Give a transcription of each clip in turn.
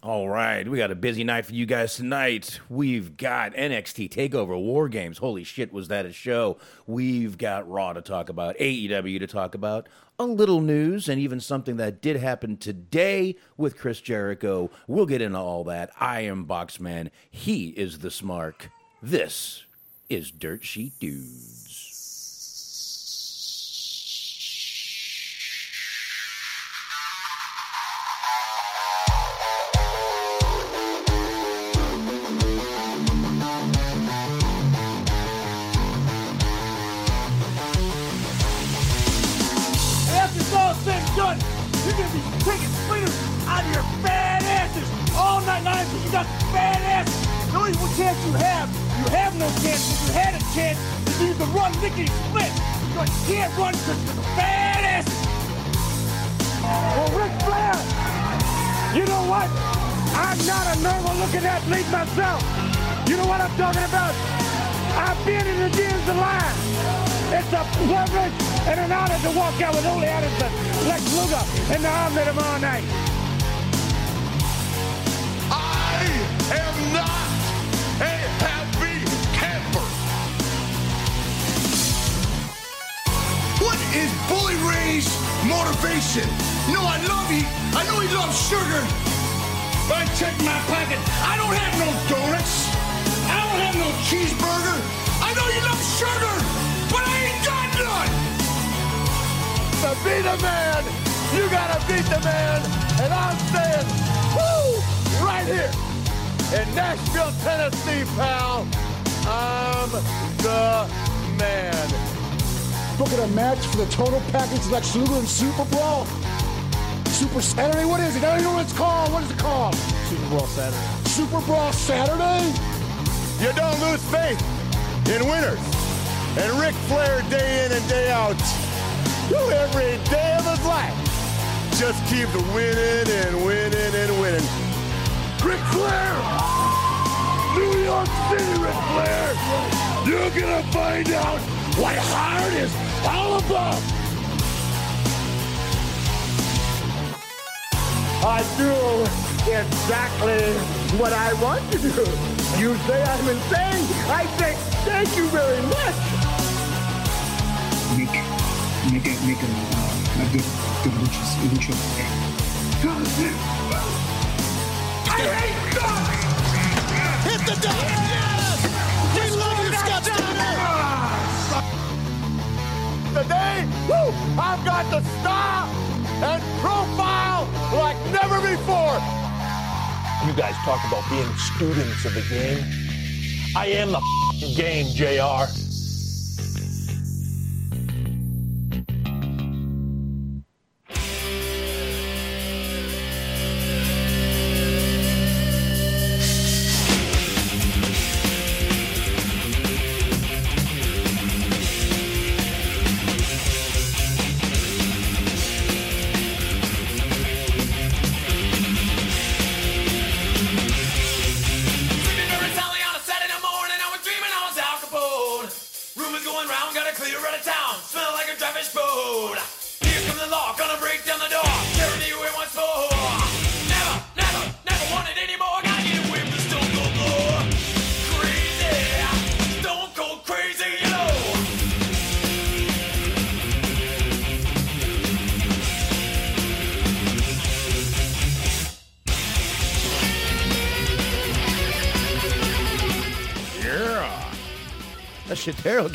All right, we got a busy night for you guys tonight. We've got NXT Takeover War Games. Holy shit, was that a show? We've got Raw to talk about, AEW to talk about, a little news, and even something that did happen today with Chris Jericho. We'll get into all that. I am Boxman. He is the Smark. This is Dirt Sheet Dudes. Is you can run lickety split. You can't run because you're fat asses. Well, Ric Flair, you know what? I'm not a normal looking athlete myself. You know what I'm talking about? I've been in the gyms lot. It's a privilege and an honor to walk out with Ole Anderson, Lex Luger, and the arm him all night. I am not a is Bully Ray's motivation? No, I love you. I know he loves sugar. But I check my pocket. I don't have no donuts. I don't have no cheeseburger. I know you love sugar, but I ain't got none. To be the man, you gotta beat the man. And I'm saying, woo, right here in Nashville, Tennessee, pal. I'm the man. Look at a match for the total package Lex Luger and Super Brawl. Super Saturday? What is it? I don't even know what it's called. What is it called? Super Bowl Saturday. Super Brawl Saturday? You don't lose faith in winners. And Ric Flair, day in and day out, who every day of his life, just keeps winning and winning and winning. Ric Flair! New York City, Ric Flair! You're gonna find out what hard is all about! I do exactly what I want to do. You say I'm insane. I say thank you very much. make make a make a, uh, a good good lucha lucha. I hate guns! Hit the deck! Today, woo, I've got the star and profile like never before. You guys talk about being students of the game. I am the game, JR.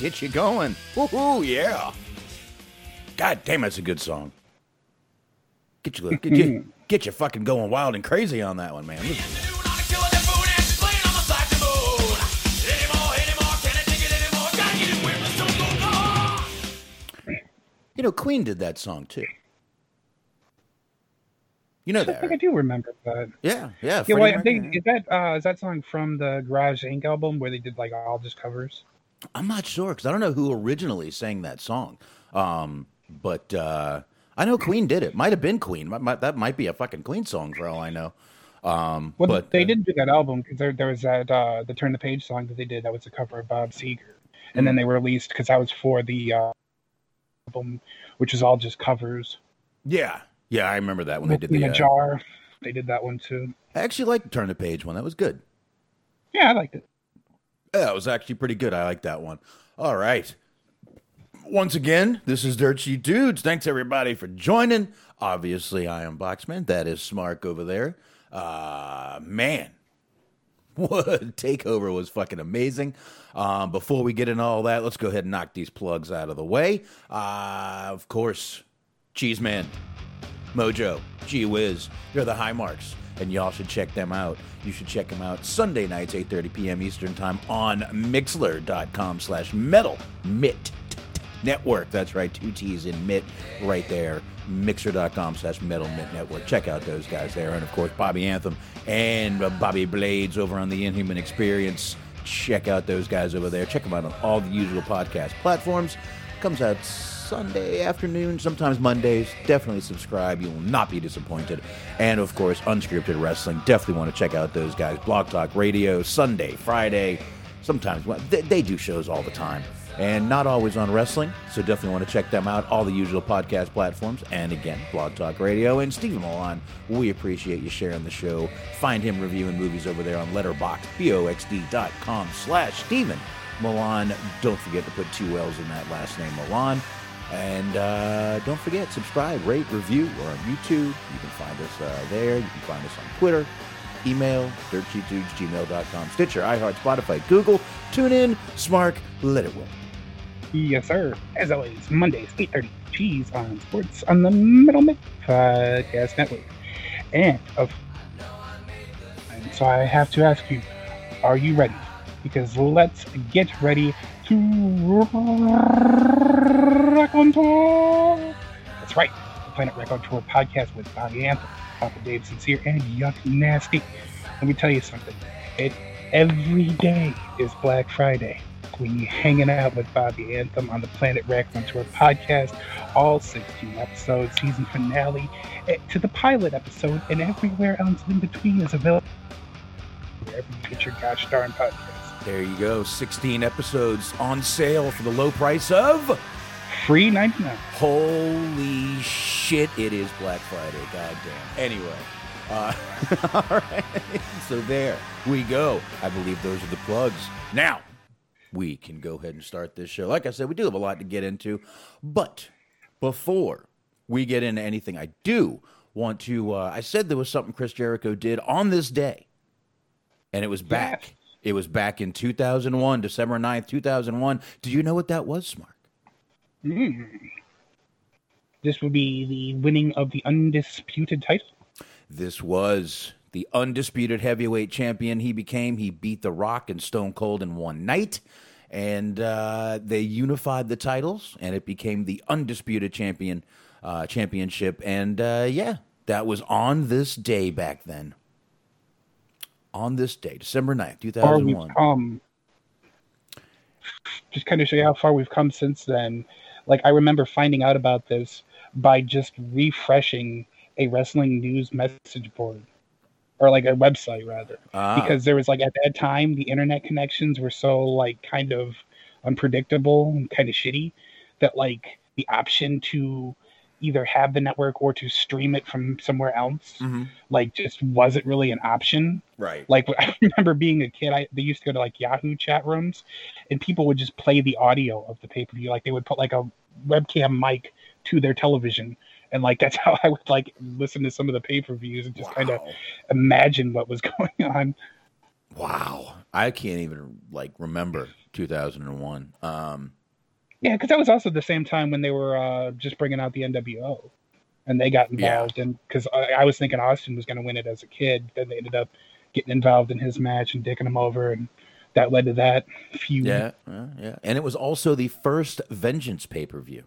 get you going. Woohoo, yeah. God damn, that's a good song. Get you, get you, get you fucking going wild and crazy on that one, man. Doing all the killing and food and playing on my saxophone. Anymore, anymore, can't I take it anymore? Gotta get away from the stone cold floor. You know, Queen did that song too. You know I that? think I do remember that. Yeah, yeah. Yeah, Freddie wait, I think is that uh, is that song from the Garage Inc. album where they did like all just covers? I'm not sure because I don't know who originally sang that song. Um, but uh, I know Queen did it. Might have been Queen. Might, might, that might be a fucking Queen song for all I know. Um, Well, but they uh, did do that album because there, there was that uh, the Turn the Page song that they did that was a cover of Bob Seger, and then they released because that was for the uh, album, which is all just covers. Yeah, yeah, I remember that when they did the uh, jar. They did that one too. I actually liked the Turn the Page one. That was good. Yeah, I liked it. Yeah, it was actually pretty good. I like that one. All right. Once again, this is Dirt Sheet Dudes. Thanks everybody for joining. Obviously, I am Boxman. That is Smark over there. Uh, man, what takeover was fucking amazing. Um, before we get into all that, let's go ahead and knock these plugs out of the way. Uh, of course, Cheeseman, Mojo, Gee Whiz, you're the high marks, and y'all should check them out. You should check them out Sunday nights, 8.30 p.m. Eastern Time on Mixer.com slash metal mit network. That's right, two T's in mit right there. Mixer.com slash metal mit network. Check out those guys there. And of course, Bobby Anthem and uh, Bobby Blades over on the Inhuman Experience. Check out those guys over there. Check them out on all the usual podcast platforms. Comes out Sunday afternoon, sometimes Mondays. Definitely subscribe. You will not be disappointed. And of course, Unscripted Wrestling. Definitely want to check out those guys. Blog Talk Radio, Sunday, Friday. Sometimes they, they do shows all the time and not always on wrestling. So definitely want to check them out. All the usual podcast platforms, and again, Blog Talk Radio. And Stephen Millan, we appreciate you sharing the show. Find him reviewing movies over there on Letterbox, boxd.com slash Stephen Millan. Don't forget to put two L's in that last name, Millan. And uh, don't forget, subscribe, rate, review. We're on YouTube. You can find us uh, there. You can find us on Twitter email, dirtsheetdudesgmail.com, Stitcher, iHeart, Spotify, Google, Tune in, Smark, let it roll. Yes, sir. As always, Mondays, 8.30, Cheese on Sports on the Middle Mid Podcast Network. And, of, and so I have to ask you, are you ready? Because let's get ready to on tour. That's right, the Planet Record Tour podcast with Bobby Anthem, Papa Dave Sincere, and Yuck Nasty. Let me tell you something. It every day is Black Friday you're hanging out with Bobby Anthem on the Planet Raccoon Tour podcast, all 16 episodes, season finale, eh, to the pilot episode, and everywhere else in between is available. Wherever you get your gosh darn podcast. There you go. 16 episodes on sale for the low price of free 99. Holy shit, it is Black Friday. Goddamn. Anyway. Uh, all right. So there we go. I believe those are the plugs. Now, we can go ahead and start this show. Like I said, we do have a lot to get into, but before we get into anything, I do want to. Uh, I said there was something Chris Jericho did on this day, and it was back. Yes. It was back in 2001, December 9th, 2001. Do you know what that was, Mark? Mm. This would be the winning of the undisputed title. This was the undisputed heavyweight champion he became. He beat The Rock and Stone Cold in one night. And uh, they unified the titles, and it became the undisputed champion uh, championship. And uh, yeah, that was on this day back then. On this day, December 9th, Far we've 2001. come. Just kind of show you how far we've come since then. Like I remember finding out about this by just refreshing a wrestling news message board or like a website rather Ah. because there was like at that time the internet connections were so like kind of unpredictable and kind of shitty that like the option to either have the network or to stream it from somewhere else Mhm. like just wasn't really an option Right. like I remember being a kid, I they used to go to like Yahoo chat rooms, and people would just play the audio of the pay per view. Like they would put like a webcam mic to their television, and like that's how I would like listen to some of the pay per views and just kind of imagine what was going on. Wow. I can't even like remember 2001. Um, Yeah, because that was also the same time when they were uh, just bringing out the NWO, and they got Yeah. involved. And because I, I was thinking Austin was going to win it as a kid, then they ended up getting involved in his match and dicking him over, and that led to that feud. yeah, uh, yeah. And it was also the first Vengeance pay per view.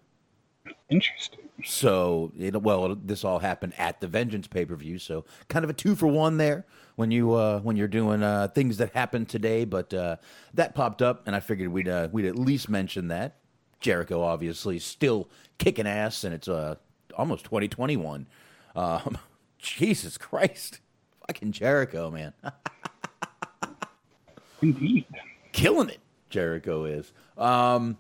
Interesting. So, it, well, this all happened at the Vengeance pay per view. So, kind of a two for one there when you uh, when you're doing uh, things that happened today. But uh, that popped up, and I figured we'd uh, we'd at least mention that Jericho obviously still kicking ass, and it's uh, almost 2021. Um, Jesus Christ, fucking Jericho, man, Indeed. killing it. Jericho is. Um,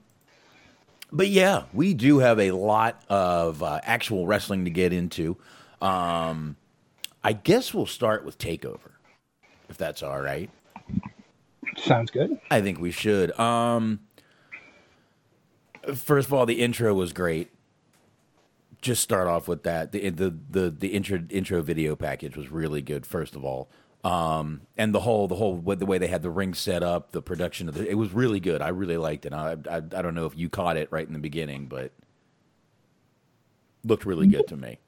but yeah, we do have a lot of uh, actual wrestling to get into. Um, I guess we'll start with Takeover, if that's all right. Sounds good. I think we should. Um, first of all, the intro was great. Just start off with that. The the the, the intro intro video package was really good. First of all, um, and the whole the whole the way they had the ring set up, the production of the, it was really good. I really liked it. I, I I don't know if you caught it right in the beginning, but looked really good to me.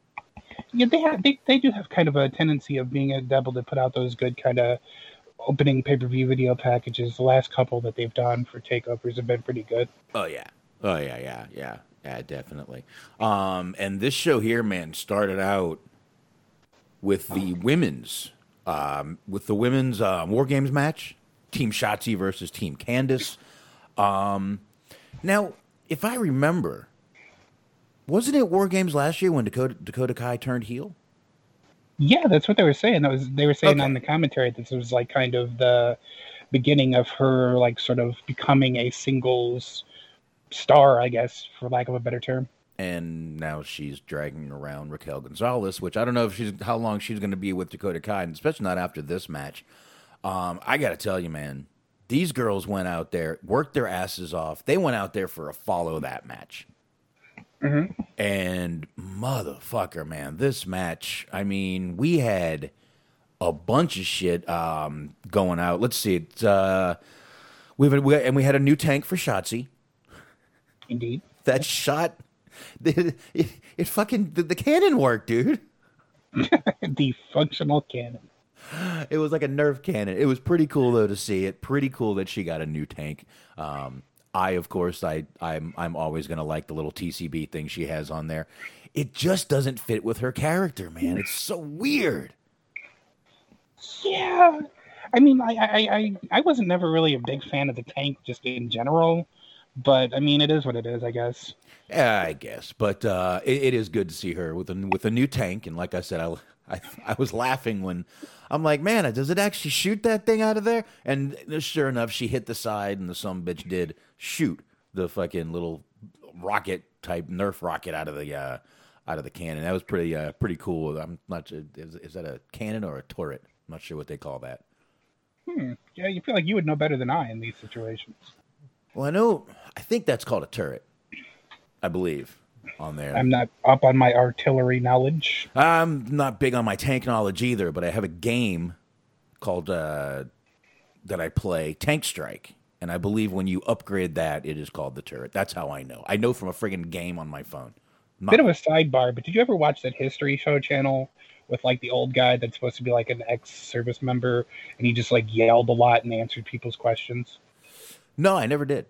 Yeah, they have they, they do have kind of a tendency of being able to put out those good kind of opening pay per view video packages. The last couple that they've done for takeovers have been pretty good. Oh yeah. Oh yeah, yeah, yeah. Yeah, definitely. Um, and this show here, man, started out with the women's um, with the women's uh, War Games match, Team Shotzi versus Team Candice. Um, now, if I remember, wasn't it War Games last year when Dakota Dakota Kai turned heel? Yeah, that's what they were saying. That was they were saying Okay. on the commentary that this was like kind of the beginning of her like sort of becoming a singles star, I guess, for lack of a better term. and now she's dragging around Raquel Gonzalez, which I don't know if she's how long she's going to be with Dakota Kai, and especially not after this match. Um, I got to tell you, man, these girls went out there, worked their asses off. They went out there for a follow that match. And motherfucker, man, this match. I mean, we had a bunch of shit um, going out. Let's see, it's, uh, we've we, and we had a new tank for Shotzi Indeed. that shot it, it, it fucking the, the cannon worked dude. The functional cannon. it was like a nerf cannon. It was pretty cool though to see it. Pretty cool that she got a new tank. Um i of course i i'm i'm always gonna like the little tcb thing she has on there. It just doesn't fit with her character man. It's so weird. Yeah. I mean, I, I, I, I wasn't never really a big fan of the tank just in general, but I mean, it is what it is, I guess. Yeah, I guess, but uh, it, it is good to see her with a with a new tank. And like I said, I, I I was laughing when I'm like, man, does it actually shoot that thing out of there? And sure enough, she hit the side, and the some bitch did shoot the fucking little rocket type Nerf rocket out of the uh, out of the cannon. That was pretty uh, pretty cool. I'm not sure is, is that a cannon or a turret? I'm not sure what they call that. Hmm. Yeah, you feel like you would know better than I in these situations. Well, I know. I think that's called a turret. I believe on there. I'm not up on my artillery knowledge. I'm not big on my tank knowledge either, but I have a game called uh, that I play, Tank Strike, and I believe when you upgrade that, it is called the turret. That's how I know. I know from a friggin' game on my phone. Not- Bit of a sidebar, but did you ever watch that history show channel with like the old guy that's supposed to be like an ex-service member, and he just like yelled a lot and answered people's questions? No, I never did.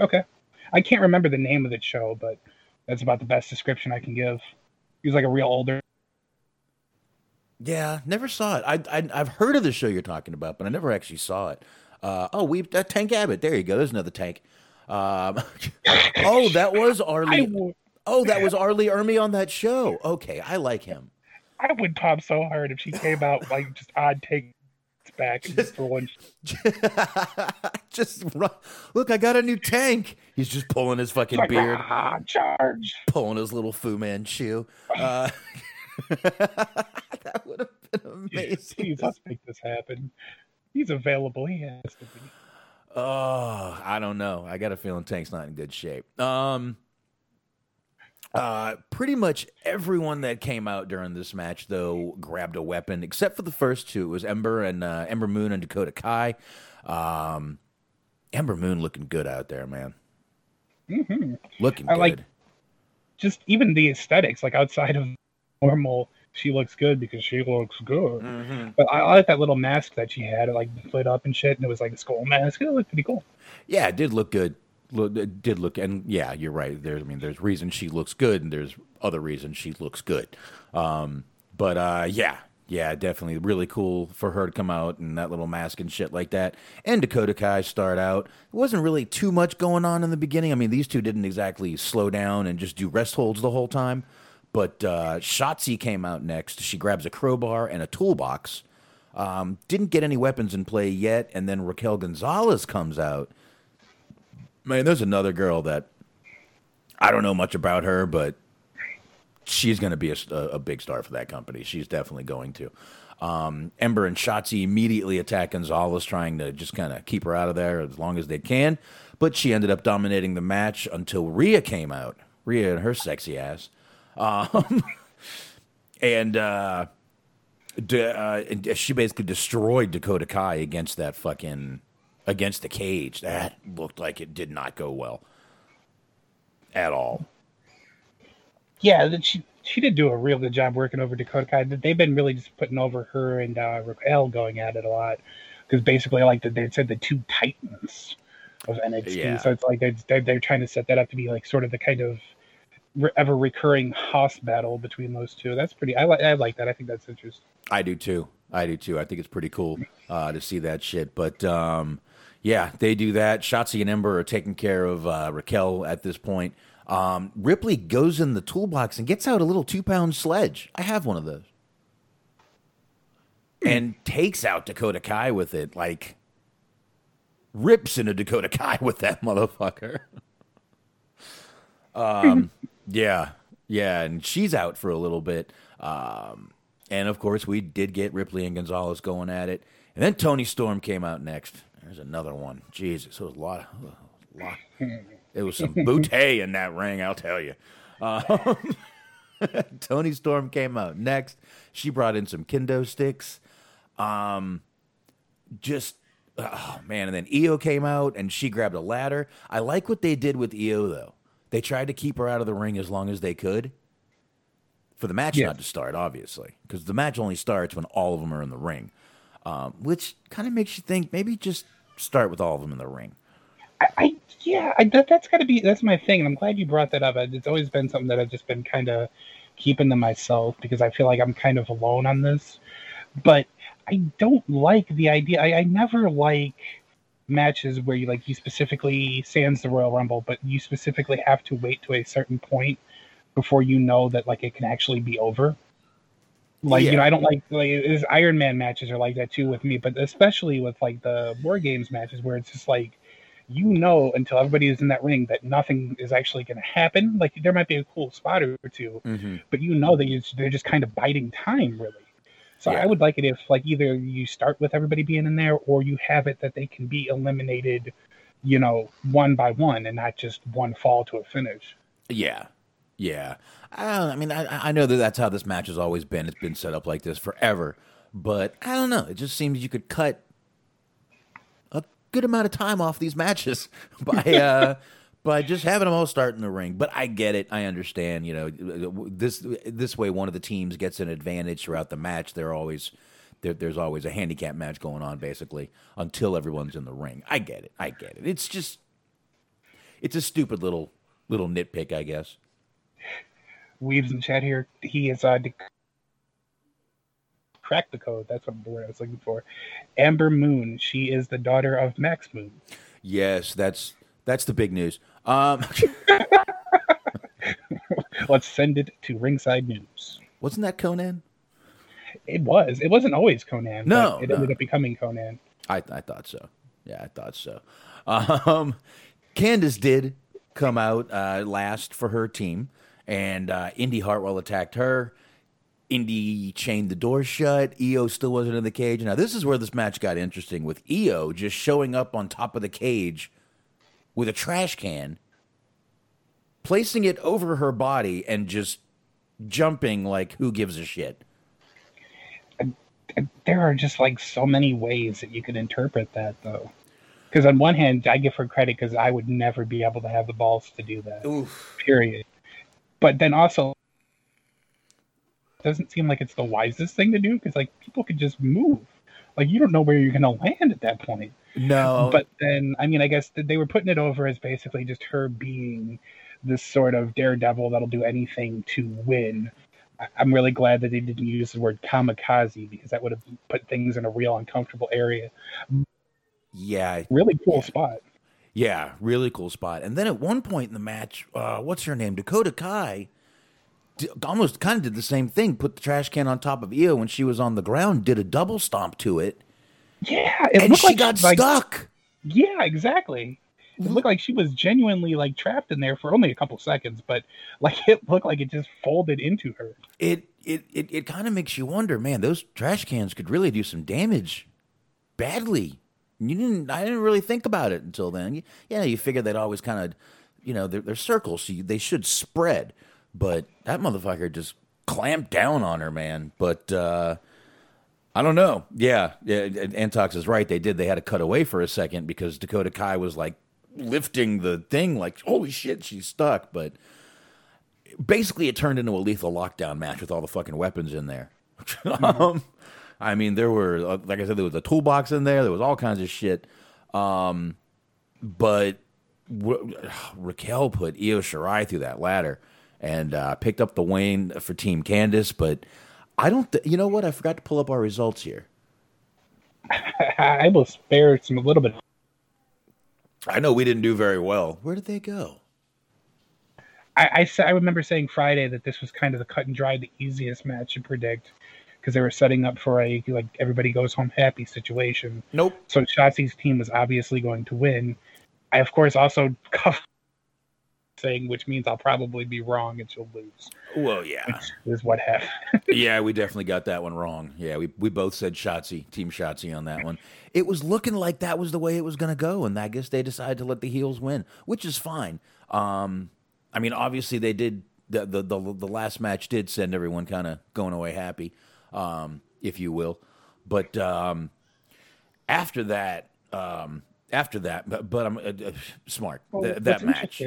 Okay, I can't remember the name of the show, but that's about the best description I can give. He was like a real older. Yeah, never saw it. I, I I've heard of the show you're talking about, but I never actually saw it. Uh, oh, we uh, Tank Abbott. There you go. There's another tank. Um, oh, that was R. Lee. would, Oh, that was R. Lee Ermey on that show. Okay, I like him. I would pop so hard if she came out like just odd takes back and just throwing. just run. look, I got a new tank. He's just pulling his fucking Like, beard, ah, charge! pulling his little Fu Manchu. Uh, that would have been amazing. Please, let's make this happen. He's available. He has to be. Oh, I don't know. I got a feeling Tank's not in good shape. Um, uh, pretty much everyone that came out during this match, though, grabbed a weapon, except for the first two. It was Ember and uh, Ember Moon and Dakota Kai. Um, Ember Moon looking good out there, man. Looking I good. like- Just even the aesthetics, like outside of normal, she looks good because she looks good. Mm-hmm. But I, I like that little mask that she had, it like lit up and shit, and it was like a skull mask. It looked pretty cool. Yeah, it did look good. Did look, and yeah, you're right. There's, I mean, there's reasons she looks good, and there's other reasons she looks good. Um, but uh, yeah, yeah, definitely really cool for her to come out and that little mask and shit like that. And Dakota Kai start out. It wasn't really too much going on in the beginning. I mean, these two didn't exactly slow down and just do rest holds the whole time. But uh, Shotzi came out next. She grabs a crowbar and a toolbox. Um, didn't get any weapons in play yet, and then Raquel Gonzalez comes out. Man, there's another girl that I don't know much about her, but she's going to be a, a big star for that company. She's definitely going to. Um, Ember and Shotzi immediately attack Gonzalez, trying to just kind of keep her out of there as long as they can. But she ended up dominating the match until Rhea came out. Rhea and her sexy ass. Um, and, uh, d- uh, she basically destroyed Dakota Kai against that fucking against the cage. That looked like it did not go well at all. Yeah, she she did do a real good job working over Dakota Kai. They've been really just putting over her and uh, Raquel going at it a lot because basically, like they said, the two titans of NXT. Yeah. So it's like they're, they're trying to set that up to be like sort of the kind of ever recurring Haas battle between those two. That's pretty. I like I like that. I think that's interesting. I do too. I do too. I think it's pretty cool uh, to see that shit. But um, yeah, they do that. Shotzi and Ember are taking care of uh, Raquel at this point. Um, Ripley goes in the toolbox and gets out a little two pound sledge. I have one of those. And takes out Dakota Kai with it. Like, rips into Dakota Kai with that motherfucker. um, yeah, yeah, and she's out for a little bit. Um, and of course, we did get Ripley and Gonzalez going at it. And then Toni Storm came out next. There's another one. Jesus, it was a lot. A lot. It was some bootay in that ring, I'll tell you. Um, Toni Storm came out next. She brought in some kendo sticks. Um, just oh man, and then Io came out and she grabbed a ladder. I like what they did with Io though. They tried to keep her out of the ring as long as they could for the match Yes. not to start, obviously, because the match only starts when all of them are in the ring, um, which kind of makes you think maybe just start with all of them in the ring. I, I yeah, I, that, that's got to be that's my thing, and I'm glad you brought that up. It's always been something that I've just been kind of keeping to myself because I feel like I'm kind of alone on this. But I don't like the idea. I, I never like matches where you like you specifically sands the Royal Rumble, but you specifically have to wait to a certain point before you know that like it can actually be over. Like Yeah. you know, I don't like like it's Iron Man matches are like that too with me, but especially with like the War Games matches where it's just like you know until everybody is in that ring that nothing is actually going to happen. Like there might be a cool spot or two, Mm-hmm. but you know that you, they're just kind of biding time, really. So Yeah. I would like it if like either you start with everybody being in there, or you have it that they can be eliminated, you know, one by one, and not just one fall to a finish. Yeah, yeah. I don't. I mean, I I know that that's how this match has always been. It's been set up like this forever. But I don't know. It just seems you could cut a good amount of time off these matches by uh, by just having them all start in the ring. But I get it. I understand. You know, this this way, one of the teams gets an advantage throughout the match. They're always there, there's always a handicap match going on, basically, until everyone's in the ring. I get it. I get it. It's just it's a stupid little little nitpick, I guess. Weaves in the chat here. He is uh, dec- crack the code. That's what the word I was looking for. Ember Moon. She is the daughter of Max Moon. Yes, that's that's the big news. Um, Let's send it to Ringside News. wasn't that Konnan? It was. It wasn't always Konnan. No, it no. ended up becoming Konnan. I I thought so. Yeah, I thought so. Um, Candice did come out uh, last for her team, and uh, Indi Hartwell attacked her. Indi chained the door shut. Io still wasn't in the cage. Now this is where this match got interesting with Io just showing up on top of the cage with a trash can, placing it over her body, and just jumping like who gives a shit. there are just like so many ways that you could interpret that though because on one hand i give her credit because i would never be able to have the balls to do that period but then also it doesn't seem like it's the wisest thing to do because like people could just move. Like you don't know where you're going to land at that point. No, but then i mean i guess they were putting it over as basically just her being this sort of daredevil that'll do anything to win. I'm really glad that they didn't use the word kamikaze because that would have put things in a real uncomfortable area. Yeah, really cool spot Yeah, really cool spot. And then at one point in the match, uh, what's her name? Dakota Kai d- almost kind of did the same thing. Put the trash can on top of Io when she was on the ground, did a double stomp to it, yeah it and she like got like- stuck. yeah exactly It looked like she was genuinely like trapped in there for only a couple seconds, but like it looked like it just folded into her. It it it, it kind of makes you wonder, man. Those trash cans could really do some damage, badly. You didn't. I didn't really think about it until then. You, yeah, you figure they'd always kind of, you know, they're, they're circles, so you, they should spread. But that motherfucker just clamped down on her, man. But uh, I don't know. Yeah, yeah. Antox is right. They did. They had to cut away for a second because Dakota Kai was like lifting the thing, like holy shit, she's stuck. But basically, it turned into a lethal lockdown match with all the fucking weapons in there. um, I mean, there were, uh, like I said, there was a toolbox in there. There was all kinds of shit. Um, but Raquel put Io Shirai through that ladder and uh, picked up the win for Team Candice. But I don't, th- you know what? I forgot to pull up our results here. I will spare some a little bit. I know we didn't do very well. Where did they go? I, I, I remember saying Friday that this was kind of the cut and dry, the easiest match to predict because they were setting up for a like everybody goes home happy situation. Nope. So Shotzi's team was obviously going to win. I of course also cuffed saying which means I'll probably be wrong and she'll lose. Well, yeah, which is what happened. yeah, we definitely got that one wrong. Yeah, we we both said Shotzi, Team Shotzi on that one. It was looking like that was the way it was going to go, and I guess they decided to let the heels win, which is fine. Um, I mean, obviously they did the the the, the last match did send everyone kind of going away happy, um, if you will. But um, after that, um, after that, but, but I'm uh, uh, Smark. Well, Th- that match.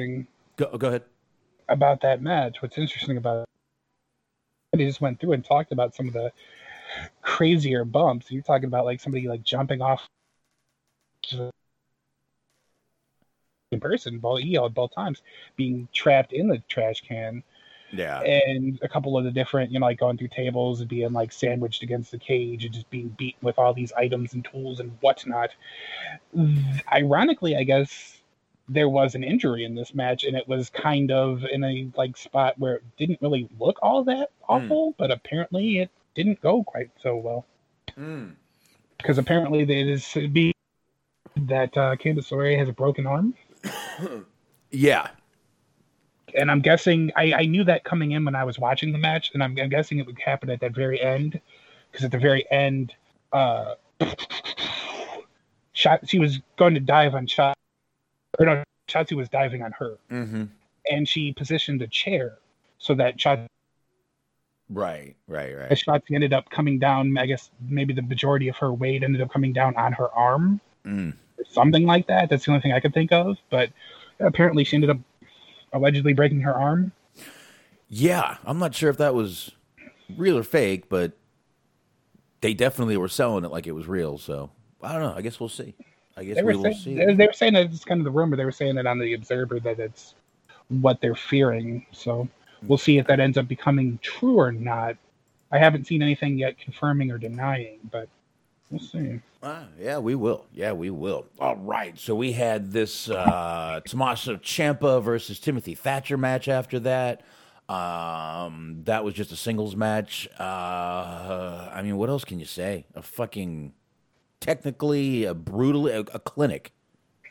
Go, go ahead. about that match, what's interesting about it, they just went through and talked about some of the crazier bumps. You're talking about like somebody like jumping off in person, Io at both times, being trapped in the trash can, Yeah. and a couple of the different, you know, like going through tables and being like sandwiched against the cage and just being beaten with all these items and tools and whatnot. Ironically, I guess there was an injury in this match, and it was kind of in a like spot where it didn't really look all that awful, but apparently it didn't go quite so well. Because apparently it is be that uh, Candice LeRae has a broken arm, Yeah. And I'm guessing I, I knew that coming in when I was watching the match, and I'm, I'm guessing it would happen at that very end, because at the very end, uh, shot she was going to dive on shot, or no, Shotzi was diving on her, Mm-hmm. and she positioned a chair so that Shotzi Right. Right. Right. Shotzi ended up coming down. I guess maybe the majority of her weight ended up coming down on her arm, Mm. something like that. That's the only thing I could think of. But apparently, she ended up allegedly breaking her arm. Yeah, I'm not sure if that was real or fake, but they definitely were selling it like it was real. So I don't know. I guess we'll see. I guess They we were will saying see. they, they were saying that it's kind of the rumor. They were saying it on the Observer that it's what they're fearing. So we'll see if that ends up becoming true or not. I haven't seen anything yet confirming or denying, but we'll see. Ah, yeah, we will. Yeah, we will. All right. So we had this uh, Tommaso Ciampa versus Timothy Thatcher match after that. Um, that was just a singles match. Uh, I mean, what else can you say? A fucking technically a brutally a, a clinic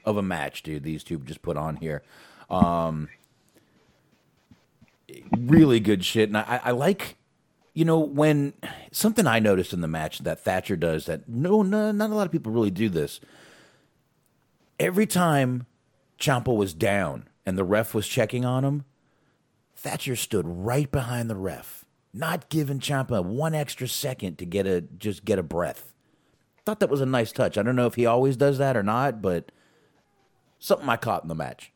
of a match, dude. These two just put on here. Um, really good shit, and I, I like you know, when something I noticed in the match that Thatcher does that no, no, not a lot of people really do this. Every time Ciampa was down and the ref was checking on him, Thatcher stood right behind the ref, not giving Ciampa one extra second to get a just get a breath. Thought that was a nice touch. I don't know if he always does that or not, but something I caught in the match.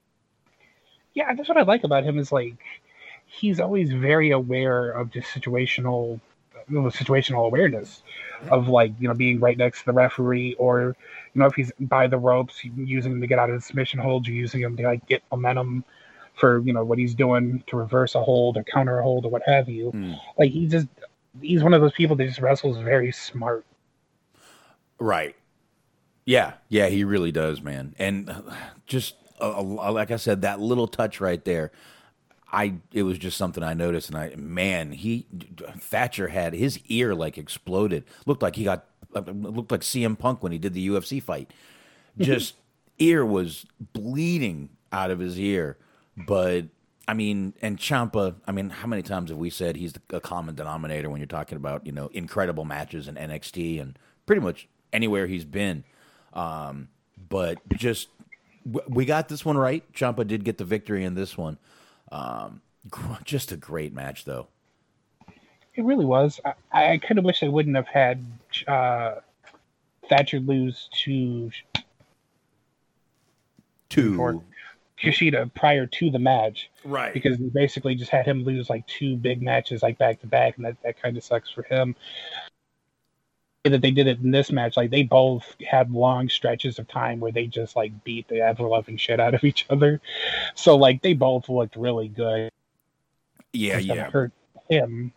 Yeah, that's what I like about him is like he's always very aware of just situational situational awareness of like you know being right next to the referee or you know if he's by the ropes using him to get out of the submission hold. Or using him to like get momentum for you know what he's doing to reverse a hold or counter a hold or what have you. Like he just he's one of those people that just wrestles very smart. Right. Yeah, yeah, he really does, man. And uh, just uh, uh, like I said, that little touch right there, I it was just something I noticed, and I man, he Thatcher had his ear like exploded. Looked like he got uh, looked like CM Punk when he did the UFC fight. Just ear was bleeding out of his ear. But I mean, and Ciampa, I mean, how many times have we said he's a common denominator when you're talking about, you know, incredible matches in NXT and pretty much anywhere he's been. Um, but just, we got this one right. Ciampa did get the victory in this one. Um, just a great match, though. It really was. I, I kind of wish they wouldn't have had uh, Thatcher lose to Two. For- Kushida prior to the match. Right. Because they basically just had him lose like two big matches like back to back, and that, that kind of sucks for him. That they did it in this match, like they both had long stretches of time where they just like beat the ever loving shit out of each other. So like they both looked really good. Yeah, yeah. Hurt him.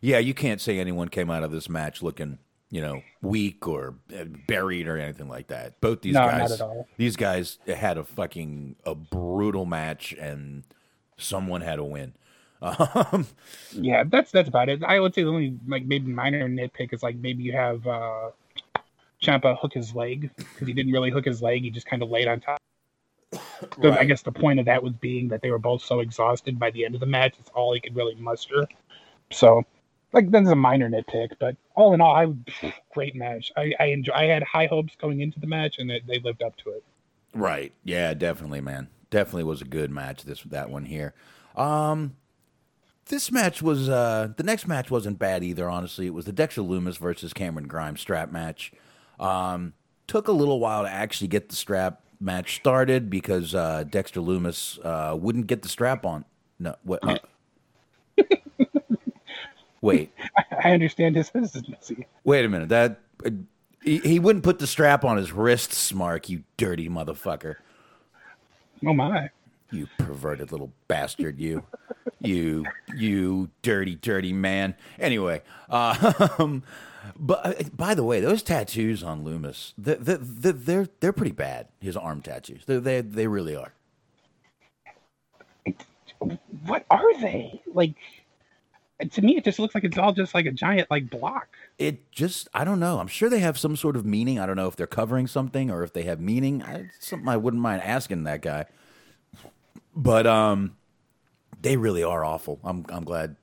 Yeah, you can't say anyone came out of this match looking, you know, weak or uh, buried or anything like that. Both these No, guys, not at all. these guys had a fucking a brutal match, and someone had to win. Um, Yeah, that's that's about it. I would say the only like maybe minor nitpick is like maybe you have uh Ciampa hook his leg because he didn't really hook his leg. He just kind of laid on top. So I guess the point of that was being that they were both so exhausted by the end of the match. It's all he could really muster. So, like that's a minor nitpick, but all in all, I great match. I I enjoy. I had high hopes going into the match, and they, they lived up to it. right? Yeah, definitely, man. Definitely was a good match. This that one here. Um, this match was uh the next match wasn't bad either. Honestly, it was the Dexter Loomis versus Cameron Grimes strap match. Um, took a little while to actually get the strap match started because uh, Dexter Loomis uh, wouldn't get the strap on. No, what? Uh, wait, I understand his hesitancy. wait a minute. That uh, he, he wouldn't put the strap on his wrists, Mark. You dirty motherfucker. Oh my! You perverted little bastard, you. You, you dirty, dirty man. Anyway, um, but uh, by the way, those tattoos on Loomis, they're, they're, they're, they're pretty bad. His arm tattoos. They they they really are. What are they like? To me, it just looks like it's all just like a giant like block. It just, I don't know. I'm sure they have some sort of meaning. I don't know if they're covering something or if they have meaning. I, something I wouldn't mind asking that guy. But um, they really are awful. I'm I'm glad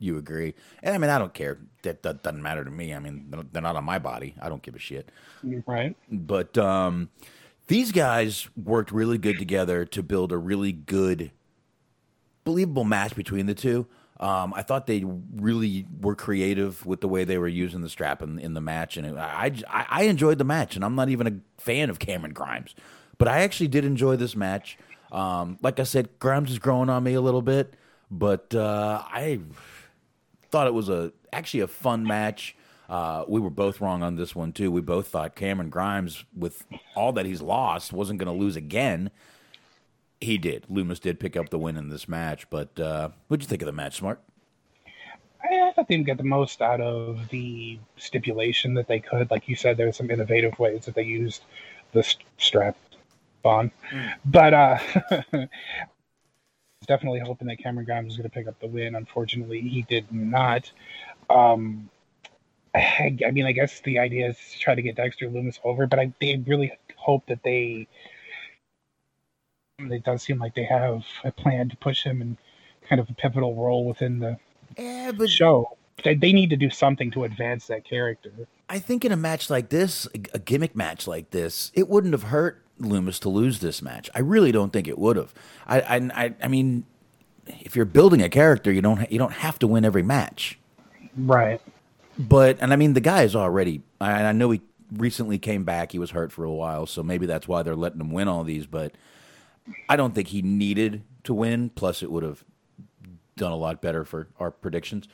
you agree. And I mean, I don't care. That, that doesn't matter to me. I mean, they're not on my body. I don't give a shit. Right. But um, these guys worked really good together to build a really good, believable match between the two. Um, I thought they really were creative with the way they were using the strap in, in the match, and it, I, I I enjoyed the match. And I'm not even a fan of Cameron Grimes, but I actually did enjoy this match. Um, like I said, Grimes is growing on me a little bit, but uh, I thought it was a actually a fun match. Uh, we were both wrong on this one too. We both thought Cameron Grimes, with all that he's lost, wasn't going to lose again. He did. Loomis did pick up the win in this match. But uh, what'd you think of the match, Smark? I, thought they didn't get the most out of the stipulation that they could. Like you said, there's some innovative ways that they used the st- strap on. But uh, definitely hoping that Cameron Grimes was going to pick up the win. Unfortunately, he did not. Um, I, I mean, I guess the idea is to try to get Dexter Loomis over, but I they really hope that they. It does seem like they have a plan to push him in kind of a pivotal role within the Yeah, but show. They, they need to do something to advance that character. I think in a match like this, a a gimmick match like this, it wouldn't have hurt Loomis to lose this match. I really don't think it would have. I, I, I, mean, if you're building a character, you don't you don't have to win every match. Right. But and I mean, the guy is already. I, I know he recently came back. He was hurt for a while, so maybe that's why they're letting him win all these. But I don't think he needed to win. Plus, it would have done a lot better for our predictions.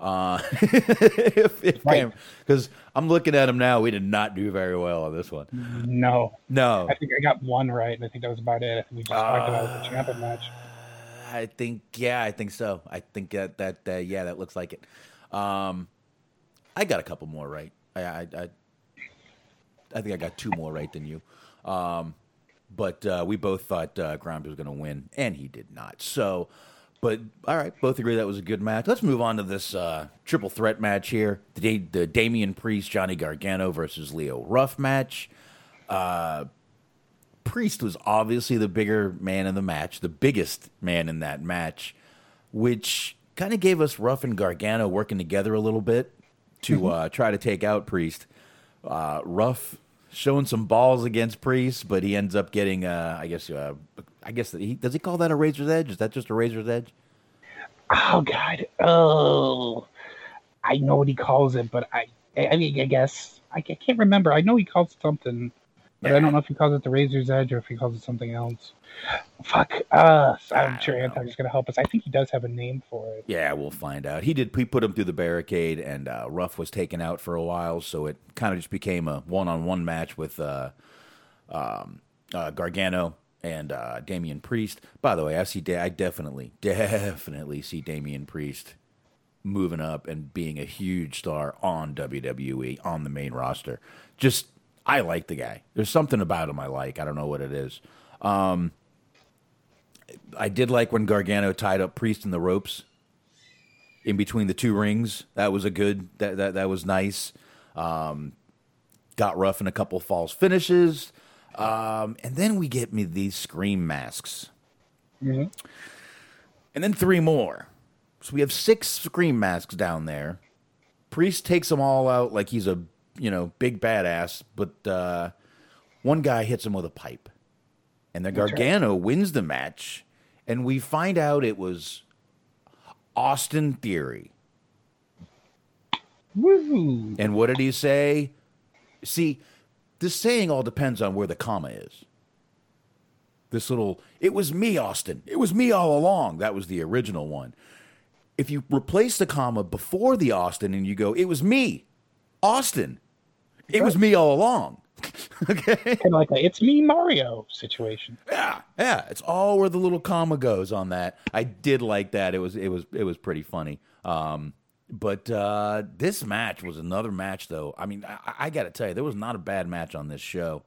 Uh, if, if Right. because I'm looking at him now, we did not do very well on this one. No. No, I think I got one right, and I think that was about it. We just talked about the champion match. I think yeah, I think so. I think that that uh, yeah, that looks like it. Um, I got a couple more right. I I I, I think I got two more right than you. Um, but uh, we both thought uh, Grimes was going to win, and he did not. So, but all right, both agree that was a good match. Let's move on to this uh, triple threat match here: the Da- the Damian Priest, Johnny Gargano versus Leon Ruff match. Uh, Priest was obviously the bigger man in the match, the biggest man in that match, which kind of gave us Ruff and Gargano working together a little bit to uh, try to take out Priest. Uh, Ruff showing some balls against Priest, but he ends up getting, uh, I guess, uh, I guess he does he call that a razor's edge? Is that just a razor's edge? Oh God. Oh, I know what he calls it, but I, I mean, I guess I, can't remember. I know he calls it something, but I don't know if he calls it the razor's edge or if he calls it something else. Fuck us. I'm sure Anton is going to help us. I think he does have a name for it. Yeah, we'll find out. He did. He put him through the barricade, and uh, Ruff was taken out for a while, so it kind of just became a one-on-one match with uh, um, uh, Gargano and uh, Damian Priest. By the way, I see. Da- I definitely, definitely see Damian Priest moving up and being a huge star on WWE on the main roster. Just, I like the guy. There's something about him I like. I don't know what it is. Um, I did like when Gargano tied up Priest in the ropes in between the two rings. That was a good. That that that was nice. Um, got rough in a couple false finishes, um, and then we get me these scream masks, and then three more. So we have six scream masks down there. Priest takes them all out like he's a you know big badass, but uh, one guy hits him with a pipe, and the Gargano wins the match, and we find out it was Austin Theory. Woo! And what did he say? See, this saying all depends on where the comma is. This little, it was me, Austin. It was me all along. That was the original one. If you replace the comma before the Austin and you go, it was me, Austin. It was me all along. okay. Kind of like a "It's me, Mario" situation. Yeah, yeah. It's all where the little comma goes on that. I did like that. It was it was it was pretty funny. Um, but uh, this match was another match, though. I mean, I, I got to tell you, there was not a bad match on this show.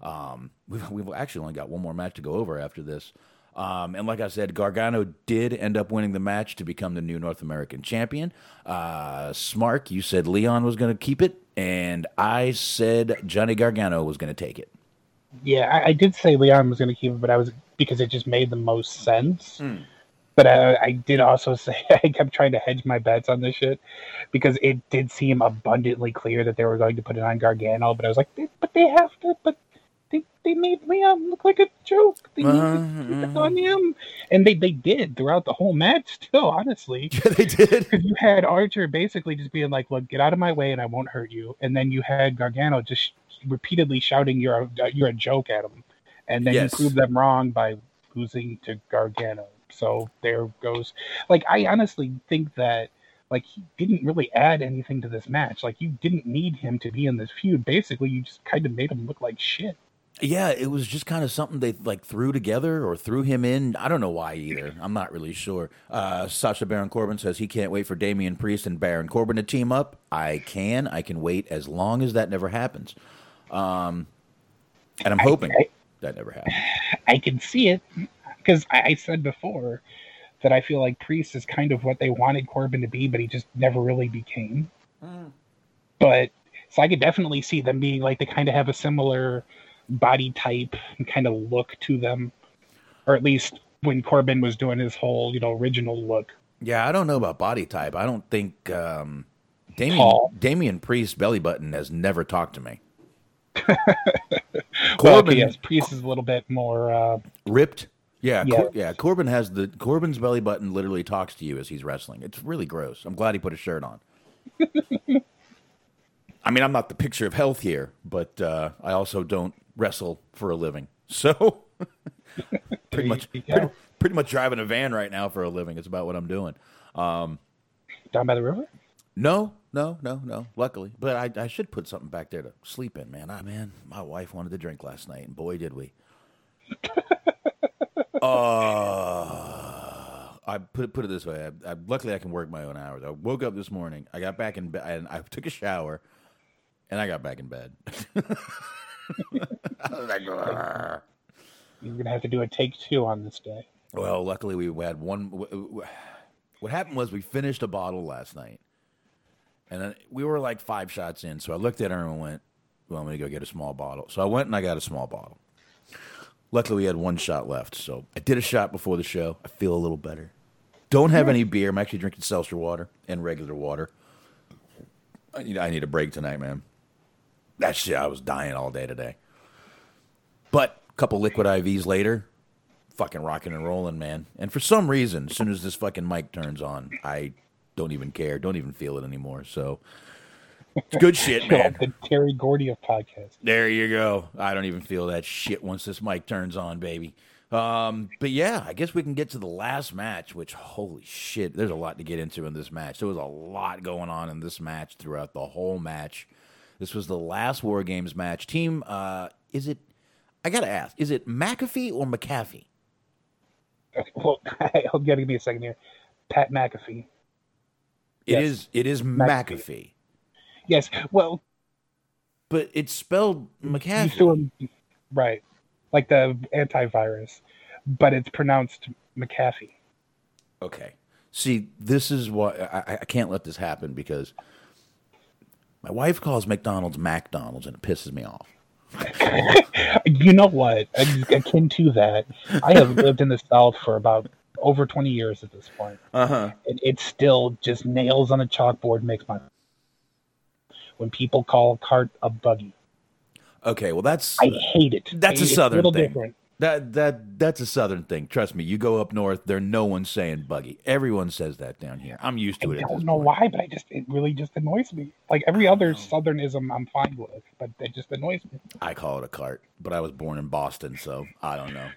Um, we've, we've actually only got one more match to go over after this. Um, and like I said, Gargano did end up winning the match to become the new North American champion. Uh, Smark, you said Leon was going to keep it, and I said Johnny Gargano was going to take it. Yeah, I, I did say Leon was going to keep it, but I was because it just made the most sense. But uh, I did also say I kept trying to hedge my bets on this shit because it did seem abundantly clear that they were going to put it on Gargano. But I was like, "They- but they have to. But they, they made Leon look like a joke. They need to it on him, and they they did throughout the whole match. Still, honestly, Yeah, they did. because you had Archer basically just being like, "Look, get out of my way, and I won't hurt you," and then you had Gargano just repeatedly shouting, "You're a, you're a joke" at him, and then Yes. you proved them wrong by losing to Gargano. So there goes. Like I honestly think that like he didn't really add anything to this match. Like you didn't need him to be in this feud. Basically, you just kind of made him look like shit. Yeah, it was just kind of something they like threw together or threw him in. I don't know why either. I'm not really sure. Uh, Sasha Baron Corbin says he can't wait for Damian Priest and Baron Corbin to team up. I can. I can wait as long as that never happens. Um, and I'm hoping I- that never happens. I can see it because I, I said before that I feel like Priest is kind of what they wanted Corbin to be, but he just never really became. But so I could definitely see them being like they kind of have a similar body type and kind of look to them, or at least when Corbin was doing his whole you know original look. Yeah, I don't know about body type. I don't think um, Damian, Tall. Damian Priest's belly button has never talked to me. Well, Corbin okay, yes, Priest is a little bit more. Uh, ripped. Yeah, Yeah. Cor- yeah. Corbin has the Corbin's belly button literally talks to you as he's wrestling. It's really gross. I'm glad he put a shirt on. I mean, I'm not the picture of health here, but uh, I also don't wrestle for a living. So, pretty much, pretty, pretty much driving a van right now for a living. It's about what I'm doing. Um, down by the river. no, no, no, no. Luckily, but I, I should put something back there to sleep in, man. I man, my wife wanted to drink last night, and boy, did we. Uh, I put it put it this way. I, I, luckily, I can work my own hours. I woke up this morning. I got back in bed, and I took a shower, and I got back in bed. Like, You're gonna have to do a take two on this day. Well, luckily we had one. w- w- What happened was we finished a bottle last night, and then we were like five shots in. So I looked at her and went, "Well, I'm gonna go get a small bottle?" So I went and I got a small bottle. Luckily, we had one shot left, so I did a shot before the show. I feel a little better. Don't have any beer. I'm actually drinking seltzer water and regular water. I need, I need a break tonight, man. That shit, I was dying all day today. But a couple liquid IVs later, fucking rocking and rolling, man. And for some reason, as soon as this fucking mic turns on, I don't even care, don't even feel it anymore. So it's good shit, man. the Terry Gordy of podcast. There you go. I don't even feel that shit once this mic turns on, baby. Um, but yeah, I guess we can get to the last match, which holy shit, there's a lot to get into in this match. There was a lot going on in this match throughout the whole match. This was the last War Games match. Team, uh, is it? I gotta ask, is it McAfee or McAfee? Well, I'll gotta give me a second here. Pat McAfee. It Yes. is. It is McAfee. McAfee, Yes. Well, but it's spelled McAfee. right, like the antivirus, but it's pronounced McAfee. Okay. See, this is what I, I can't let this happen because my wife calls McDonald's McDonald's and it pisses me off. You know what? Akin to that, I have lived in the South for about over 20 years at this point. Uh huh. And it still just nails on a chalkboard makes my. When people call a cart a buggy, Okay, well that's I hate it. that's a southern little thing. different. That that that's a southern thing. Trust me. You go up north, there no one's saying buggy. Everyone says that down here. I'm used to I it. I don't know point. why, but I just it really just annoys me. Like every other southernism, I'm fine with, but it just annoys me. I call it a cart, but I was born in Boston, so I don't know.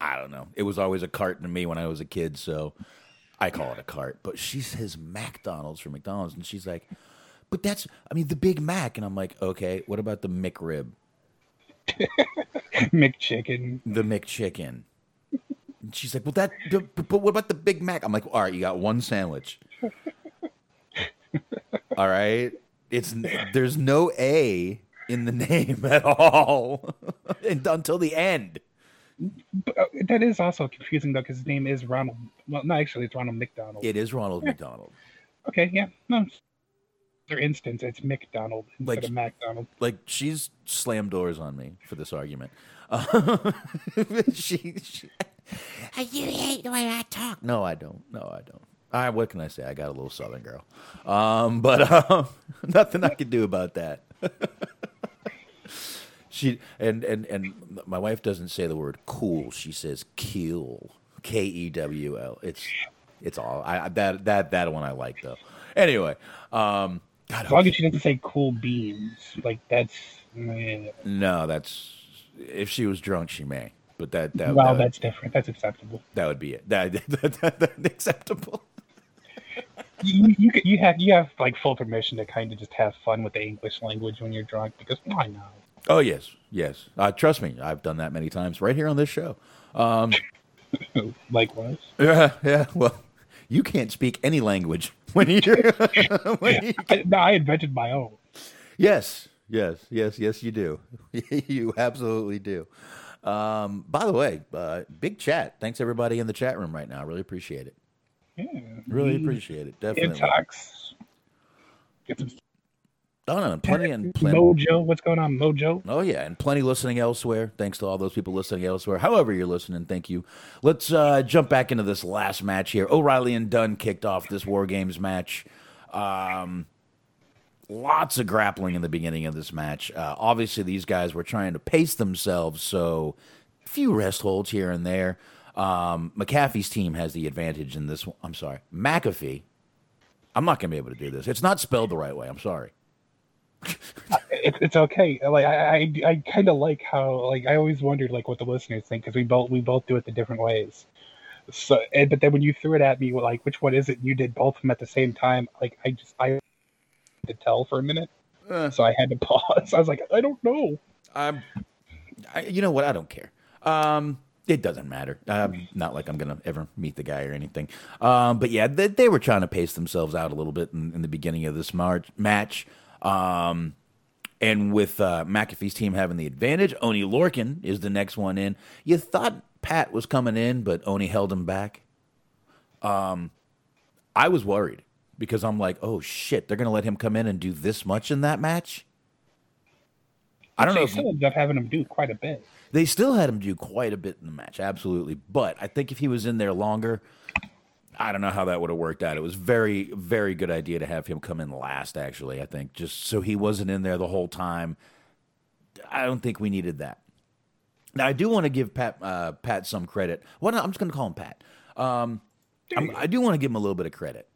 I don't know. It was always a cart to me when I was a kid, so I call it a cart. But she says McDonald's for McDonald's, and she's like, "But that's, I mean, the Big Mac." And I'm like, "Okay, what about the McRib, McChicken. the McChicken?" And she's like, "Well, that, but but what about the Big Mac?" I'm like, "All right, you got one sandwich. All right, it's there's no A in the name at all and, until the end." But, that is also confusing though, because his name is Ronald. Well, no, actually, it's Ronald McDonald. It is Ronald McDonald. Okay, yeah, no. For instance, it's McDonald instead Like- of McDonald. Like she's slammed doors on me for this argument. Uh, she, she, you hate the way I talk. No, I don't. No, I don't. I what can I say? I got a little Southern girl, um, but um, nothing I can do about that. she and and and my wife doesn't say the word cool. She says kill. K e w l. It's it's all I- that that that one I like though. Anyway, um, God, As long as she doesn't say cool beans, like that's. eh. No, that's if she was drunk, she may. But that that well, that, that's different. That's acceptable. that would be it. That, that, that, that- acceptable. You, you, you have you have like full permission to kind of just have fun with the English language when you're drunk because why not? Oh yes, yes. Uh, trust me, I've done that many times right here on this show. Um, Likewise. yeah, yeah. Well, you can't speak any language when you're. when you I, no, I invented my own. Yes, yes, yes, yes, you do. you absolutely do. Um, by the way, uh, big chat. Thanks everybody in the chat room right now. I really appreciate it. Yeah. Really appreciate it. Definitely. Intox. Get some Oh no, plenty and plenty. Mojo. What's going on, Mojo? Oh yeah, and plenty listening elsewhere. Thanks to all those people listening elsewhere. However you're listening, thank you. Let's uh, jump back into this last match here. O'Reilly and Dunne kicked off this War Games match. Um, lots of grappling in the beginning of this match. Uh, obviously, these guys were trying to pace themselves, so a few rest holds here and there. Um, McAfee's team has the advantage in this. One. I'm sorry, McAfee. I'm not going to be able to do this. It's not spelled the right way. I'm sorry. It's it's okay. Like I I, I kind of like how like I always wondered like what the listeners think because we both we both do it the different ways. So and, but then when you threw it at me like which one is it? You did both of them at the same time. Like I just I had to tell for a minute, so I had to pause. I was like I don't know. I'm, I, you know what? I don't care. Um, it doesn't matter. Um, not like I'm gonna ever meet the guy or anything. Um, but yeah, they, they were trying to pace themselves out a little bit in, in the beginning of this march, match. Um, and with uh, McAfee's team having the advantage, Oni Lorcan is the next one in. You thought Pat was coming in, but Oni held him back. Um, I was worried because I'm like, oh shit, they're gonna let him come in and do this much in that match. I don't They know if still ended up having him do quite a bit. they still had him do quite a bit in the match, absolutely. But I think if he was in there longer, I don't know how that would have worked out. It was very, very good idea to have him come in last. Actually, I think just so he wasn't in there the whole time. I don't think we needed that. Now I do want to give Pat uh, Pat some credit. Well, no, I'm just going to call him Pat. Um, I'm, I do want to give him a little bit of credit.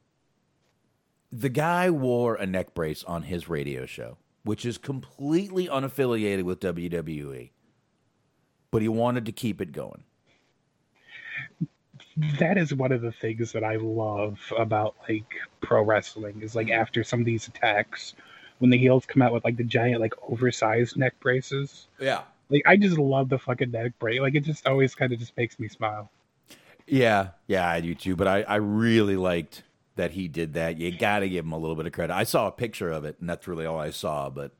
The guy wore a neck brace on his radio show, which is completely unaffiliated with WWE, but he wanted to keep it going. That is one of the things that I love about like pro wrestling is like after some of these attacks, when the heels come out with like the giant like oversized neck braces. Yeah. Like I just love the fucking neck brace. Like it just always kind of just makes me smile. Yeah, yeah, I do too. But I, I really liked that he did that. You got to give him a little bit of credit. I saw a picture of it, and that's really all I saw. But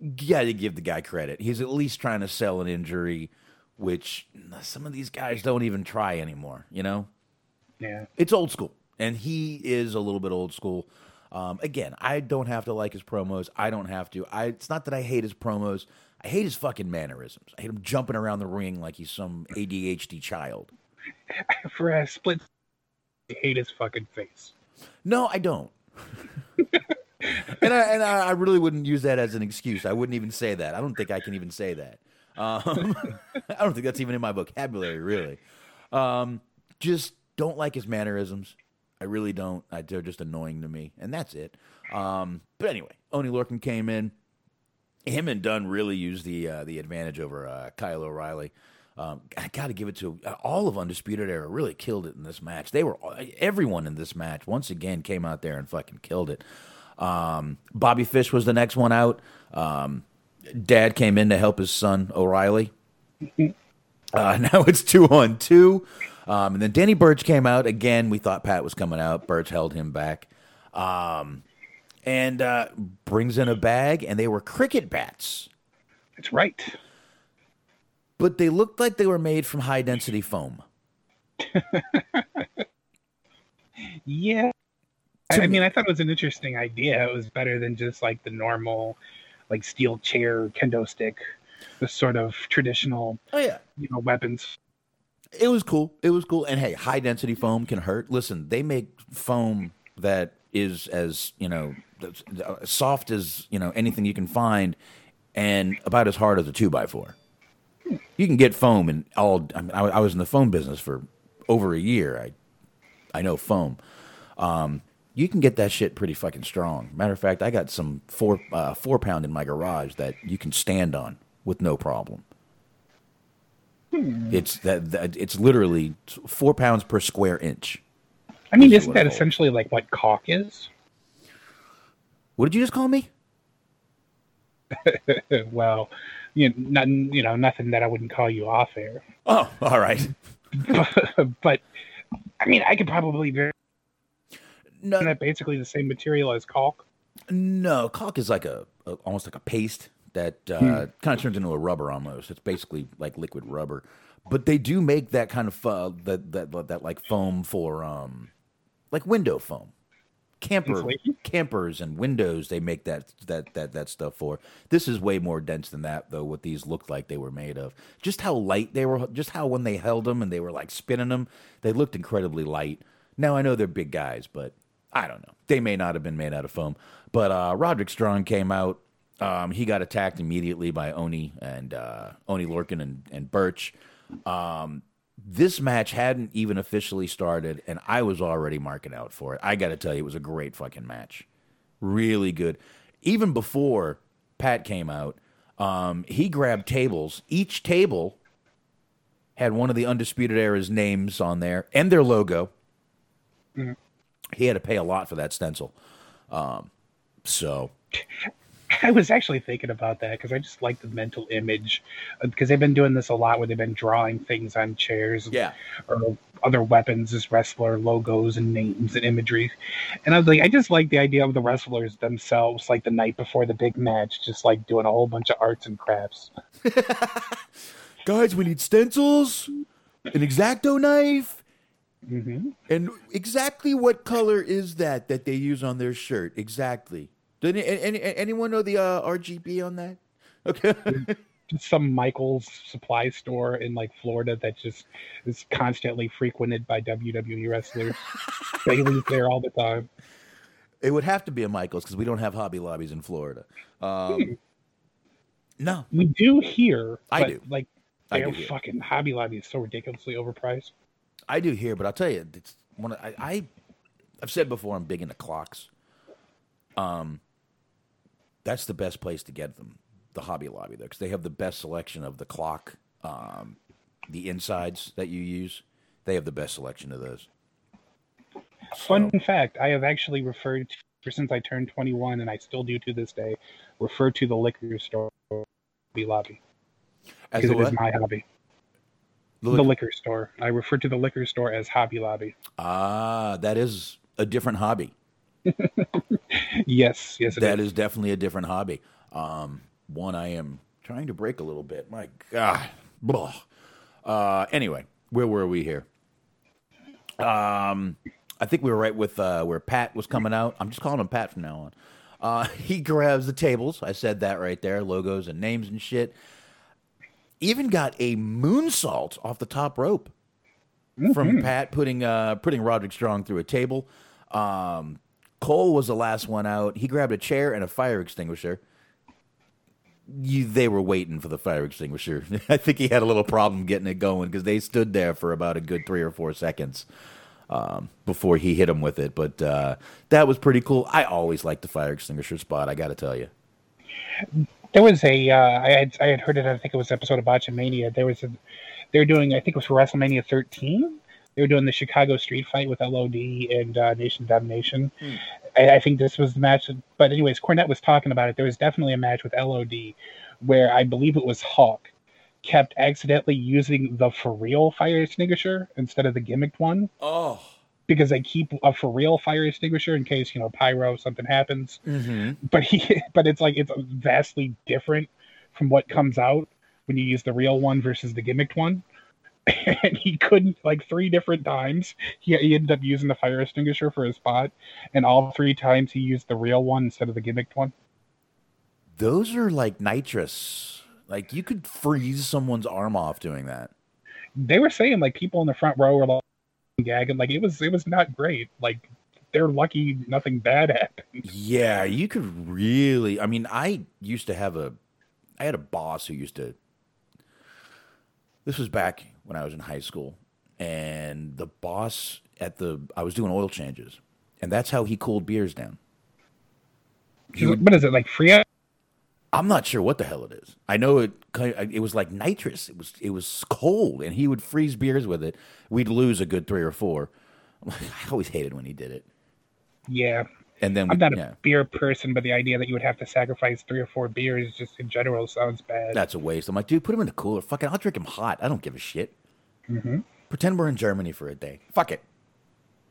you got to give the guy credit. He's at least trying to sell an injury, which some of these guys don't even try anymore. You know, Yeah. it's old school, and he is a little bit old school. Um, again, I don't have to like his promos. I don't have to. I. It's not that I hate his promos. I hate his fucking mannerisms. I hate him jumping around the ring like he's some ADHD child. For a split, I hate his fucking face. No, I don't. and I and I, I really wouldn't use that as an excuse. I wouldn't even say that. I don't think I can even say that. Um, I don't think that's even in my vocabulary, really. Um, just don't like his mannerisms. I really don't. I, they're just annoying to me, and that's it. Um, but anyway, Oni Lorcan came in. Him and Dunne really used the uh, the advantage over uh, Kyle O'Reilly. Um, I got to give it to uh, all of Undisputed Era. Really killed it in this match. They were everyone in this match once again came out there and fucking killed it. Um, Bobby Fish was the next one out. Um, Dad came in to help his son O'Reilly. Uh, now it's two on two. Um, and then Danny Burch came out again. We thought Pat was coming out. Burch held him back. Um, and uh, brings in a bag, and they were cricket bats, That's right. but they looked like they were made from high density foam. Yeah. I, I mean, I thought it was an interesting idea. It was better than just like the normal, like steel chair kendo stick, the sort of traditional, Oh yeah, you know, weapons. it was cool. It was cool. And hey, high density foam can hurt. Listen, they make foam that is as you know soft as you know anything you can find, and about as hard as a two by four. You can get foam and all. I, mean, I, I was in the foam business for over a year. I I know foam. Um, you can get that shit pretty fucking strong. Matter of fact, I got some four uh, four pound in my garage that you can stand on with no problem. It's that, that it's literally four pounds per square inch. I mean, is isn't that essentially like what caulk is? What did you just call me? well, you know, nothing, you know, nothing that I wouldn't call you off air. Oh, all right. but I mean, I could probably very No, that basically the same material as caulk. no, caulk is like a, a almost like a paste that uh, kind of turns into a rubber almost. It's basically like liquid rubber, but they do make that kind of uh, that, that that like foam for um like window foam. Camper Insulation? campers and windows they make that that that that stuff for. This is way more dense than that though. What these looked like they were made of. Just how light they were. Just how when they held them and they were like spinning them, they looked incredibly light. Now I know they're big guys, but I don't know. They may not have been made out of foam. But uh, Roderick Strong came out. Um, he got attacked immediately by Oni and uh, Oni Lorcan and, and Burch. Um, this match hadn't even officially started, and I was already marking out for it. I got to tell you, it was a great fucking match. Really good. Even before Pat came out, um, he grabbed tables. Each table had one of the Undisputed Era's names on there and their logo. He had to pay a lot for that stencil. Um, so I was actually thinking about that because I just like the mental image because they've been doing this a lot where they've been drawing things on chairs yeah, or other weapons as wrestler logos and names and imagery. And I was like, I just like the idea of the wrestlers themselves, like the night before the big match, just like doing a whole bunch of arts and crafts. guys, we need stencils, an exacto knife, hmm and exactly what color is that that they use on their shirt? Exactly. Did any, any, anyone know the uh, RGB on that? Okay. Just some Michael's supply store in like Florida that just is constantly frequented by WWE wrestlers. they leave there all the time. It would have to be a Michaels because we don't have Hobby Lobbies in Florida. Um, no, We do here. I do. Like I their do fucking Hobby Lobby is so ridiculously overpriced. I do here, but I'll tell you, it's one. Of, I, I I've said before, I'm big into clocks. Um, that's the best place to get them, the Hobby Lobby, there, because they have the best selection of the clock, um, the insides that you use. They have the best selection of those. Fun fact: I have actually referred to ever since I turned 21, and I still do to this day, refer to the liquor store Hobby Lobby As because it is my hobby. The The liquor- store. I refer to the liquor store as Hobby Lobby. Ah, that is a different hobby. Yes, yes, it is. That is definitely a different hobby. Um, one I am trying to break a little bit. My God. Blah. Uh, anyway, where were we here? Um, I think we were right with uh, where Pat was coming out. I'm just calling him Pat from now on. Uh, he grabs the tables. I said that right there, logos and names and shit. Even got a moonsault off the top rope from Pat putting uh, putting Roderick Strong through a table. Um, Cole was the last one out. He grabbed a chair and a fire extinguisher. You, they were waiting for the fire extinguisher. I think he had a little problem getting it going because they stood there for about a good three or four seconds um, before he hit him with it. But uh, that was pretty cool. I always liked the fire extinguisher spot. I got to tell you. There was a uh, I had I had heard it. I think it was an episode of Botchamania. There was a they were doing. I think it was for WrestleMania 13. They were doing the Chicago Street Fight with LOD and uh, Nation Domination. I, I think this was the match. But anyways, Cornette was talking about it. There was definitely a match with LOD where I believe it was Hawk kept accidentally using the for real fire extinguisher instead of the gimmicked one Oh, because they keep a for real fire extinguisher in case you know pyro something happens mm-hmm. but he but it's like it's vastly different from what comes out when you use the real one versus the gimmicked one and he couldn't like three different times he, he ended up using the fire extinguisher for his spot and all three times he used the real one instead of the gimmicked one those are like nitrous. Like you could freeze someone's arm off doing that. they were saying like people in the front row were like gagging like it was it was not great like they're lucky nothing bad happened Yeah, you could really. I mean, I used to have a. I had a boss who used to. This was back when I was in high school, and the boss at the I was doing oil changes, and that's how he cooled beers down. what is it like free I'm not sure what the hell it is. I know it. It was like nitrous. It was. It was cold, and he would freeze beers with it. We'd lose a good three or four. I always hated when he did it. yeah And then we, I'm not a yeah, beer person, but the idea that you would have to sacrifice three or four beers just in general sounds bad. that's a waste. I'm like, dude, put them in the cooler. Fucking, I'll drink them hot. I don't give a shit. Mm-hmm. Pretend we're in Germany for a day. Fuck it.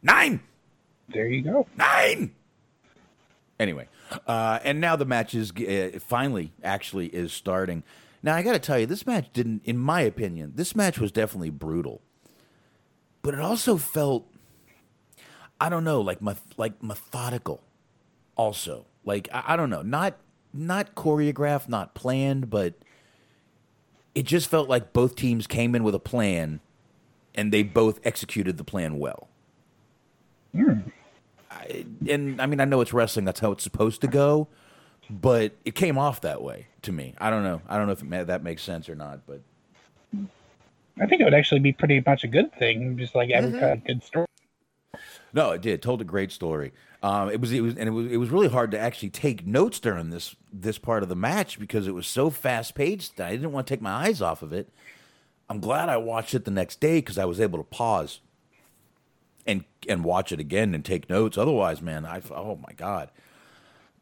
Nine, there you go. nine. Anyway, uh, and now the match is uh, finally actually is starting. Now I got to tell you, this match didn't, in my opinion, this match was definitely brutal, but it also felt, I don't know, like like methodical. Also, like I, I don't know, not not choreographed, not planned, but it just felt like both teams came in with a plan, and they both executed the plan well. I, and I mean, I know it's wrestling; that's how it's supposed to go. But it came off that way to me. I don't know. I don't know if it ma- that makes sense or not. But I think it would actually be pretty much a good thing, just like Mm-hmm. every kind of good story. No, it did. Told a great story. Um, it was it was and it was it was really hard to actually take notes during this this part of the match because it was so fast paced. I didn't want to take my eyes off of it. I'm glad I watched it the next day because I was able to pause and and watch it again and take notes. Otherwise, man, I oh my god,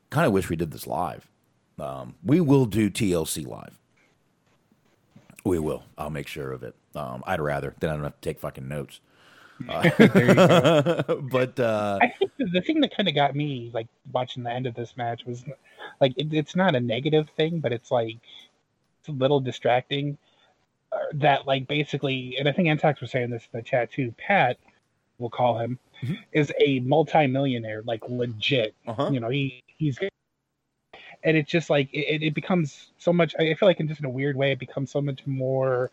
kind of wish we did this live. Um, we will do TLC live. We will. I'll make sure of it. Um, I'd rather then I don't have to take fucking notes. but uh, I think the, the thing that kind of got me like watching the end of this match was like it, it's not a negative thing, but it's like it's a little distracting. Uh, that like basically, and I think Antox was saying this in the chat too. Pat, we'll call him, is a multimillionaire, like legit. Uh-huh. You know, he he's and it's just like it, it becomes so much. I feel like in just in a weird way, it becomes so much more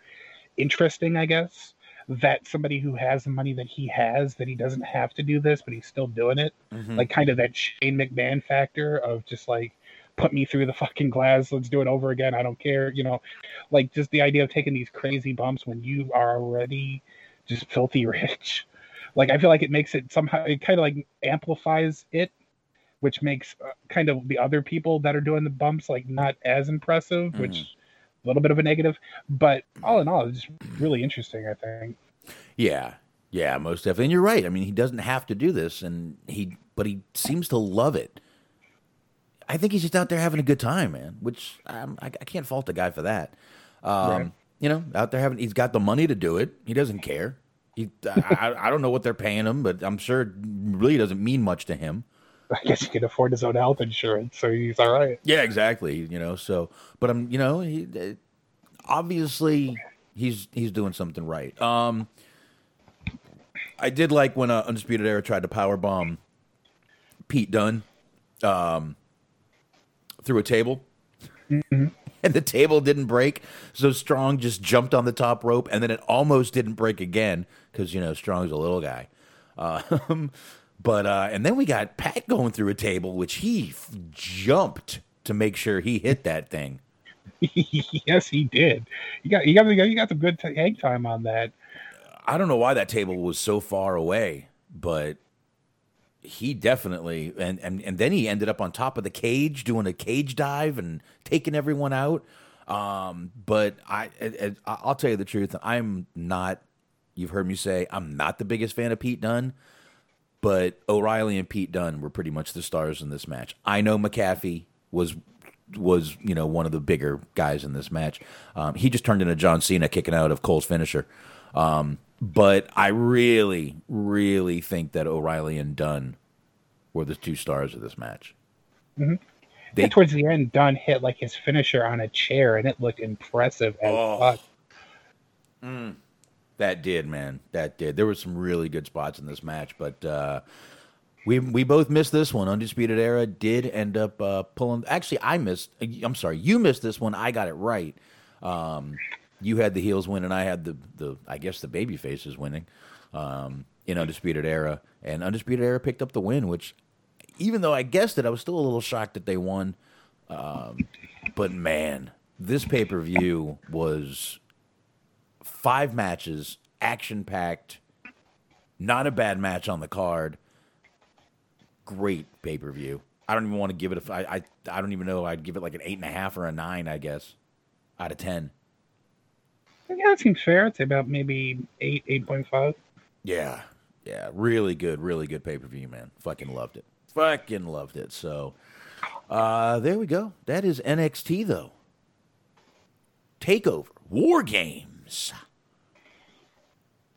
interesting, I guess, that somebody who has the money that he has, that he doesn't have to do this, but he's still doing it. Mhm. Like kind of that Shane McMahon factor of just like put me through the fucking glass, let's do it over again. I don't care, you know, like just the idea of taking these crazy bumps when you are already just filthy rich. Like I feel like it makes it somehow it kind of like amplifies it which makes uh, kind of the other people that are doing the bumps like not as impressive, which a little bit of a negative. But all in all, it's just really interesting. I think. Yeah, yeah, most definitely. And you're right. I mean, he doesn't have to do this, and he, but he seems to love it. I think he's just out there having a good time, man. Which um, I, I can't fault the guy for that. Um, Right. You know, out there having, he's got the money to do it. He doesn't care. He, I, I don't know what they're paying him, but I'm sure it really doesn't mean much to him. I guess he can afford his own health insurance, so he's all right. Yeah, exactly. You know, so but I'm, you know, he uh, obviously he's he's doing something right. Um, I did like when uh, Undisputed Era tried to power bomb Pete Dunne um, through a table. And the table didn't break, so Strong just jumped on the top rope, and then it almost didn't break again because you know Strong's a little guy. Um, but uh, and then we got Pat going through a table, which he f- jumped to make sure he hit that thing. yes, he did. You got you got you got some good t- hang time on that. I don't know why that table was so far away, but he definitely and, and and then he ended up on top of the cage doing a cage dive and taking everyone out. Um, but I, I I'll tell you the truth, I'm not. You've heard me say I'm not the biggest fan of Pete Dunne but O'Reilly and Pete Dunne were pretty much the stars in this match. I know McAfee was was you know one of the bigger guys in this match. Um, he just turned into John Cena kicking out of Cole's finisher. Um, but I really, really think that O'Reilly and Dunne were the two stars of this match. Mhm. They- towards the end, Dunne hit like his finisher on a chair, and it looked impressive as Oh. fuck. That did, man. That did. There were some really good spots in this match, but uh, we we both missed this one. Undisputed Era did end up uh, pulling. Actually, I missed. I'm sorry, you missed this one. I got it right. Um, you had the heels win, and I had the the. I guess the baby faces winning um, in Undisputed Era, and Undisputed Era picked up the win. Which, even though I guessed it, I was still a little shocked that they won. Um, but man, this pay per view was five matches, action packed, not a bad match on the card. Great pay per view. I don't even want to give it a. I, I I don't even know. I'd give it like an eight and a half or a nine. I guess out of ten. Yeah, that seems fair. Say about maybe eight, eight point five. Yeah, yeah, really good, really good pay per view, man. Fucking loved it. Fucking loved it. So, uh, there we go. That is NXT though. Takeover, War Games.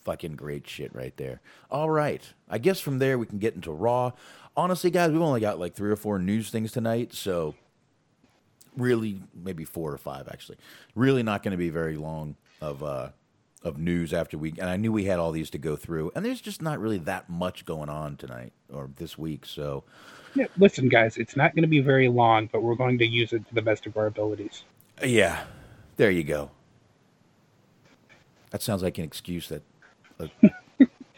Fucking great shit right there. All right, I guess from there we can get into Raw. Honestly, guys, we've only got like three or four news things tonight, so really maybe four or five actually. Really not going to be very long of uh of news after we and I knew we had all these to go through and there's just not really that much going on tonight or this week. So Yeah, listen, guys, it's not going to be very long, but we're going to use it to the best of our abilities. yeah, there you go. That sounds like an excuse that uh,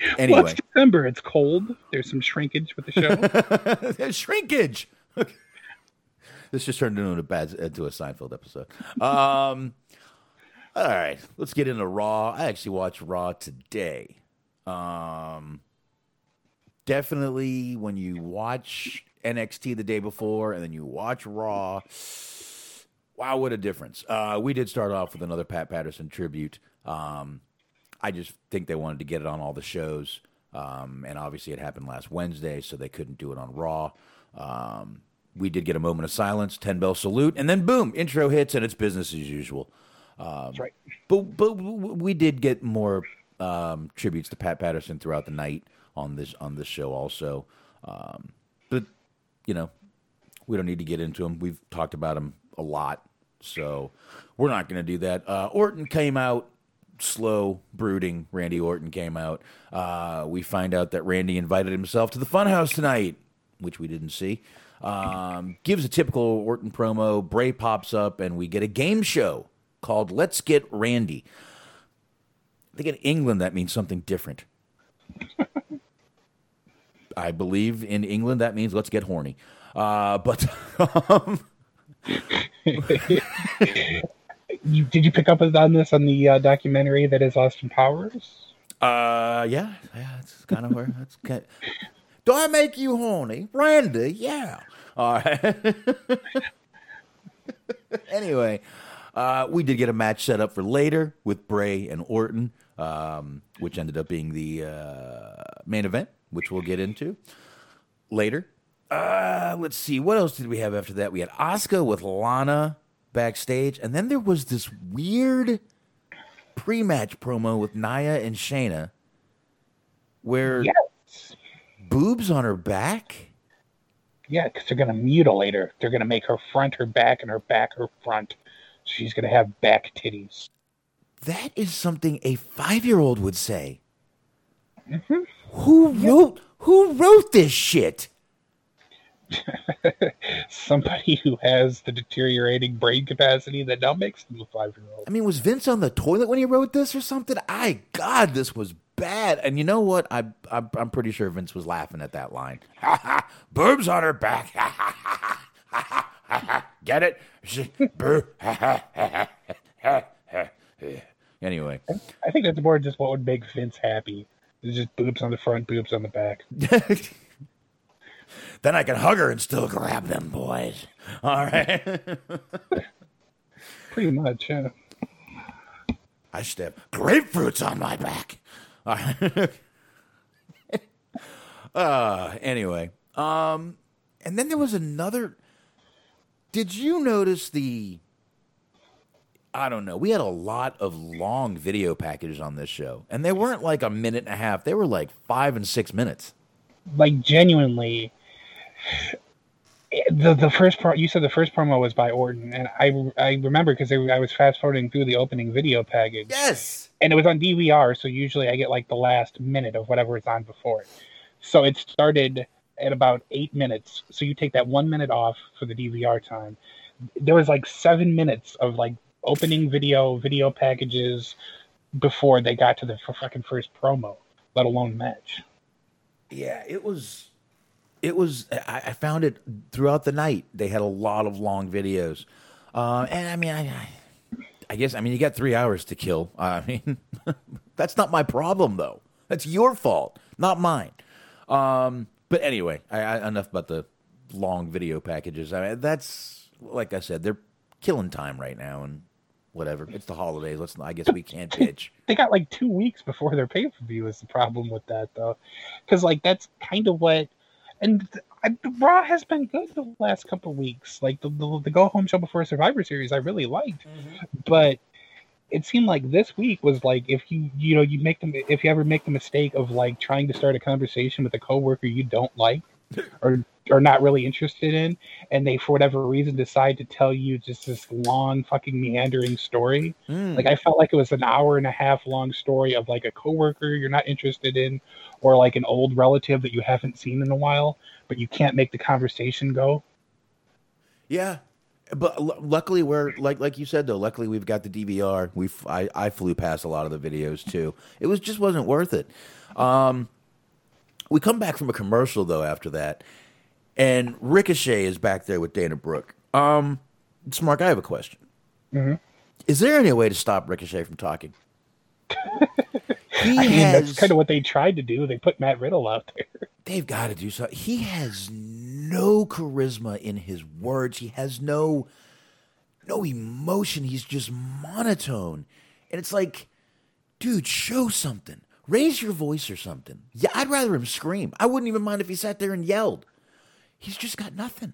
Well, anyway. it's December. It's cold. There's some shrinkage with the show. There's shrinkage. this just turned into a bad into a Seinfeld episode. Um, all right, let's get into Raw. I actually watched Raw today. Um, definitely when you watch NXT the day before and then you watch Raw. Wow, what a difference! Uh, we did start off with another Pat Patterson tribute. Um, I just think they wanted to get it on all the shows. Um, and obviously, it happened last Wednesday, so they couldn't do it on Raw. Um, we did get a moment of silence, 10 bell salute, and then boom, intro hits, and it's business as usual. Um, That's right. But, but we did get more um, tributes to Pat Patterson throughout the night on this on this show, also. Um, but, you know, we don't need to get into him. We've talked about him a lot, so we're not going to do that. Uh, Orton came out slow, brooding. Randy Orton came out. Uh, we find out that Randy invited himself to the Funhouse tonight, which we didn't see. Um, gives a typical Orton promo. Bray pops up, and we get a game show called Let's Get Randy. I think in England that means something different. I believe in England that means let's get horny. Uh, but um, You, did you pick up on this on the uh, documentary that is Austin Powers? uh, yeah, yeah, that's kind of where that's. Kind Do I make you horny, Randy? Yeah. All right. anyway, uh, we did get a match set up for later with Bray and Orton, um, which ended up being the uh, main event, which we'll get into later. Uh, let's see. What else did we have after that? We had Asuka with Lana backstage, and then there was this weird pre-match promo with Nia and Shayna, where Yes. boobs on her back. Yeah, because they're gonna mutilate her. They're gonna make her front her back and her back her front. She's gonna have back titties. That is something a five-year-old would say. Mm-hmm. Who wrote? Who wrote this shit? Somebody who has the deteriorating brain capacity that now makes them a five year old. I mean, was Vince on the toilet when he wrote this or something? I God, this was bad. And you know what? I, I I'm pretty sure Vince was laughing at that line. Boobs on her back. Get it? Anyway, I think that's more just what would make Vince happy. It's just boobs on the front, boobs on the back. then I can hug her and still grab them boys. All right. Pretty much, yeah. I should have grapefruits on my back. All right. uh, anyway, um, and then there was another. Did you notice the? I don't know. We had a lot of long video packages on this show, and they weren't like a minute and a half. They were like five and six minutes. Like genuinely, the the first part you said the first promo was by Orton, and I I remember because I was fast forwarding through the opening video package. Yes. and it was on DVR, so usually I get like the last minute of whatever is on before it. So it started at about eight minutes. So you take that one minute off for the DVR time. There was like seven minutes of like opening video, video packages before they got to the fucking first promo, let alone match. Yeah, it was. It was. I, found it throughout the night. They had a lot of long videos, uh, and I mean, I, I, I guess I mean you got three hours to kill. I mean, that's not my problem though. That's your fault, not mine. Um, but anyway, I, I, enough about the long video packages. I mean, that's like I said, they're killing time right now, and whatever. It's the holidays. Let's. I guess we can't bitch. They got like two weeks before their pay per view is the problem with that though, because like that's kind of what. And I, Raw has been good the last couple weeks. Like the, the the go home show before Survivor Series, I really liked, mm-hmm. but it seemed like this week was like if you you know you make them if you ever make the mistake of like trying to start a conversation with a coworker you don't like or are not really interested in, and they for whatever reason decide to tell you just this long fucking meandering story. Hmm. Like I felt like it was an hour and a half long story of like a coworker you're not interested in, or like an old relative that you haven't seen in a while, but you can't make the conversation go. Yeah, but l- luckily we're like like you said though. Luckily we've got the DVR. We I I flew past a lot of the videos too. It was just wasn't worth it. Um, we come back from a commercial though after that, and Ricochet is back there with Dana Brooke. Um, Mark, I have a question. Is there any way to stop Ricochet from talking? he I mean, has that's kind of what they tried to do. They put Matt Riddle out there. they've got to do something. He has no charisma in his words. He has no no emotion. He's just monotone. And it's like, dude, show something. Raise your voice or something. Yeah, I'd rather him scream. I wouldn't even mind if he sat there and yelled. He's just got nothing.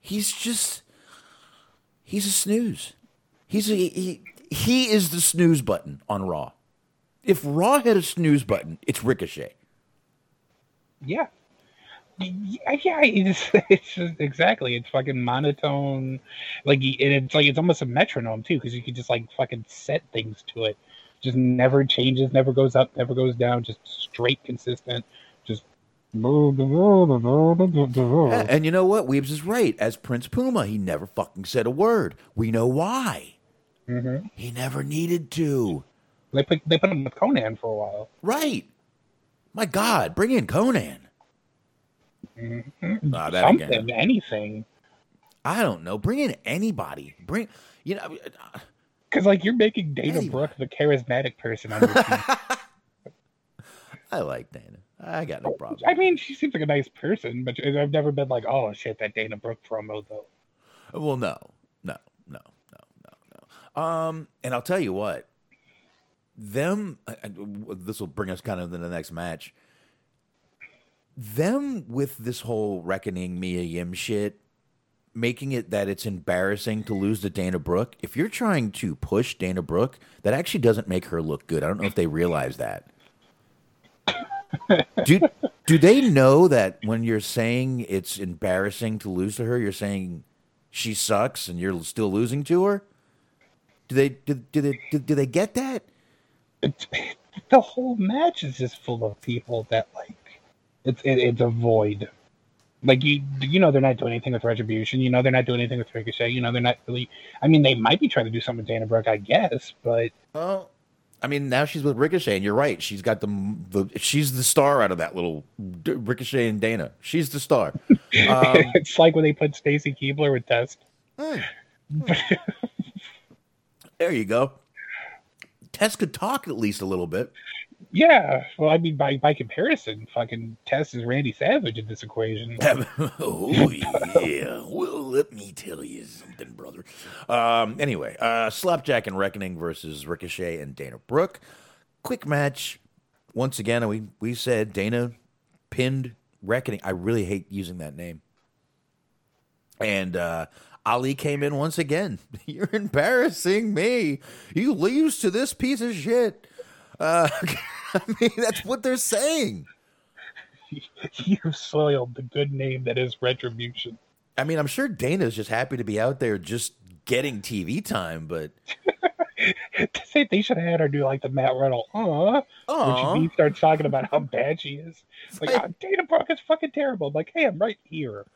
He's just he's a snooze. He's a, he he is the snooze button on Raw. If Raw had a snooze button, it's Ricochet. Yeah. Yeah, yeah, it's, it's just, exactly. It's fucking monotone, like, and it's like it's almost a metronome too, because you can just like fucking set things to it. Just never changes, never goes up, never goes down, just straight consistent. Just and you know what? Weebs is right. As Prince Puma, he never fucking said a word. We know why. Mhm. He never needed to. They put they put him with Konnan for a while. Right. My God, bring in Konnan. Mhm. Ah, that Something, again. anything. I don't know. Bring in anybody. Bring, you know, uh, Because like you're making Dana Anyway. Brooke the charismatic person on your team. I like Dana. I got no problem. I mean, she seems like a nice person, but I've never been like, oh shit, that Dana Brooke promo though. Well, no, no, no, no, no, no. Um, and I'll tell you what, them. This will bring us kind of to the next match. Them with this whole reckoning Mia Yim shit, making it that it's embarrassing to lose to Dana Brooke. If you're trying to push Dana Brooke, that actually doesn't make her look good. I don't know if they realize that. do do they know that when you're saying it's embarrassing to lose to her, you're saying she sucks and you're still losing to her? Do they do, do they do, do they get that? The whole match is just full of people that like it's it, it's a void. Like you you know they're not doing anything with Retribution. You know they're not doing anything with Ricochet. You know they're not really. I mean they might be trying to do something with Dana Brooke, I guess, but Well, I mean, now she's with Ricochet, and you're right. She's got the the she's the star out of that little D- Ricochet and Dana. She's the star. Um, it's like when they put Stacy Keibler with Test. there you go. Tess could talk at least a little bit. Yeah, well, I mean by by comparison, fucking Test is Randy Savage in this equation. oh yeah. Well, let me tell you something, brother. Um, anyway, uh, Slapjack and Reckoning versus Ricochet and Dana Brooke. Quick match. Once again, we we said Dana pinned Reckoning. I really hate using that name. And uh, Ali came in once again. You're embarrassing me. You lose to this piece of shit. Uh, I mean, that's what they're saying. You've soiled the good name that is Retribution. I mean, I'm sure Dana's just happy to be out there just getting TV time, but they, they should have had her do like the Matt Riddle, uh, Aw. when she starts talking about how bad she is. Like, "Ah, Dana Brooke is fucking terrible. I'm like, hey, I'm right here.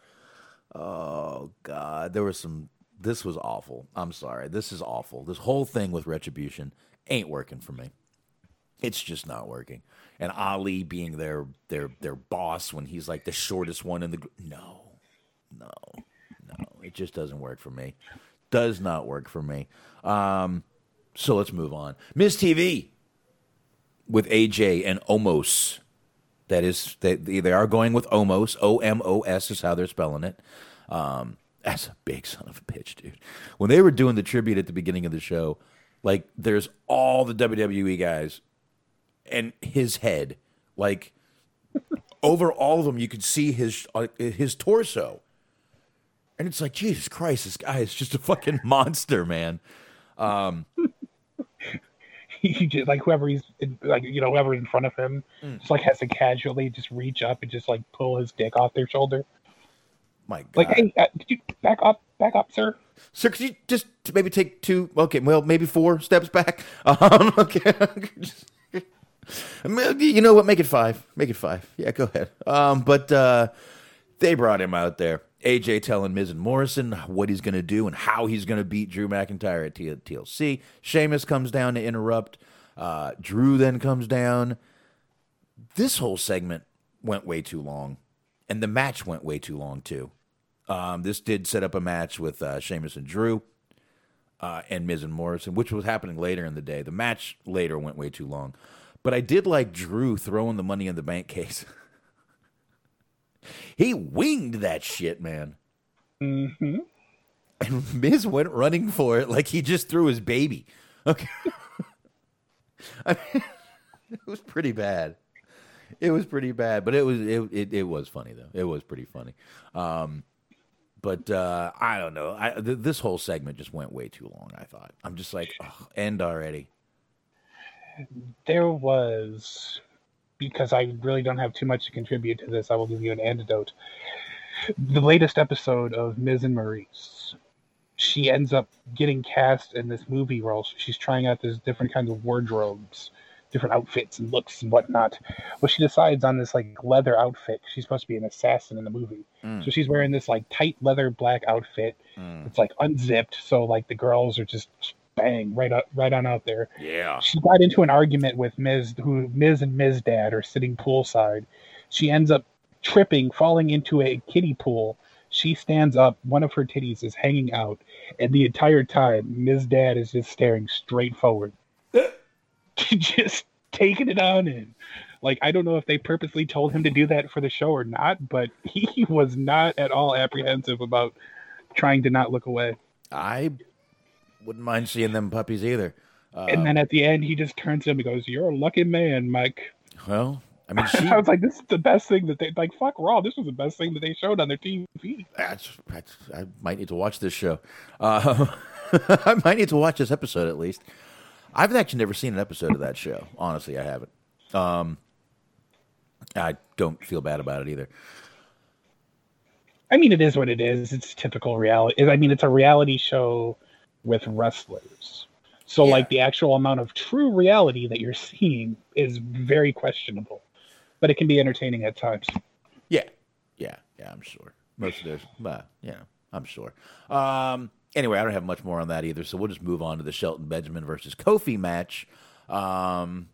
oh god, there was some. This was awful. I'm sorry. This is awful. This whole thing with retribution ain't working for me. It's just not working. And Ali being their their their boss when he's like the shortest one in the gr- no, no, no. It just doesn't work for me. Does not work for me. Um, so let's move on. Miz TV with AJ and Omos. That is, they they are going with Omos. O M O S is how they're spelling it. Um, that's a big son of a bitch, dude. When they were doing the tribute at the beginning of the show, like there's all the WWE guys and his head, like over all of them, you could see his uh, his torso, and it's like Jesus Christ, this guy is just a fucking monster, man. Um, he just like whoever he's in, like you know whoever's in front of him Mm. just like has to casually just reach up and just like pull his dick off their shoulder. my God. Like, hey, uh, could you back up, back up, sir? Sir, could you just maybe take two? Okay, well, maybe four steps back. Um, okay, Just- you know what? Make it five. Make it five. Yeah, go ahead. Um, but uh, they brought him out there. AJ telling Miz and Morrison what he's going to do and how he's going to beat Drew McIntyre at TLC. Sheamus comes down to interrupt. Uh, Drew then comes down. This whole segment went way too long, and the match went way too long too. Um, this did set up a match with uh, Sheamus and Drew uh, and Miz and Morrison, which was happening later in the day. The match later went way too long. But I did like Drew throwing the money in the bank case. he winged that shit, man. Mm-hmm. And Miz went running for it like he just threw his baby. Okay. I mean, it was pretty bad. It was pretty bad, but it was it, it, it was funny though. It was pretty funny. Um, but uh, I don't know. I, th- this whole segment just went way too long. I thought. I'm just like, "Ugh, end already. There was because I really don't have too much to contribute to this. I will give you an antidote. The latest episode of Miz and Maurice. She ends up getting cast in this movie role. She's trying out this different kinds of wardrobes different outfits and looks and whatnot. Well, she decides on this like leather outfit. She's supposed to be an assassin in the movie, Mm. so she's wearing this like tight leather black outfit. Mm. It's like unzipped, so like the girls are just bang right up, right on out there. Yeah. She got into an argument with Miz who Miz and Miz Dad are sitting poolside. She ends up tripping, falling into a kiddie pool. She stands up, one of her titties is hanging out, and the entire time Miz Dad is just staring straight forward. just taking it on in. Like I don't know if they purposely told him to do that for the show or not, but he was not at all apprehensive about trying to not look away. I wouldn't mind seeing them puppies either. Uh, and then at the end, he just turns to him and goes, "You're a lucky man, Mike." well, I mean, she. I was like, "This is the best thing that they like." Fuck Raw. This was the best thing that they showed on their TV. That's, that's, I might need to watch this show. Uh, I might need to watch this episode at least. I've actually never seen an episode of that show. Honestly, I haven't. Um, I don't feel bad about it either. I mean, it is what it is. It's typical reality. I mean, it's a reality show with wrestlers. So, Yeah. like, the actual amount of true reality that you're seeing is very questionable, but it can be entertaining at times. Yeah, yeah, yeah. I'm sure most of those. Uh, yeah, I'm sure. Um, anyway, I don't have much more on that either, so we'll just move on to the Shelton Benjamin versus Kofi match. Um,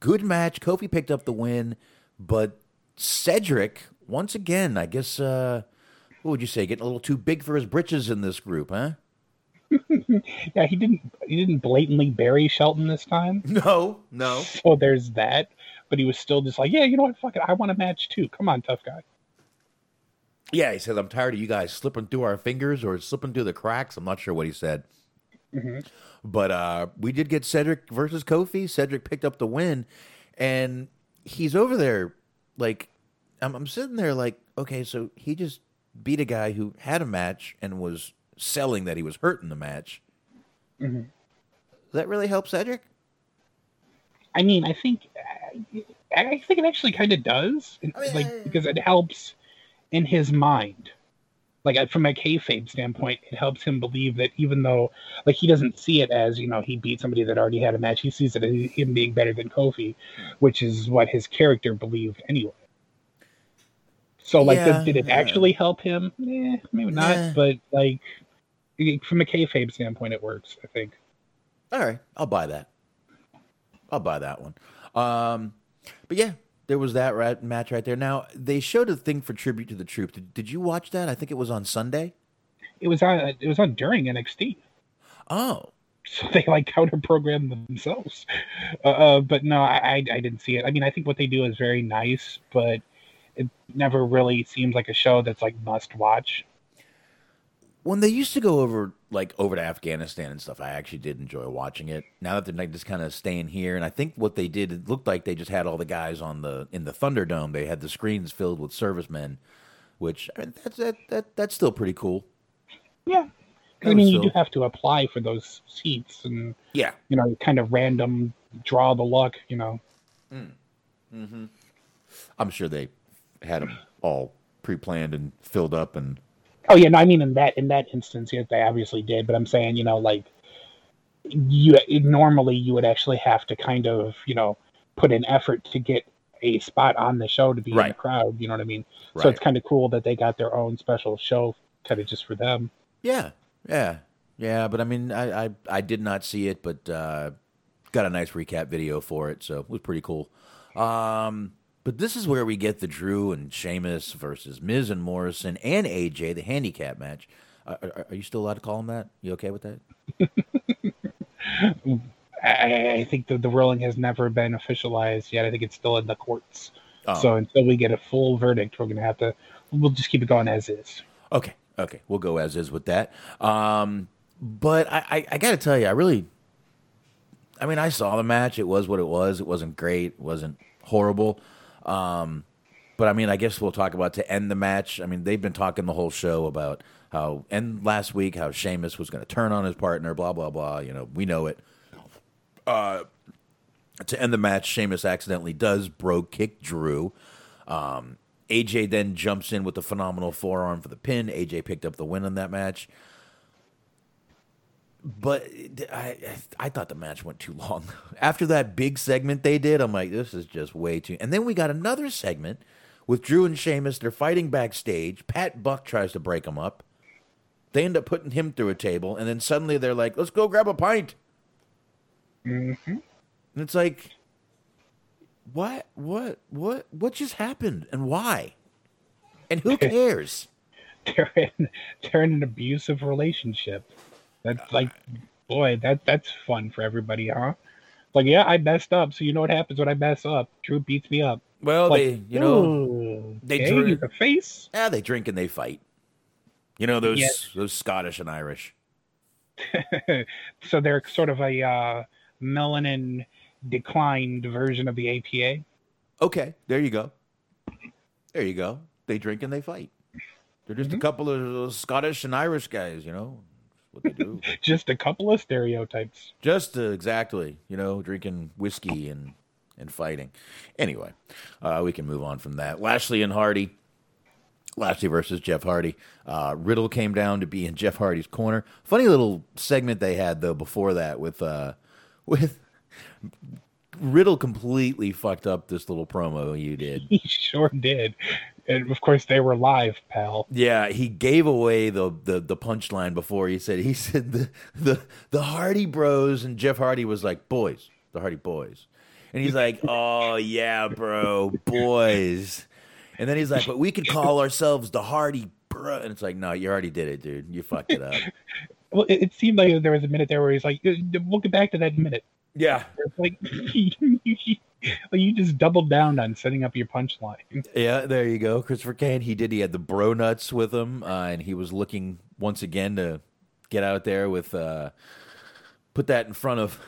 good match. Kofi picked up the win, but Cedric once again, I guess. Uh, what would you say? Getting a little too big for his britches in this group, huh? Yeah, he didn't he didn't blatantly bury Shelton this time. No, no. So there's that. But he was still just like, yeah, you know what? Fuck it. I want a match too. Come on, tough guy. Yeah, he says, I'm tired of you guys slipping through our fingers or slipping through the cracks. I'm not sure what he said. But uh, we did get Cedric versus Kofi. Cedric picked up the win, and he's over there. Like, I'm, I'm sitting there, like, okay, so he just beat a guy who had a match and was selling that he was hurt in the match. Does that really help Cedric? I mean, I think I think it actually kind of does, like because it helps in his mind. Like uh, from a kayfabe standpoint, it helps him believe that even though, like, he doesn't see it as you know he beat somebody that already had a match, he sees it as him being better than Kofi, which is what his character believed anyway. So, like, Yeah, did, did it yeah. actually help him? Eh, maybe not. Yeah. But like, from a kayfabe standpoint, it works. I think. All right, I'll buy that. I'll buy that one. Um, but yeah, there was that right, match right there. Now they showed a thing for tribute to the troop. Did, did you watch that? I think it was on Sunday. It was on. It was on during NXT. Oh, so they like counter program themselves. Uh, uh, but no, I I didn't see it. I mean, I think what they do is very nice, but it never really seems like a show that's like must watch. When they used to go over like over to Afghanistan and stuff, I actually did enjoy watching it. Now that they're like just kind of staying here, and I think what they did, it looked like they just had all the guys on the in the Thunderdome. They had the screens filled with servicemen, which I mean, that's that, that that's still pretty cool. Yeah, I mean, was you do have to apply for those seats, and Yeah, you know, kind of random draw the luck. You know, mm. mm-hmm. I'm sure they had them all pre-planned and filled up, and oh yeah, no, I mean in that in that instance, yes, they obviously did. But I'm saying, you know, like you normally you would actually have to kind of you know put an effort to get a spot on the show to be in the crowd. You know what I mean? So it's kind of cool that they got their own special show, kind of just for them. Yeah, yeah, yeah. But I mean, I I, I did not see it, but uh, got a nice recap video for it, so it was pretty cool. Um, but this is where we get the Drew and Sheamus versus Miz and Morrison and AJ, the handicap match. Uh, are, are you still allowed to call them that? You okay with that? I, I think that the ruling has never been officialized yet. I think it's still in the courts. Oh. So until we get a full verdict, we're gonna have to. We'll just keep it going as is. Okay, okay, we'll go as is with that. Um, but I, I, I got to tell you, I really, I mean, I saw the match. It was what it was. It wasn't great. It wasn't horrible. Um, but I mean, I guess we'll talk about to end the match. I mean, they've been talking the whole show about how, and last week how Sheamus was going to turn on his partner. Blah blah blah. You know, we know it. Uh, to end the match, Sheamus accidentally does brogue kick Drew. Um, AJ then jumps in with the phenomenal forearm for the pin. AJ picked up the win on that match. But I I thought the match went too long. After that big segment they did, I'm like, this is just way too. And then we got another segment with Drew and Sheamus. They're fighting backstage. Pat Buck tries to break them up. They end up putting him through a table, and then suddenly they're like, "Let's go grab a pint." Mm-hmm. And it's like, what, what, what, what just happened, and why, and who cares? They're in, they're in an abusive relationship. That's like, boy, that that's fun for everybody, huh? Like, yeah, I messed up, so you know what happens when I mess up? Drew beats me up. Well, Like, they, you know, they drew- you're the face. yeah, they drink and they fight. You know those Yeah. those Scottish and Irish. so they're sort of a uh, melanin declined version of the APA. Okay, there you go. There you go. They drink and they fight. They're just a couple of Scottish and Irish guys, you know. What they do. Just a couple of stereotypes. just uh, exactly, you know, drinking whiskey and and fighting. Anyway, uh, we can move on from that. Lashley and Hardy. Lashley versus Jeff Hardy. Uh, Riddle came down to be in Jeff Hardy's corner. Funny little segment they had though before that with uh, with Riddle completely fucked up this little promo you did. He sure did. And of course, they were live, pal. Yeah, he gave away the the, the punchline before. He said he said the, the the Hardy Bros and Jeff Hardy was like boys, the Hardy Boys, and he's like, oh yeah, bro, boys, and then he's like, but we could call ourselves the Hardy Bro, and it's like, no, you already did it, dude. You fucked it up. Well, it, it seemed like there was a minute there where he's like, "Uh, "We'll get back to that minute." yeah, It's like you just doubled down on setting up your punchline. yeah, there you go. Christopher Kane, he did. He had the bro nuts with him, uh, and he was looking once again to get out there with uh, put that in front of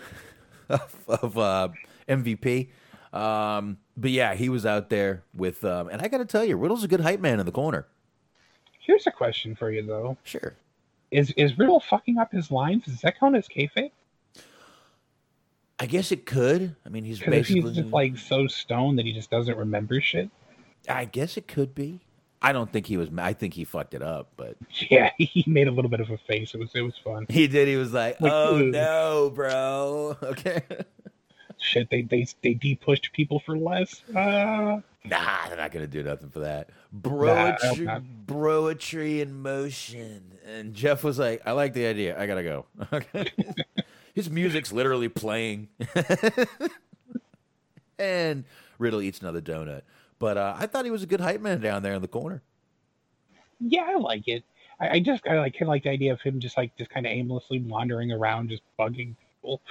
of, uh, MVP. Um, but yeah, he was out there with, um, and I got to tell you, Riddle's a good hype man in the corner. Here's a question for you though: Sure. Is is Riddle fucking up his lines? Does that count as kayfabe? I guess it could. I mean, he's basically. he's just like so stoned that he just doesn't remember shit. I guess it could be. I don't think he was. I think he fucked it up, but Yeah, he made a little bit of a face. It was it was fun. he did. He was like, Like, "Oh ooh. no, bro." Okay. Shit, they they they de-pushed people for less. Uh, Nah, they're not gonna do nothing for that. Nah, Broetry, not. broetry in motion. And Jeff was like, "I like the idea. I gotta go." Okay. His music's literally playing, and Riddle eats another donut. But uh, I thought he was a good hype man down there in the corner. yeah, I like it. I, I just I like kind of like the idea of him just like just kind of aimlessly wandering around, just bugging people.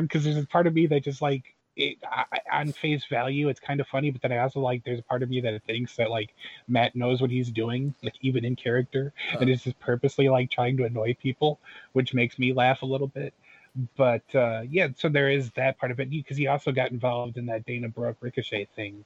Because there's a part of me that just like it I, on face value, it's kind of funny, but then I also like there's a part of me that thinks that like Matt knows what he's doing, like even in character, and is just purposely like trying to annoy people, which makes me laugh a little bit. But uh, yeah, so there is that part of it because he also got involved in that Dana Brooke Ricochet thing.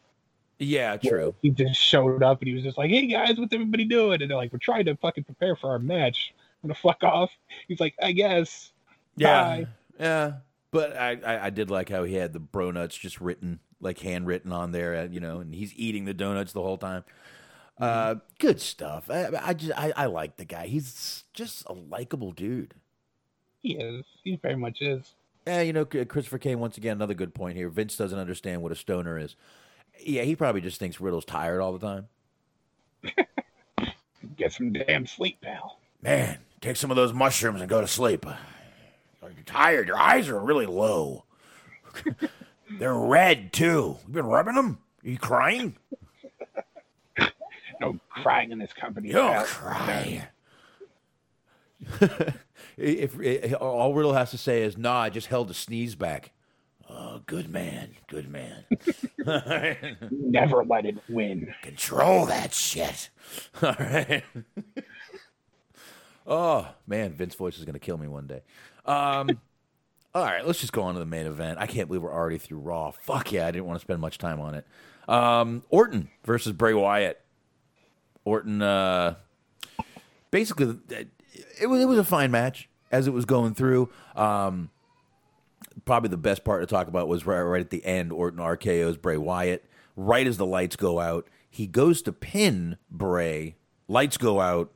Yeah, true. He just showed up and he was just like, "Hey guys, what's everybody doing?" And they're like, "We're trying to fucking prepare for our match." I'm gonna fuck off. He's like, "I guess." Yeah, Bye. yeah. But I, I, I did like how he had the bro nuts just written, like handwritten on there, uh, you know, and he's eating the donuts the whole time. Uh, good stuff. I, I just I, I like the guy. He's just a likable dude. He is. He very much is. Yeah, you know, Christopher Kane once again another good point here. Vince doesn't understand what a stoner is. Yeah, he probably just thinks Riddle's tired all the time. Get some damn sleep, pal. Man, take some of those mushrooms and go to sleep. You're tired. Your eyes are really low. They're red too. You've been rubbing them? Are you crying? No crying in this company. You don't pal. cry. If, if all Riddle has to say is, "Nah, I just held a sneeze back." Oh, good man, good man. Never let it win. Control that shit. All right. oh man, Vince voice is gonna kill me one day. Um, all right, let's just go on to the main event. I can't believe we're already through Raw. Fuck yeah, I didn't want to spend much time on it. Um, Orton versus Bray Wyatt. Orton, uh, basically, it was it was a fine match as it was going through. Um, probably the best part to talk about was right, right at the end. Orton RKO's Bray Wyatt. Right as the lights go out, he goes to pin Bray. Lights go out,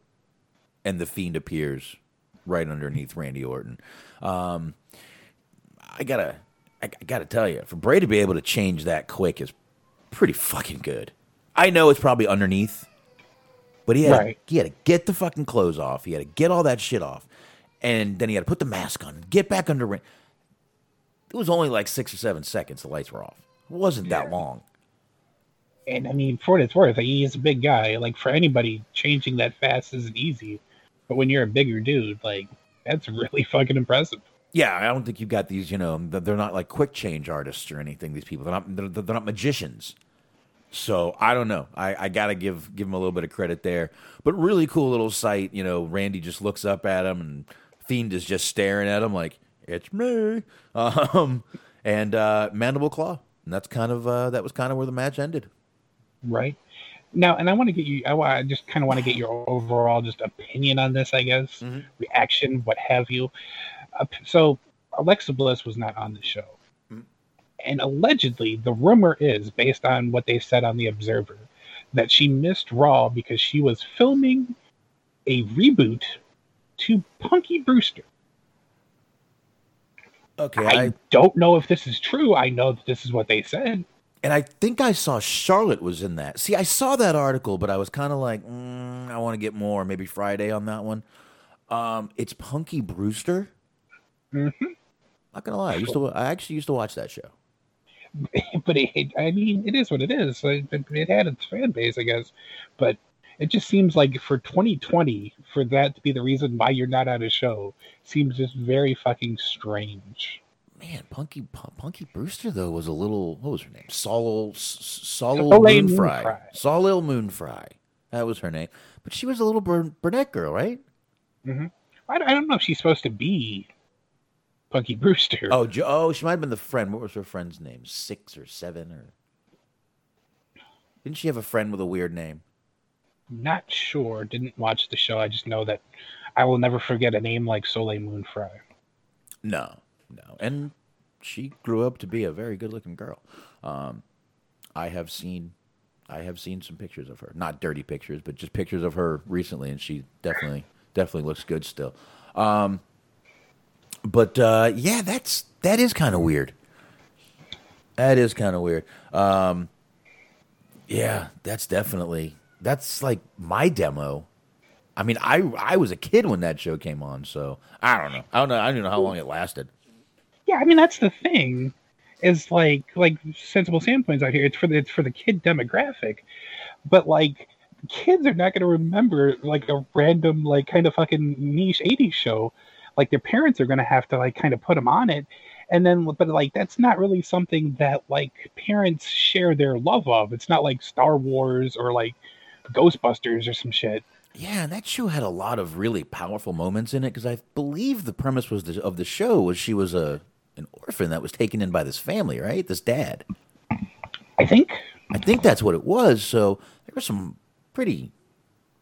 and the Fiend appears. right underneath Randy Orton. Um, I gotta, I, gotta tell you, for Bray to be able to change that quick is pretty fucking good. I know it's probably underneath, but he had, Right. he had to get the fucking clothes off. He had to get all that shit off, and then he had to put the mask on, get back under. Ran- It was only like six or seven seconds. The lights were off. It wasn't that long. And I mean, for what it's worth, he is a big guy. Like for anybody, changing that fast isn't easy. But when you're a bigger dude, like that's really fucking impressive. Yeah, I don't think you've got these. You know, they're not like quick change artists or anything. These people, they're not. They're, they're not magicians. So I don't know. I, I gotta give give him a little bit of credit there. But really cool little sight. You know, Randy just looks up at him, and Fiend is just staring at him like it's me. Um, and uh, Mandible Claw. And that's kind of uh, that was kind of where the match ended. right now and i want to get you i, I just kind of want to get your overall just opinion on this i guess reaction what have you uh, so alexa bliss was not on the show and allegedly the rumor is based on what they said on the observer that she missed raw because she was filming a reboot to punky brewster Okay, I, I, don't know if this is true i know that this is what they said and I think I saw Charlotte was in that. See, I saw that article, but I was kind of like, mm, I want to get more. Maybe Friday on that one. Um, it's Punky Brewster. mm-hmm. Not gonna lie, I used to. I actually used to watch that show. but it, I mean, it is what it is. It, it, it had its fan base, I guess, but it just seems like for 2020, for that to be the reason why you're not on a show, seems just very fucking strange. Man, Punky Pu- Punky Brewster though was a little. What was her name? Sol Sol Soleil Moon Frye. Moonfry. Soleil Moon Frye. That was her name. But she was a little brunette girl, right? Mm-hmm. I, I don't know if she's supposed to be Punky Brewster. Oh, jo- oh, she might have been the friend. What was her friend's name? Six or seven or? Didn't she have a friend with a weird name? Not sure. Didn't watch the show. I just know that I will never forget a name like Soleil Moon Frye. No, no. And she grew up to be a very good-looking girl. Um, I have seen, I have seen some pictures of her. Not dirty pictures, but just pictures of her recently, and she definitely, definitely looks good still. Um, but uh, yeah, that's that is kind of weird. That is kind of weird. Um, yeah, that's definitely that's like my demo. I mean, I I was a kid when that show came on, so I don't know. I don't know. I don't know how long it lasted. Yeah, I mean that's the thing. Is like like sensible Sam points out here. It's for the it's for the kid demographic, but like kids are not going to remember like a random like kind of fucking niche '80s show. Like their parents are going to have to like kind of put them on it, and then but like that's not really something that like parents share their love of. It's not like Star Wars or like Ghostbusters or some shit. Yeah, and that show had a lot of really powerful moments in it because I believe the premise was the, of the show was she was a an orphan that was taken in by this family, right? This dad. I think I think that's what it was. So there were some pretty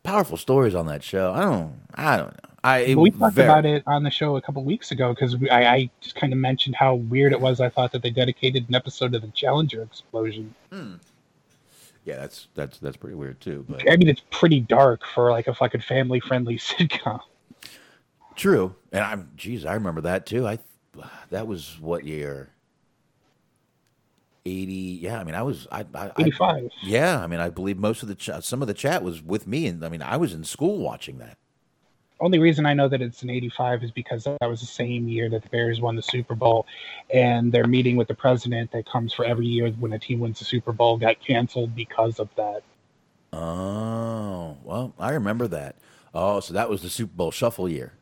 powerful stories on that show. I don't, I don't know. I we talked very- about it on the show a couple weeks ago because I, I just kind of mentioned how weird it was. I thought that they dedicated an episode to the Challenger explosion. Hmm. Yeah, that's that's that's pretty weird too. But I mean, it's pretty dark for like a fucking family-friendly sitcom. True, and I'm, geez, I remember that too. I, that was what year? Eighty. Yeah, I mean, I was, I, I, I 85. yeah, I mean, I believe most of the ch- some of the chat was with me, and I mean, I was in school watching that. Only reason I know that it's an 85 is because that was the same year that the Bears won the Super Bowl, and their meeting with the president that comes for every year when a team wins the Super Bowl got canceled because of that. Oh, well, I remember that. Oh, so that was the Super Bowl shuffle year.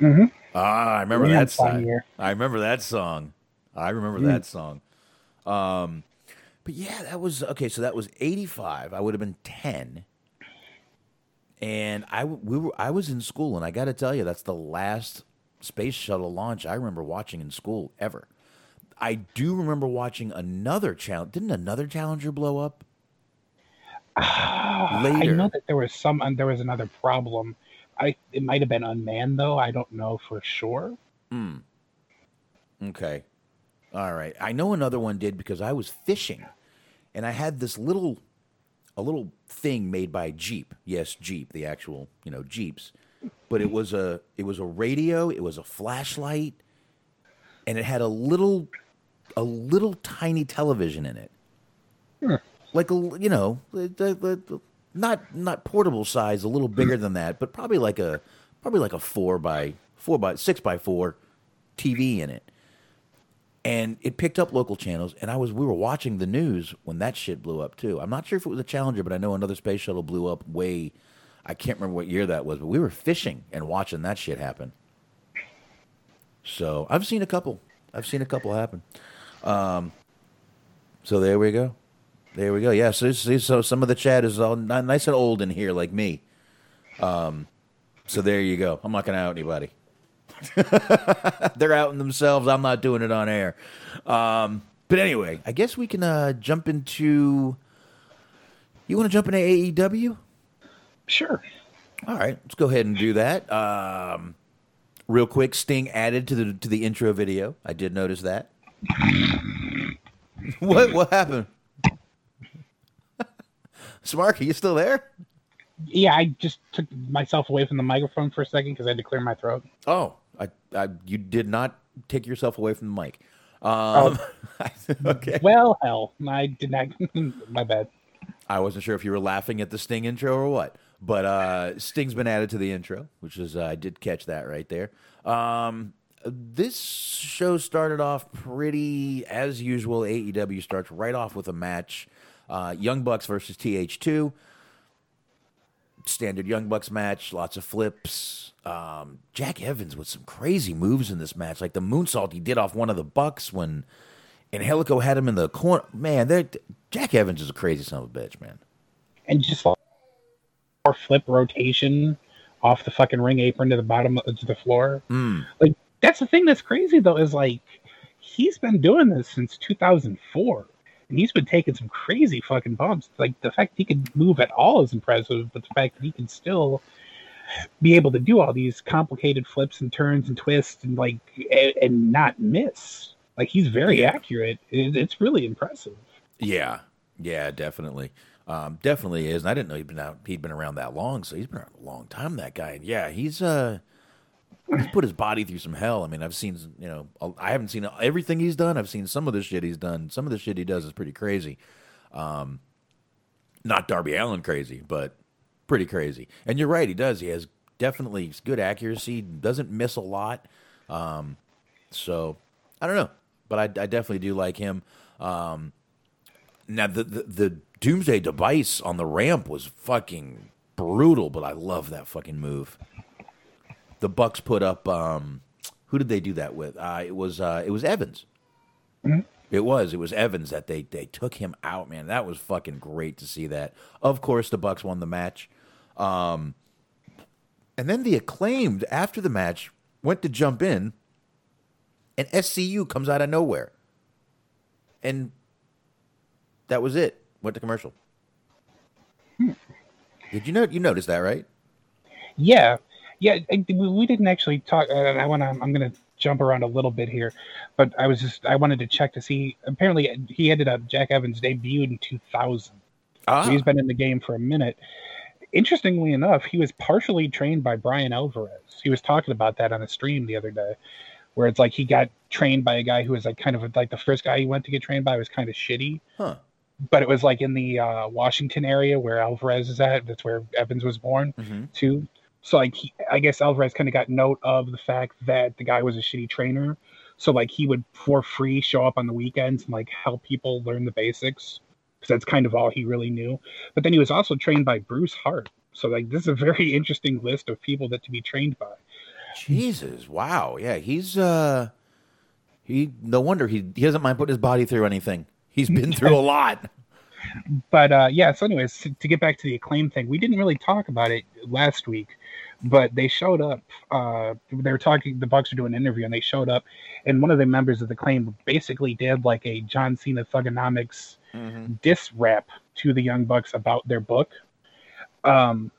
Mhm. Ah, I remember that song. I remember that song. I remember Mm. that song. Um, but yeah, that was okay. So that was eighty-five. I would have been ten, and I we were I was in school, and I got to tell you, that's the last space shuttle launch I remember watching in school ever. I do remember watching another challenge. Didn't another Challenger blow up? I Later. know that there was some, and there was another problem. I it might have been unmanned though. I don't know for sure. Hmm. Okay. All right. I know another one did because I was fishing and I had this little a little thing made by Jeep. Yes, Jeep, the actual, you know, Jeeps. but it was a it was a radio, it was a flashlight, and it had a little a little tiny television in it, like a you know the, the, the, not not portable size, a little bigger than that, but probably like a probably like a four by four by six by four TV in it. And it picked up local channels, and I was we were watching the news when that shit blew up too. I'm not sure if it was a Challenger, but I know another space shuttle blew up way. I can't remember what year that was, but we were fishing and watching that shit happen. So I've seen a couple. I've seen a couple happen. Um, so there we go. There we go. Yeah. So, so so some of the chat is all nice and old in here, like me. Um, so there you go. I'm not gonna out anybody. They're outing themselves. I'm not doing it on air. Um, but anyway, I guess we can uh, jump into. You want to jump into AEW? Sure. All right, let's go ahead and do that. Um, real quick, Sting added to the to the intro video. I did notice that. what what happened? Smark, are you still there? Yeah, I just took myself away from the microphone for a second because I had to clear my throat. Oh, I, I you did not take yourself away from the mic. Um, okay. Well, hell, I did not. my bad. I wasn't sure if you were laughing at the Sting intro or what, but uh, Sting's been added to the intro, which is uh, I did catch that right there. Um, this show started off pretty as usual. AEW starts right off with a match: uh, Young Bucks versus TH2. Standard Young Bucks match, lots of flips. Um, Jack Evans with some crazy moves in this match, like the moonsault he did off one of the Bucks when Angelico had him in the corner. Man, Jack Evans is a crazy son of a bitch, man. And just more flip rotation off the fucking ring apron to the bottom of to the floor. Mm. Like that's the thing that's crazy though is like he's been doing this since 2004 and he's been taking some crazy fucking bumps like the fact he can move at all is impressive but the fact that he can still be able to do all these complicated flips and turns and twists and like and, and not miss like he's very accurate it, it's really impressive Yeah, yeah, definitely, um, definitely is. And I didn't know he'd been out. He'd been around that long, so he's been around a long time. That guy, and yeah, he's uh, he's put his body through some hell. I mean, I've seen, you know, I haven't seen everything he's done. I've seen some of the shit he's done. Some of the shit he does is pretty crazy. Um, not Darby Allin crazy, but pretty crazy. And you're right, he does. He has definitely good accuracy. Doesn't miss a lot. Um, so I don't know, but I, I definitely do like him. Um, now the, the the Doomsday device on the ramp was fucking brutal, but I love that fucking move. The Bucks put up. Um, who did they do that with? Uh, it was uh, it was Evans. It was it was Evans that they they took him out. Man, that was fucking great to see that. Of course, the Bucks won the match. Um, and then the acclaimed after the match went to jump in, and SCU comes out of nowhere, and that was it. Went to commercial. Did you know you noticed that right? Yeah, yeah. I, we didn't actually talk. Uh, I want to. I'm going to jump around a little bit here, but I was just. I wanted to check to see. Apparently, he ended up. Jack Evans debuted in 2000. Ah. So he's been in the game for a minute. Interestingly enough, he was partially trained by Bryan Alvarez. He was talking about that on a stream the other day, where it's like he got trained by a guy who was like kind of like the first guy he went to get trained by was kind of shitty Huh. but it was like in the uh, Washington area where Alvarez is at. That's where Evans was born Mhm. too. So like, he, I guess Alvarez kind of got note of the fact that the guy was a shitty trainer. So like, he would for free show up on the weekends and like help people learn the basics because that's kind of all he really knew. But then he was also trained by Bruce Hart. So like, this is a very interesting list of people that to be trained by. Jesus, wow, yeah, he's uh, he. No wonder he he doesn't mind putting his body through anything. He's been through a lot. but uh, yeah so anyways to, to get back to the acclaim thing we didn't really talk about it last week but they showed up uh, they were talking the bucks were doing an interview and they showed up and one of the members of the claim basically did like a john cena thuganomics diss rap to the young bucks about their book um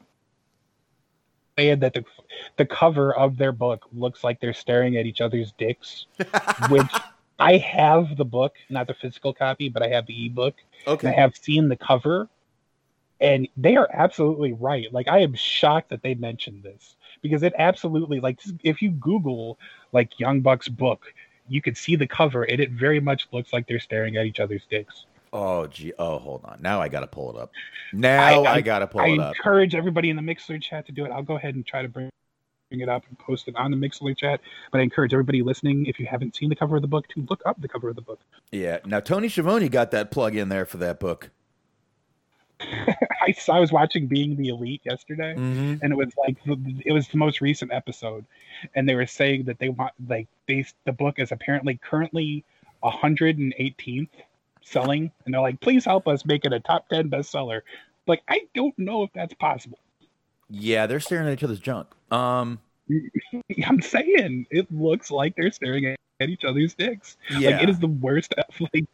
said that the the cover of their book looks like they're staring at each other's dicks which i have the book not the physical copy but i have the ebook Okay. I have seen the cover, and they are absolutely right. Like I am shocked that they mentioned this because it absolutely like if you Google like Young Bucks book, you could see the cover and it very much looks like they're staring at each other's dicks. Oh gee. Oh, hold on. Now I gotta pull it up. Now I, gotta pull I it up. I encourage everybody in the Mixer chat to do it. I'll go ahead and try to bring bring it up and post it on the Mixer chat. But I encourage everybody listening, if you haven't seen the cover of the book, to look up the cover of the book. Yeah. Now Tony Schiavone got that plug in there for that book. I I was watching Being the Elite yesterday, Mhm. and it was like it was the most recent episode, and they were saying that they want like they the book is apparently currently 118th selling, and they're like, please help us make it a top 10 bestseller. Like I don't know if that's possible. Yeah, they're staring at each other's junk. Um. I'm saying it looks like they're staring at, at each other's dicks. Yeah. Like it is the worst like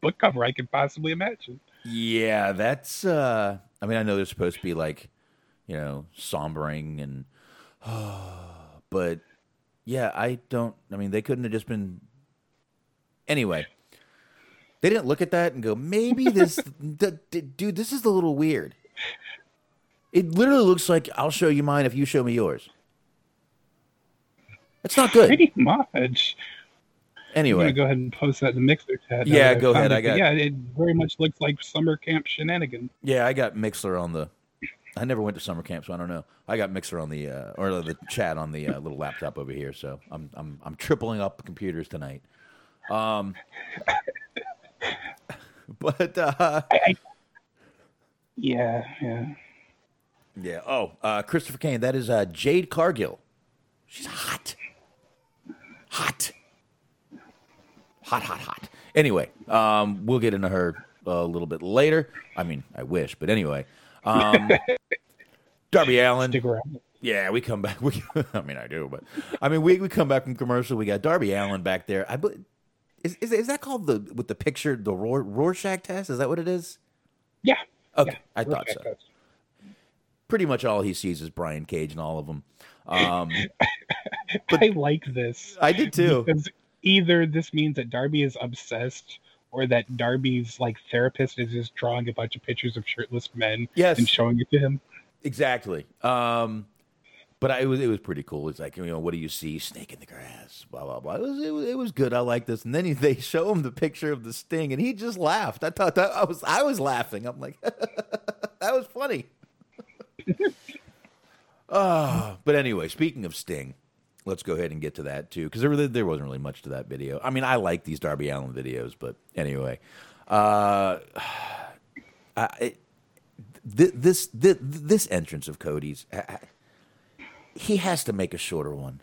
book cover I could possibly imagine. Yeah, that's uh I mean I know they're supposed to be like, you know, sombering and but yeah, I don't I mean they couldn't have just been Anyway, they didn't look at that and go, "Maybe this the, d- dude, this is a little weird." It literally looks like I'll show you mine if you show me yours. It's not good. Pretty much. I'm Anyway, gonna go ahead and post that in the mixer chat. Yeah, go ahead, it. I got- Yeah, it very much looks like summer camp shenanigans. Yeah, I got Mixer on the. I never went to summer camp, so I don't know. I got Mixer on the uh, or the chat on the uh, little laptop over here, so I'm I'm I'm tripling up computers tonight. Um, but uh, Yeah, yeah. yeah. Oh, uh, Christopher Kane. That is uh, Jade Cargill. She's hot, hot, hot, hot, hot. Anyway, um, we'll get into her a little bit later. I mean, I wish, but anyway, um, Darby Allin. Yeah, we come back. We, I mean, I do, but I mean, we, we come back from commercial. We got Darby Allin back there. I bel- is, is is that called the with the picture the Rorschach test? Is that what it is? Yeah. Okay, yeah. I thought Rorschach so. test. Pretty much all he sees is Brian Cage and all of them. Um, but I like this. I did too. Because either this means that Darby is obsessed or that Darby's like therapist is just drawing a bunch of pictures of shirtless men Yes. and showing it to him. Exactly. Um, but I, it was it was pretty cool. It's like you know, what do you see? Snake in the grass. Blah blah blah. It was it was, it was good. I like this. And then he, they show him the picture of the sting, and he just laughed. I thought that I was I was laughing. I'm like, that was funny. Ah, but anyway, speaking of Sting, let's go ahead and get to that too, because there there wasn't really much to that video. I mean, I like these Darby Allin videos, but anyway, uh, I, it, th- this th- this entrance of Cody's, he has to make a shorter one.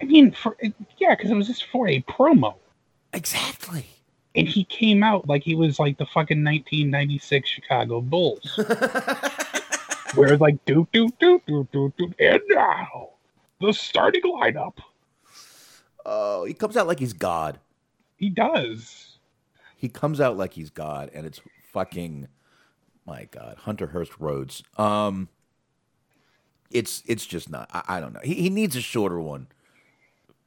I mean, for yeah, because it was just for a promo. Exactly. And he came out like he was like the fucking 1996 Chicago Bulls. Where it's like, doot, doot, doot, doot, doot, doot. And now, the starting lineup. Oh, he comes out like he's God. He does. He comes out like he's God, and it's fucking my God, Hunter Hearst Rhodes. Um, it's it's just not. I, I don't know. He, he needs a shorter one,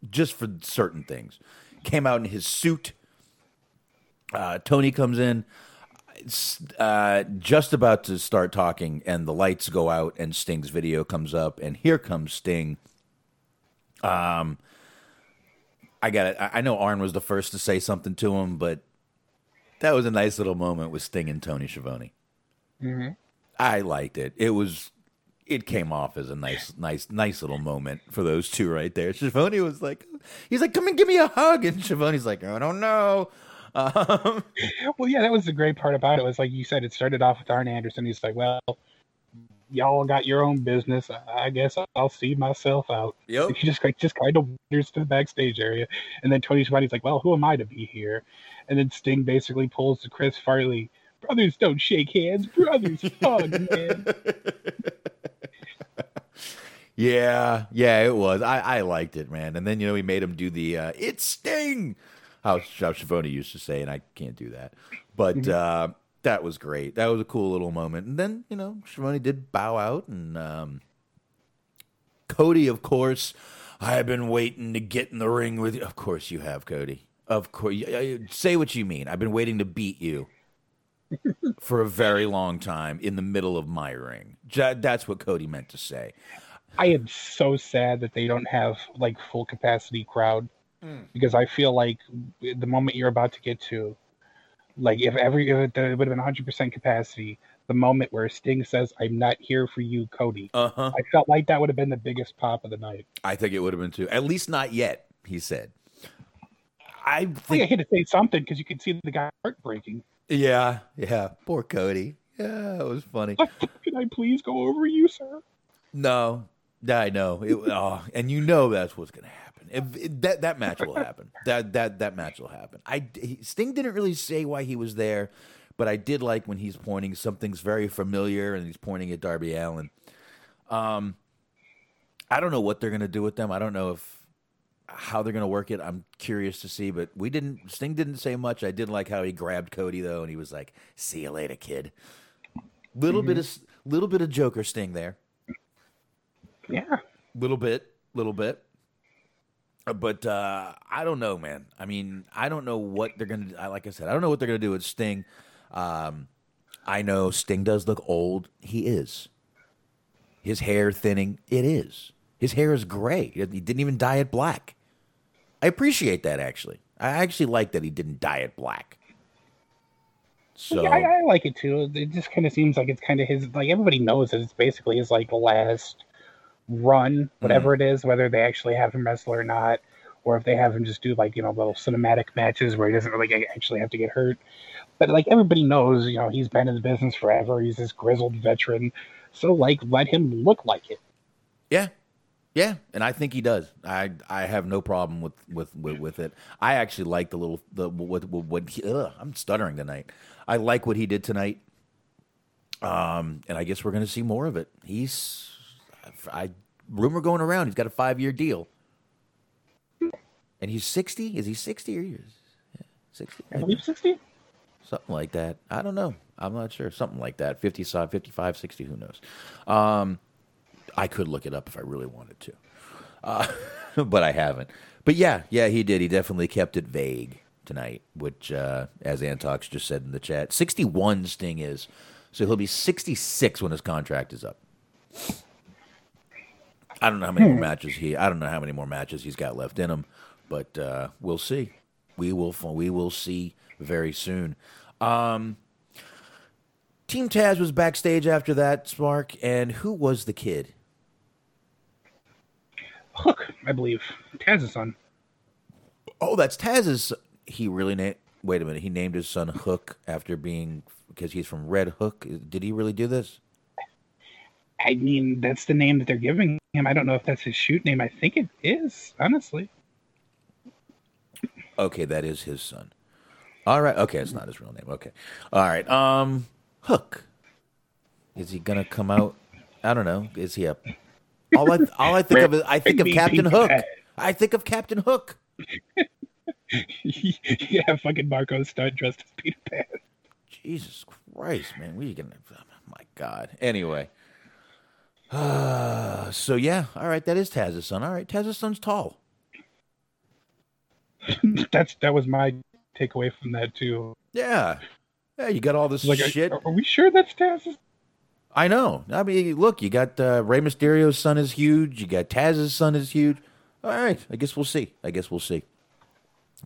just for certain things. Came out in his suit. Uh, Tony comes in, uh, just about to start talking, and the lights go out, and Sting's video comes up, and here comes Sting. Um, I got it. I I know Arn was the first to say something to him, but that was a nice little moment with Sting and Tony Schiavone. Mm-hmm. I liked it. It was. It came off as a nice, nice, nice little moment for those two right there. Schiavone was like, he's like, "Come and give me a hug," and Schiavone's like, "I don't know." Um, Well, yeah, that was the great part about it. Was like you said, it started off with Arn Anderson. He's like, "Well, y'all got your own business. I- I guess I'll see myself out." Yep. He just like just kind of wanders to the backstage area, and then Tony Schiavone's like, "Well, who am I to be here?" And then Sting basically pulls to Chris Farley. Brothers don't shake hands. Brothers hug, man. Yeah, yeah, it was. I, I liked it, man. And then you know he made him do the uh, "It's Sting," how how Schiavone used to say, and I can't do that. But uh, that was great. That was a cool little moment. And then you know Schiavone did bow out, and um, Cody, of course, I have been waiting to get in the ring with you. Of course, you have, Cody. Of course, say what you mean. I've been waiting to beat you for a very long time in the middle of my ring. That's what Cody meant to say. I am so sad that they don't have like full capacity crowd because I feel like the moment you're about to get to, like if every if it, would have been 100 percent capacity, the moment where Sting says, "I'm not here for you, Cody," Uh huh. I felt like that would have been the biggest pop of the night. I think it would have been too. At least not yet. He said. I I think I had to say something because you could see the guy heartbreaking. Yeah. Yeah. Poor Cody. Yeah, it was funny. Can I please go over you, sir? No, I know. It, oh, and you know that's what's going to happen. If, if that that match will happen. That that that match will happen. I he, Sting didn't really say why he was there, but I did like when he's pointing something's very familiar and he's pointing at Darby Allin. Um, I don't know what they're going to do with them. I don't know if how they're going to work it. I'm curious to see, but we didn't. Sting didn't say much. I did like how he grabbed Cody though, and he was like, "See you later, kid." Little bit of little bit of Joker Sting there Yeah. little bit, little bit. Uh, But uh, I don't know, man. I mean, I don't know what they're gonna. I- Like I said, I don't know what they're gonna do with Sting. Um, I know Sting does look old. He is. His hair thinning. It is. His hair is gray. He didn't even dye it black. I appreciate that actually. I actually like that he didn't dye it black. So Yeah, I, I like it too. It just kind of seems like it's kind of his. Like everybody knows that it's basically his like last run, whatever it is, whether they actually have him wrestle or not, or if they have him just do like you know little cinematic matches where he doesn't really get- actually have to get hurt. But like everybody knows, you know, he's been in the business forever. He's this grizzled veteran, so like let him look like it. Yeah, yeah, and I think he does. I I have no problem with with with, with it. I actually like the little the what what, what he, ugh, I'm stuttering tonight. I like what he did tonight. Um, and I guess we're going to see more of it. He's I rumor going around. He's got a five year deal, and he's sixty. Is he sixty or years? Yeah, sixty. I believe sixty. something like that. I don't know. I'm not sure. Something like that. 50, 55, 60, who knows? Um, I could look it up if I really wanted to, uh, but I haven't. But yeah, yeah, he did. He definitely kept it vague tonight, which, uh, as Antox just said in the chat, 61 Sting is. So he'll be 66 when his contract is up. I don't know how many more matches he. I don't know how many more matches he's got left in him, but uh, we'll see. We will. We will see very soon. Um, Team Taz was backstage after that, Spark, and who was the kid? Hook, I believe. Taz's son. Oh, that's Taz's. He really named. Wait a minute. He named his son Hook after being because he's from Red Hook. Did he really do this? I mean, that's the name that they're giving him. I don't know if that's his shoot name. I think it is, honestly. Okay, that is his son. All right. Okay, it's not his real name. Okay. All right. Um, Hook. Is he gonna come out? I don't know. Is he a? All I all I think of is I think of Captain Hook. I think of Captain Hook. yeah, fucking Marko Stunt dressed as Peter Pan. Jesus Christ, man. We gonna oh my God. Anyway. Uh, so yeah, all right, that is Taz's son. All right, Taz's son's tall. That's that was my takeaway from that too. Yeah. Yeah, you got all this Like, are- shit. Are, we sure that's Taz's? I know. I mean, look, you got uh, Rey Mysterio's son is huge. You got Taz's son is huge. All right, I guess we'll see. I guess we'll see.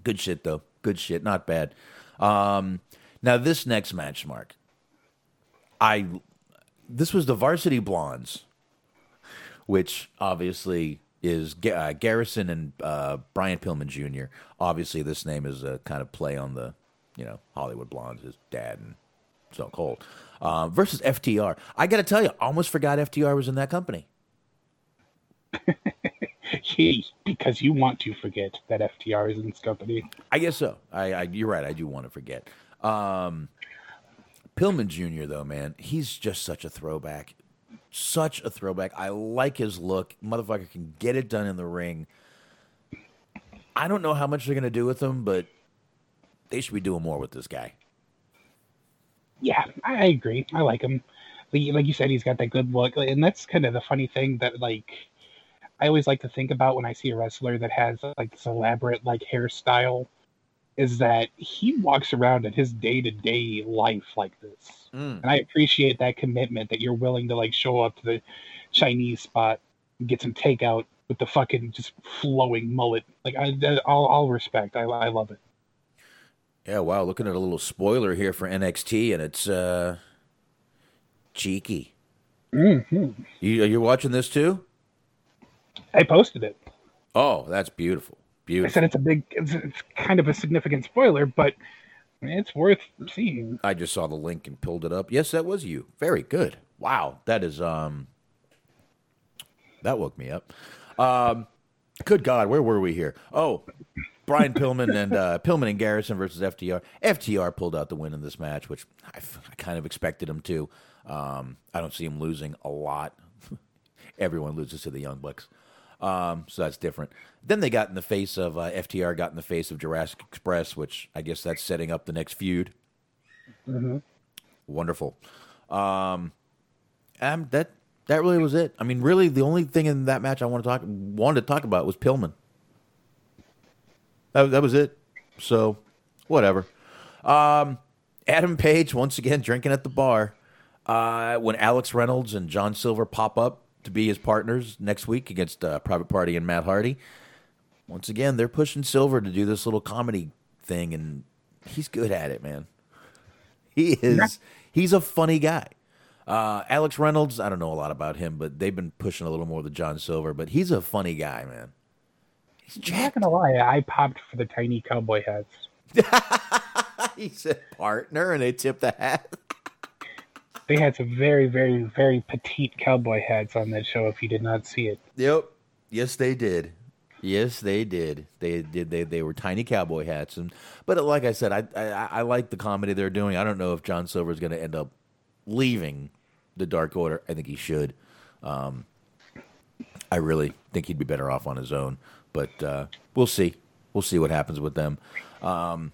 Good shit though. Good shit. Not bad. Um, now this next match, Mark. I this was the Varsity Blondes, which obviously is uh, Garrison and uh, Brian Pillman Jr. Obviously, this name is a kind of play on the you know Hollywood Blondes, his dad and Stone Cold uh, versus FTR. I got to tell you, I almost forgot FTR was in that company. He, because you want to forget that FTR is in this company. I guess so. I, I you're right. I do want to forget. Um, Pillman Jr. though, man, he's just such a throwback. Such a throwback. I like his look. Motherfucker can get it done in the ring. I don't know how much they're gonna do with him, but they should be doing more with this guy. Yeah, I agree. I like him. Like like you said, he's got that good look, and that's kind of the funny thing that like I always like to think about when I see a wrestler that has like this elaborate like hairstyle, is that he walks around in his day to day life like this, Mm. and I appreciate that commitment that you're willing to like show up to the Chinese spot and get some takeout with the fucking just flowing mullet. Like I, I'll, I'll respect. I, I love it. Yeah, wow. Looking at a little spoiler here for NXT, and it's uh, cheeky. Mm-hmm. You, are you watching this too? I posted it. Oh, that's beautiful. Beautiful. I Beautiful. said it's a big, it's, it's kind of a significant spoiler, but it's worth seeing. I just saw the link and pulled it up. Yes, that was you. Very good. Wow, that is um, that woke me up. Um, good God, where were we here? Oh, Brian Pillman and uh, Pillman and Garrison versus FTR. FTR pulled out the win in this match, which I kind of expected him to. Um, I don't see him losing a lot. Everyone loses to the Young Bucks. Um, so that's different. Then they got in the face of uh, FTR, got in the face of Jurassic Express, which I guess that's setting up the next feud. Wonderful. Um, and that that really was it. I mean, really, the only thing in that match I want to talk wanted to talk about was Pillman. That that was it. So, whatever. Um, Adam Page once again drinking at the bar. Uh, when Alex Reynolds and John Silver pop up to be his partners next week against uh, Private Party and Matt Hardy, once again they're pushing Silver to do this little comedy thing, and he's good at it, man. He is. He's a funny guy. Uh, Alex Reynolds, I don't know a lot about him, but they've been pushing a little more with John Silver. But he's a funny guy, man. He's I'm not gonna lie, I popped for the tiny cowboy hats. he said partner, and they tip the hat. They had some very, very, very petite cowboy hats on that show. If you did not see it, Yep. Yes, they did. Yes, they did. They did. They they were tiny cowboy hats, and but like I said, I I, I like the comedy they're doing. I don't know if John Silver is going to end up leaving the Dark Order. I think he should. Um, I really think he'd be better off on his own, but uh, we'll see. We'll see what happens with them. Um,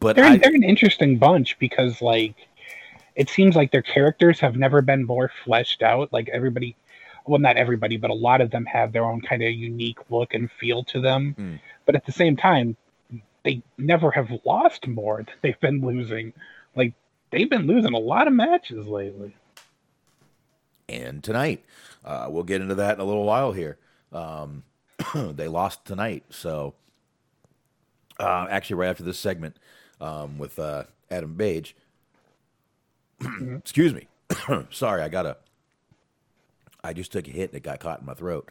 but they're I, they're an interesting bunch because like it seems like their characters have never been more fleshed out. Like everybody, well, not everybody, but a lot of them have their own kind of unique look and feel to them. Mm. But at the same time, they never have lost more than they've been losing. Like they've been losing a lot of matches lately. and tonight. Uh, we'll get into that in a little while here. Um, they lost tonight, so uh, actually, right after this segment um, with uh, Adam Page. Excuse me. Sorry, I got a. I just took a hit and it got caught in my throat.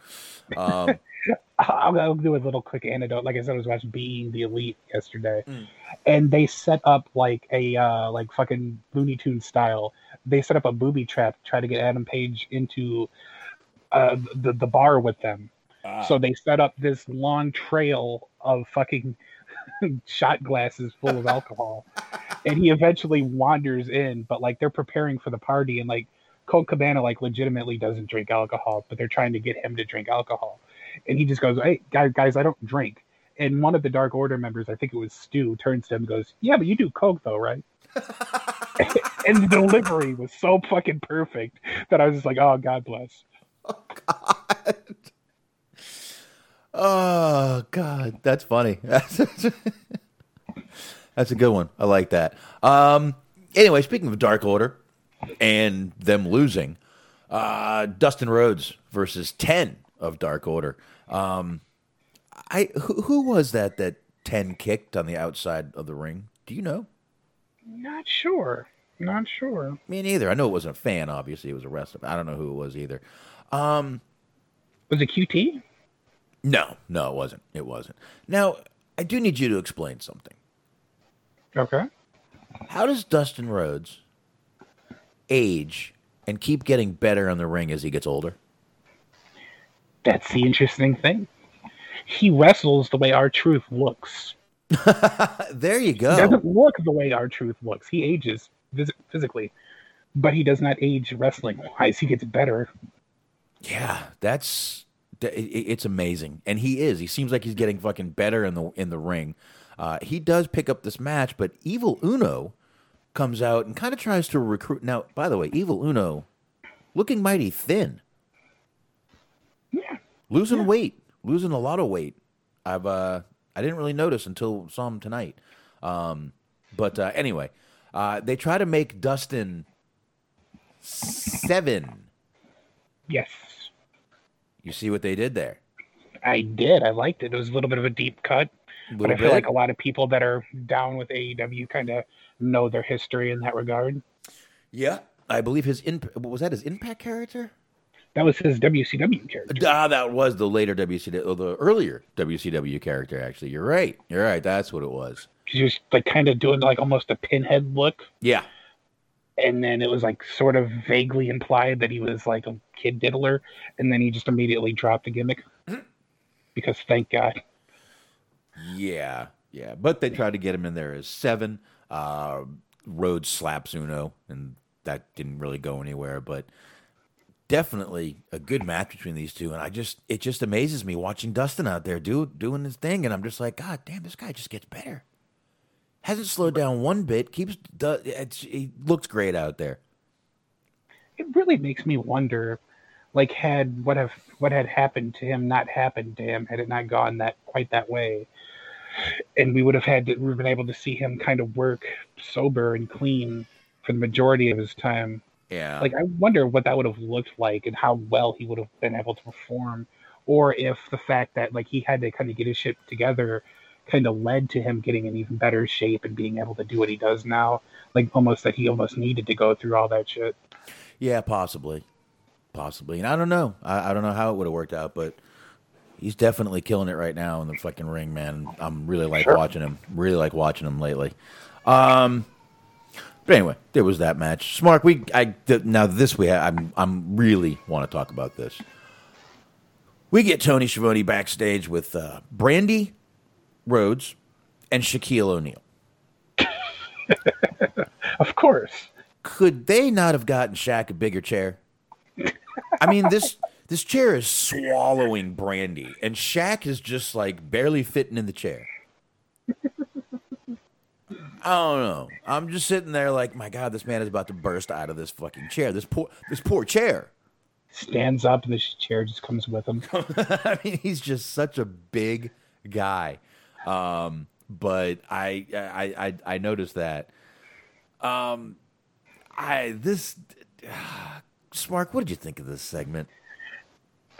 Um, I'll, I'll do a little quick anecdote. Like I said, I was watching Being the Elite yesterday, and they set up like a uh, like fucking Looney Tune style. They set up a booby trap to try to get Adam Page into uh, the the bar with them. So they set up this long trail of fucking shot glasses full of alcohol, and he eventually wanders in. But like they're preparing for the party, and like Colt Cabana like legitimately doesn't drink alcohol, but they're trying to get him to drink alcohol, and he just goes, "Hey guys, guys, I don't drink." And one of the Dark Order members, I think it was Stu, turns to him and goes, "Yeah, but you do coke though, right?" and the delivery was so fucking perfect that I was just like, "Oh, God bless." Oh God, oh, that's funny. That's, a good one. I like that. Um, anyway, speaking of Dark Order and them losing, uh, Dustin Rhodes versus ten of Dark Order. Um, I who, who was that that ten kicked on the outside of the ring? Do you know? Not sure. Not sure. Me neither. I know it wasn't a fan. Obviously, it was a wrestler. I don't know who it was either. Um, Was it QT? no, no, it wasn't. It wasn't. Now, I do need you to explain something. Okay. How does Dustin Rhodes age and keep getting better in the ring as he gets older? That's the interesting thing. He wrestles the way our truth looks. There you He go. doesn't look the way our truth looks. He ages phys- physically, but he does not age wrestling wise. He gets better. Yeah, that's th- it- it- it's amazing, and he is. He seems like he's getting fucking better in the in the ring. Uh, he does pick up this match, but Evil Uno comes out and kind of tries to recruit. Now, by the way, Evil Uno looking mighty thin, Yeah. losing weight, losing a lot of weight. I've uh, I didn't really notice until saw him tonight. Um, but uh, anyway, uh, they try to make Dustin seven. Yes. You see what they did there? I did. I liked it. It was a little bit of a deep cut, but I feel bit. like a lot of people that are down with AEW kind of know their history in that regard. Yeah, I believe his in was that his impact character. That was his WCW character. Ah, that was the later WCW, or the earlier WCW character. Actually, you're right. You're right. That's what it was. He was like kind of doing like almost a pinhead look, Yeah, and then it was like sort of vaguely implied that he was like a kid diddler, and then he just immediately dropped the gimmick because thank God. Yeah, yeah. But they tried to get him in there as seven. Uh, Rhodes slaps Uno, and that didn't really go anywhere. But definitely a good match between these two. And I just, it just amazes me watching Dustin out there do doing his thing, and I'm just like, God damn, this guy just gets better. Hasn't slowed down one bit. Keeps, do, it's, he looks great out there. It really makes me wonder, like had what have what had happened to him not happened to him had it not gone that quite that way, and we would have had to, we've been able to see him kind of work sober and clean for the majority of his time. Yeah. like I wonder what that would have looked like and how well he would have been able to perform, or if the fact that like he had to kind of get his shit together kind of led to him getting in even better shape and being able to do what he does now. Like almost that he almost needed to go through all that shit. Yeah, possibly, possibly, and I don't know. I, I don't know how it would have worked out, but he's definitely killing it right now in the fucking ring, man. I'm really like watching him. Really like watching him lately. Um, but anyway, there was that match. Smart. We I now this we have. I'm I'm really want to talk about this. We get Tony Schiavone backstage with uh, Brandi Rhodes and Shaquille O'Neal. Of course. could they not have gotten Shaq a bigger chair? I mean, this this chair is swallowing Brandi, and Shaq is just like barely fitting in the chair. I don't know. I'm just sitting there like, my God, this man is about to burst out of this fucking chair. This poor this poor chair. Stands up and the chair just comes with him. I mean, he's just such a big guy. Um, but I, I, I, I noticed that. Um, I this Smark, what did you think of this segment?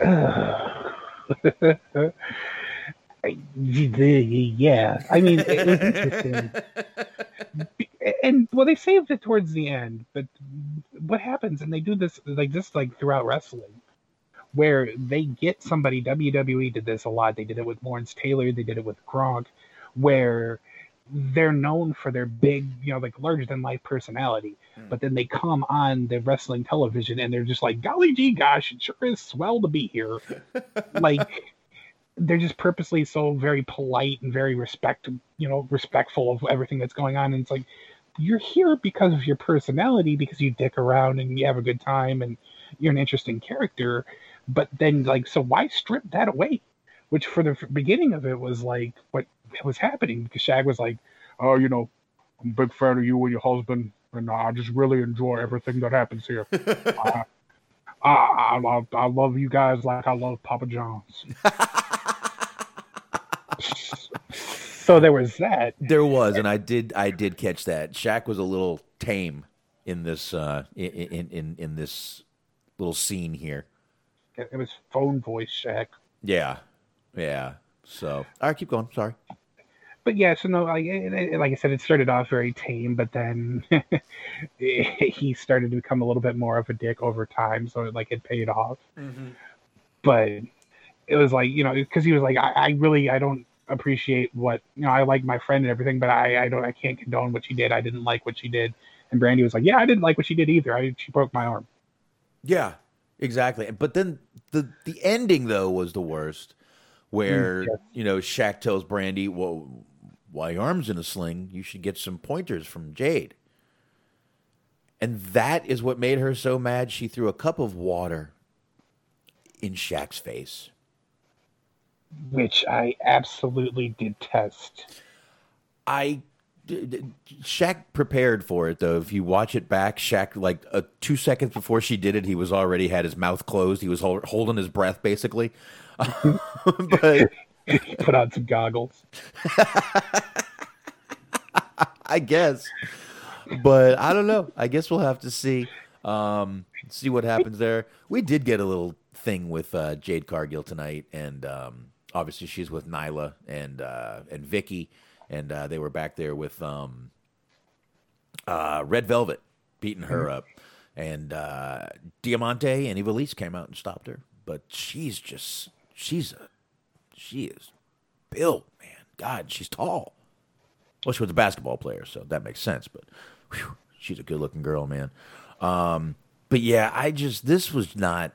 yeah, I mean, it was interesting. And well, they saved it towards the end, but what happens? And they do this like this like throughout wrestling, where they get somebody. WWE did this a lot. They did it with Lawrence Taylor. They did it with Gronk, where they're known for their big, you know, like larger than life personality. Hmm. But then they come on the wrestling television and they're just like, golly gee gosh, it sure is swell to be here. like they're just purposely so very polite and very respect you know respectful of everything that's going on and it's like you're here because of your personality because you dick around and you have a good time and you're an interesting character but then like so why strip that away which for the beginning of it was like what was happening because Shaq was like oh you know i'm a big fan of you and your husband and i just really enjoy everything that happens here I, I, I, love, I love you guys like i love papa john's so there was that. There was, and I did, I did catch that. Shaq was a little tame in this, uh, in in in, in this little scene here. It it was phone voice Shaq. Yeah, yeah. So, all right, keep going. Sorry. But yeah, so no, like, it- it- like I said, it started off very tame, but then he started to become a little bit more of a dick over time. So it, like it paid off. Mm-hmm. But it was like you know because he was like I, I really I don't appreciate what you know I like my friend and everything, but I I don't I can't condone what she did. I didn't like what she did. And Brandi was like, yeah, I didn't like what she did either. I, she broke my arm. Yeah, exactly. But then the the ending though was the worst, where Mm, you know Shaq tells Brandi, "Well, why your arms in a sling? You should get some pointers from Jade." And that is what made her so mad. She threw a cup of water in Shaq's face. which I absolutely detest. I Shaq prepared for it though. If you watch it back, Shaq like uh, two seconds before she did it, he was already had his mouth closed. He was hol- holding his breath basically. But Put on some goggles. I guess, but I don't know. I guess we'll have to see um, see what happens there. We did get a little thing with uh, Jade Cargill tonight, and um, obviously she's with Nyla and uh, and Vickie, and uh, they were back there with um, uh, Red Velvet beating her up, and uh, Diamante and Ivelisse came out and stopped her, but she's just she's a she is built, man. God, she's tall. Well, she was a basketball player, so that makes sense. But whew, she's a good-looking girl, man. Um, but yeah, I just this was not.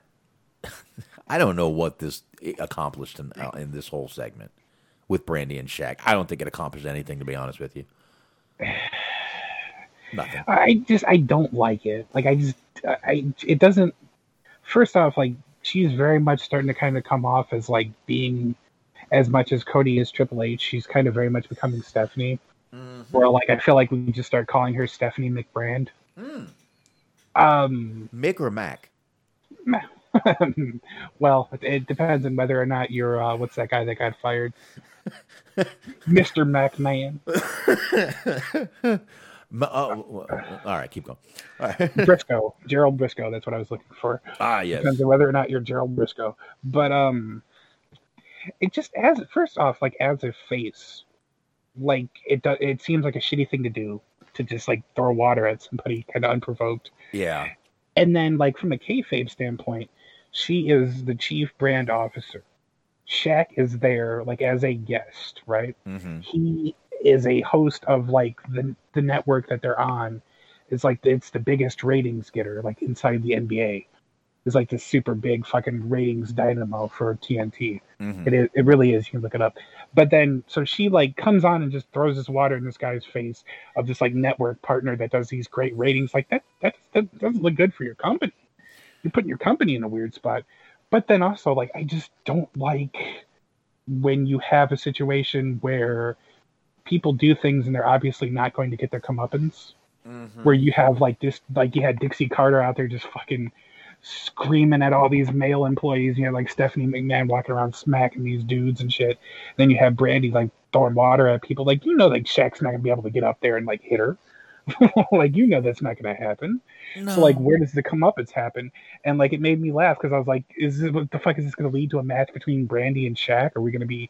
I don't know what this accomplished in, uh, in this whole segment with Brandi and Shaq. I don't think it accomplished anything, to be honest with you. Nothing. I just I don't like it. Like I just I it doesn't. First off, like she's very much starting to kind of come off as like being as much as Cody is Triple H. She's kind of very much becoming Stephanie. Where like I feel like we just start calling her Stephanie McBrand. Um, Mick or Mac? well, it, it depends on whether or not you're uh, what's that guy that got fired, Mister McMahon. Oh, all right, keep going. All right. Brisco, Gerald Brisco. That's what I was looking for. ah, yes. Depends on whether or not you're Gerald Brisco. But um, it just as first off, like as a face, like it does. It seems like a shitty thing to do to just like throw water at somebody kind of unprovoked. Yeah. And then, like from a kayfabe standpoint, she is the chief brand officer. Shaq is there like as a guest, right? Mm-hmm. He is a host of like the the network that they're on. Is like it's the biggest ratings getter like inside the NBA. It's like this super big fucking ratings dynamo for TNT. Mhm. It is. It really is. You can look it up. But then, so she like comes on and just throws this water in this guy's face of this like network partner that does these great ratings. Like that. That, that doesn't look good for your company. You're putting your company in a weird spot. But then also, like, I just don't like when you have a situation where people do things and they're obviously not going to get their comeuppance. Mm-hmm. Where you have like this, like you had Dixie Carter out there just fucking screaming at all these male employees, you know, like Stephanie McMahon walking around smacking these dudes and shit. Then you have Brandi like throwing water at people. Like you know, like Shaq's not gonna be able to get up there and like hit her. like you know that's not gonna happen. So like, where does the comeuppance happen? And like, it made me laugh because I was like, "Is this what the fuck is this gonna lead to a match between Brandi and Shaq? Are we gonna be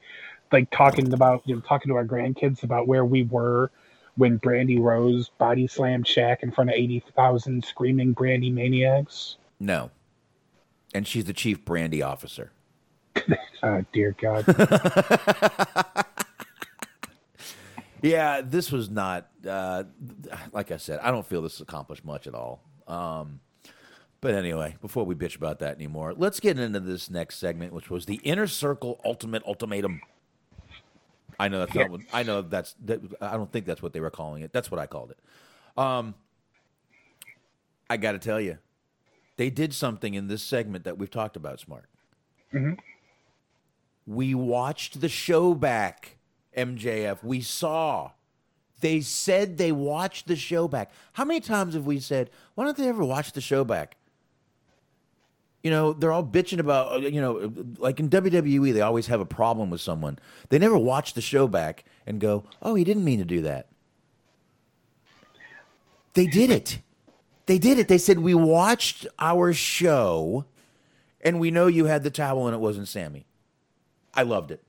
like talking about you know talking to our grandkids about where we were?" When Brandi Rhodes body slammed Shaq in front of 80,000 screaming Brandy maniacs. No. And she's the chief brandy officer. Oh, dear God. Yeah, this was not. Uh, like I said, I don't feel this accomplished much at all. Um, but anyway, before we bitch about that anymore, let's get into this next segment, which was the Inner Circle Ultimate Ultimatum. I know that's not. What, I know that's. That, I don't think that's what they were calling it. That's what I called it. Um, I got to tell you, they did something in this segment that we've talked about. Smart. We watched the show back, MJF. We saw. They said they watched the show back. How many times have we said, why don't they ever watch the show back? You know, they're all bitching about, uh, you know, like in WWE, they always have a problem with someone. They never watch the show back and go, oh, he didn't mean to do that. They did it. They did it. They said, we watched our show and we know you had the towel and it wasn't Sammy. I loved it.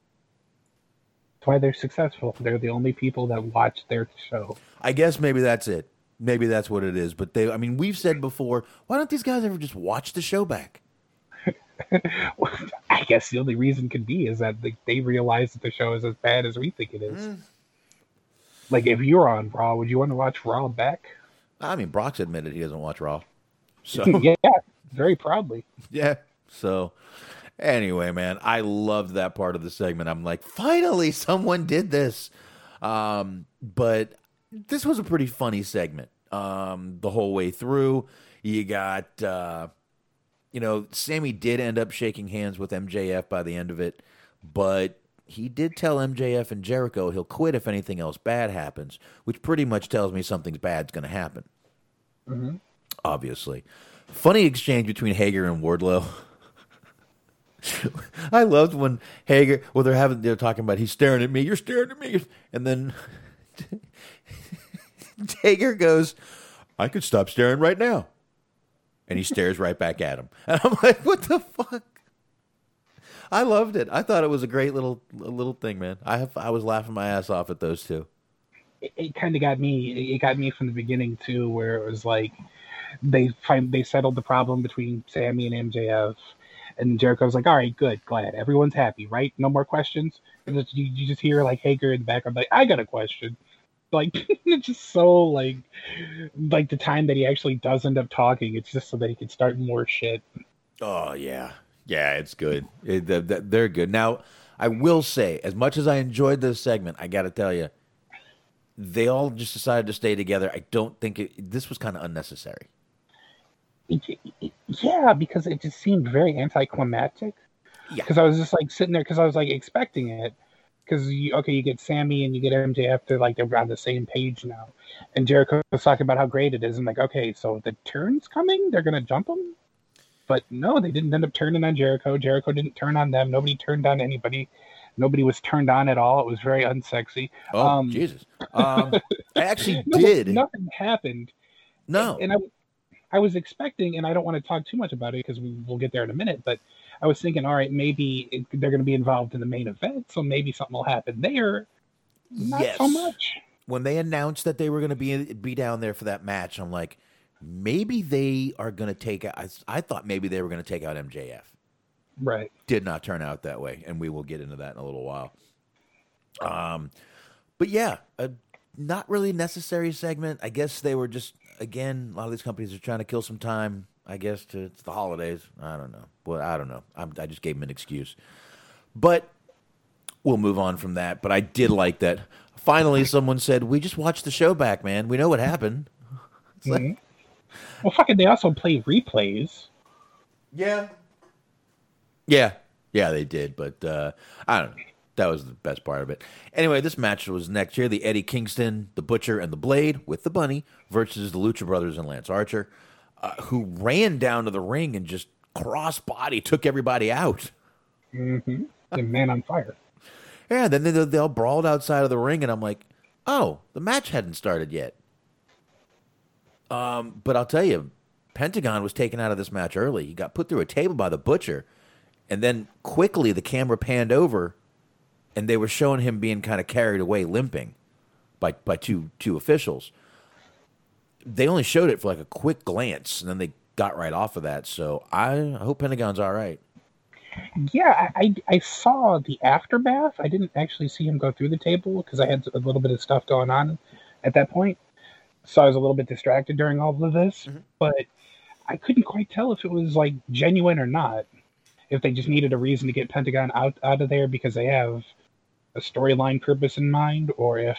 That's why they're successful. They're the only people that watch their show. I guess maybe that's it. Maybe that's what it is. But they, I mean, we've said before, why don't these guys ever just watch the show back? I guess the only reason could be is that they, they realize that the show is as bad as we think it is. Like, if you're on Raw, would you want to watch Raw back? I mean, Brock's admitted he doesn't watch Raw. So, yeah, very proudly. yeah. So, anyway, man, I loved that part of the segment. I'm like, finally, someone did this. Um, but this was a pretty funny segment um, the whole way through. You got, uh, you know, Sammy did end up shaking hands with MJF by the end of it, but he did tell MJF and Jericho he'll quit if anything else bad happens, which pretty much tells me something bad's going to happen. Mm-hmm. Obviously. Funny exchange between Hager and Wardlow. I loved when Hager, well, they're having, they're talking about he's staring at me, you're staring at me, and then Hager goes, I could stop staring right now, and he stares right back at him, and I'm like, what the fuck? I loved it. I thought it was a great little little thing, man. I have I was laughing my ass off at those two. it, it kind of got me. It got me from the beginning too, where it was like they find they settled the problem between Sammy and MJF, and Jericho was like, "All right, good, glad everyone's happy, right? No more questions." And you, you just hear like Hager in the background, like, "I got a question." Like it's just so like like the time that he actually does end up talking, it's just so that he can start more shit. Oh yeah, yeah, it's good. It, th- th- they're good. Now, I will say, as much as I enjoyed this segment, I got to tell you, they all just decided to stay together. I don't think it, this was kind of unnecessary. It- yeah, because it just seemed very anticlimactic. Yeah. Because I was just like sitting there because I was like expecting it. Because you, okay, you get Sammy and you get MJF. They're like they're on the same page now, and Jericho was talking about how great it is. And like, okay, so the turn's coming. They're gonna jump him. But no, they didn't end up turning on Jericho. Jericho didn't turn on them. Nobody turned on anybody. Nobody was turned on at all. It was very unsexy. Oh Um, Jesus! Um, I actually No, did. Nothing happened. No, and I, I was expecting, and I don't want to talk too much about it because we will get there in a minute. But I was thinking, all right, maybe it, they're going to be involved in the main event, so maybe something will happen there. Not yes. so much. when they announced that they were going to be be down there for that match, I'm like, maybe they are going to take out. I, I thought maybe they were going to take out MJF. Right. Did not turn out that way, and we will get into that in a little while. Um, but yeah, a not really necessary segment. I guess they were just again. A lot of these companies are trying to kill some time. I guess to it's the holidays. I don't know. Well, I don't know. I'm, I just gave him an excuse, but we'll move on from that. But I did like that. Finally, someone said, "We just watched the show back, man. We know what happened." It's like. Well, fucking, they also play replays. Yeah. Yeah. Yeah, they did, but uh, I don't know. That was the best part of it. Anyway, this match was next year: the Eddie Kingston, the Butcher, and the Blade with the Bunny versus the Lucha Brothers and Lance Archer, uh, who ran down to the ring and just cross body took everybody out. Mm-hmm. The Man on Fire. Yeah, then they, they all brawled outside of the ring, and I'm like, oh, the match hadn't started yet. Um, but I'll tell you, Pentagon was taken out of this match early. He got put through a table by the butcher, and then quickly the camera panned over, and they were showing him being kind of carried away, limping, by by two two officials. They only showed it for like a quick glance, and then they got right off of that. So I hope Pentagon's all right. Yeah, I, I, I saw the aftermath. I didn't actually see him go through the table because I had a little bit of stuff going on at that point. So I was a little bit distracted during all of this. Mm-hmm. But I couldn't quite tell if it was like genuine or not. If they just needed a reason to get Pentagon out, out of there because they have a storyline purpose in mind, or if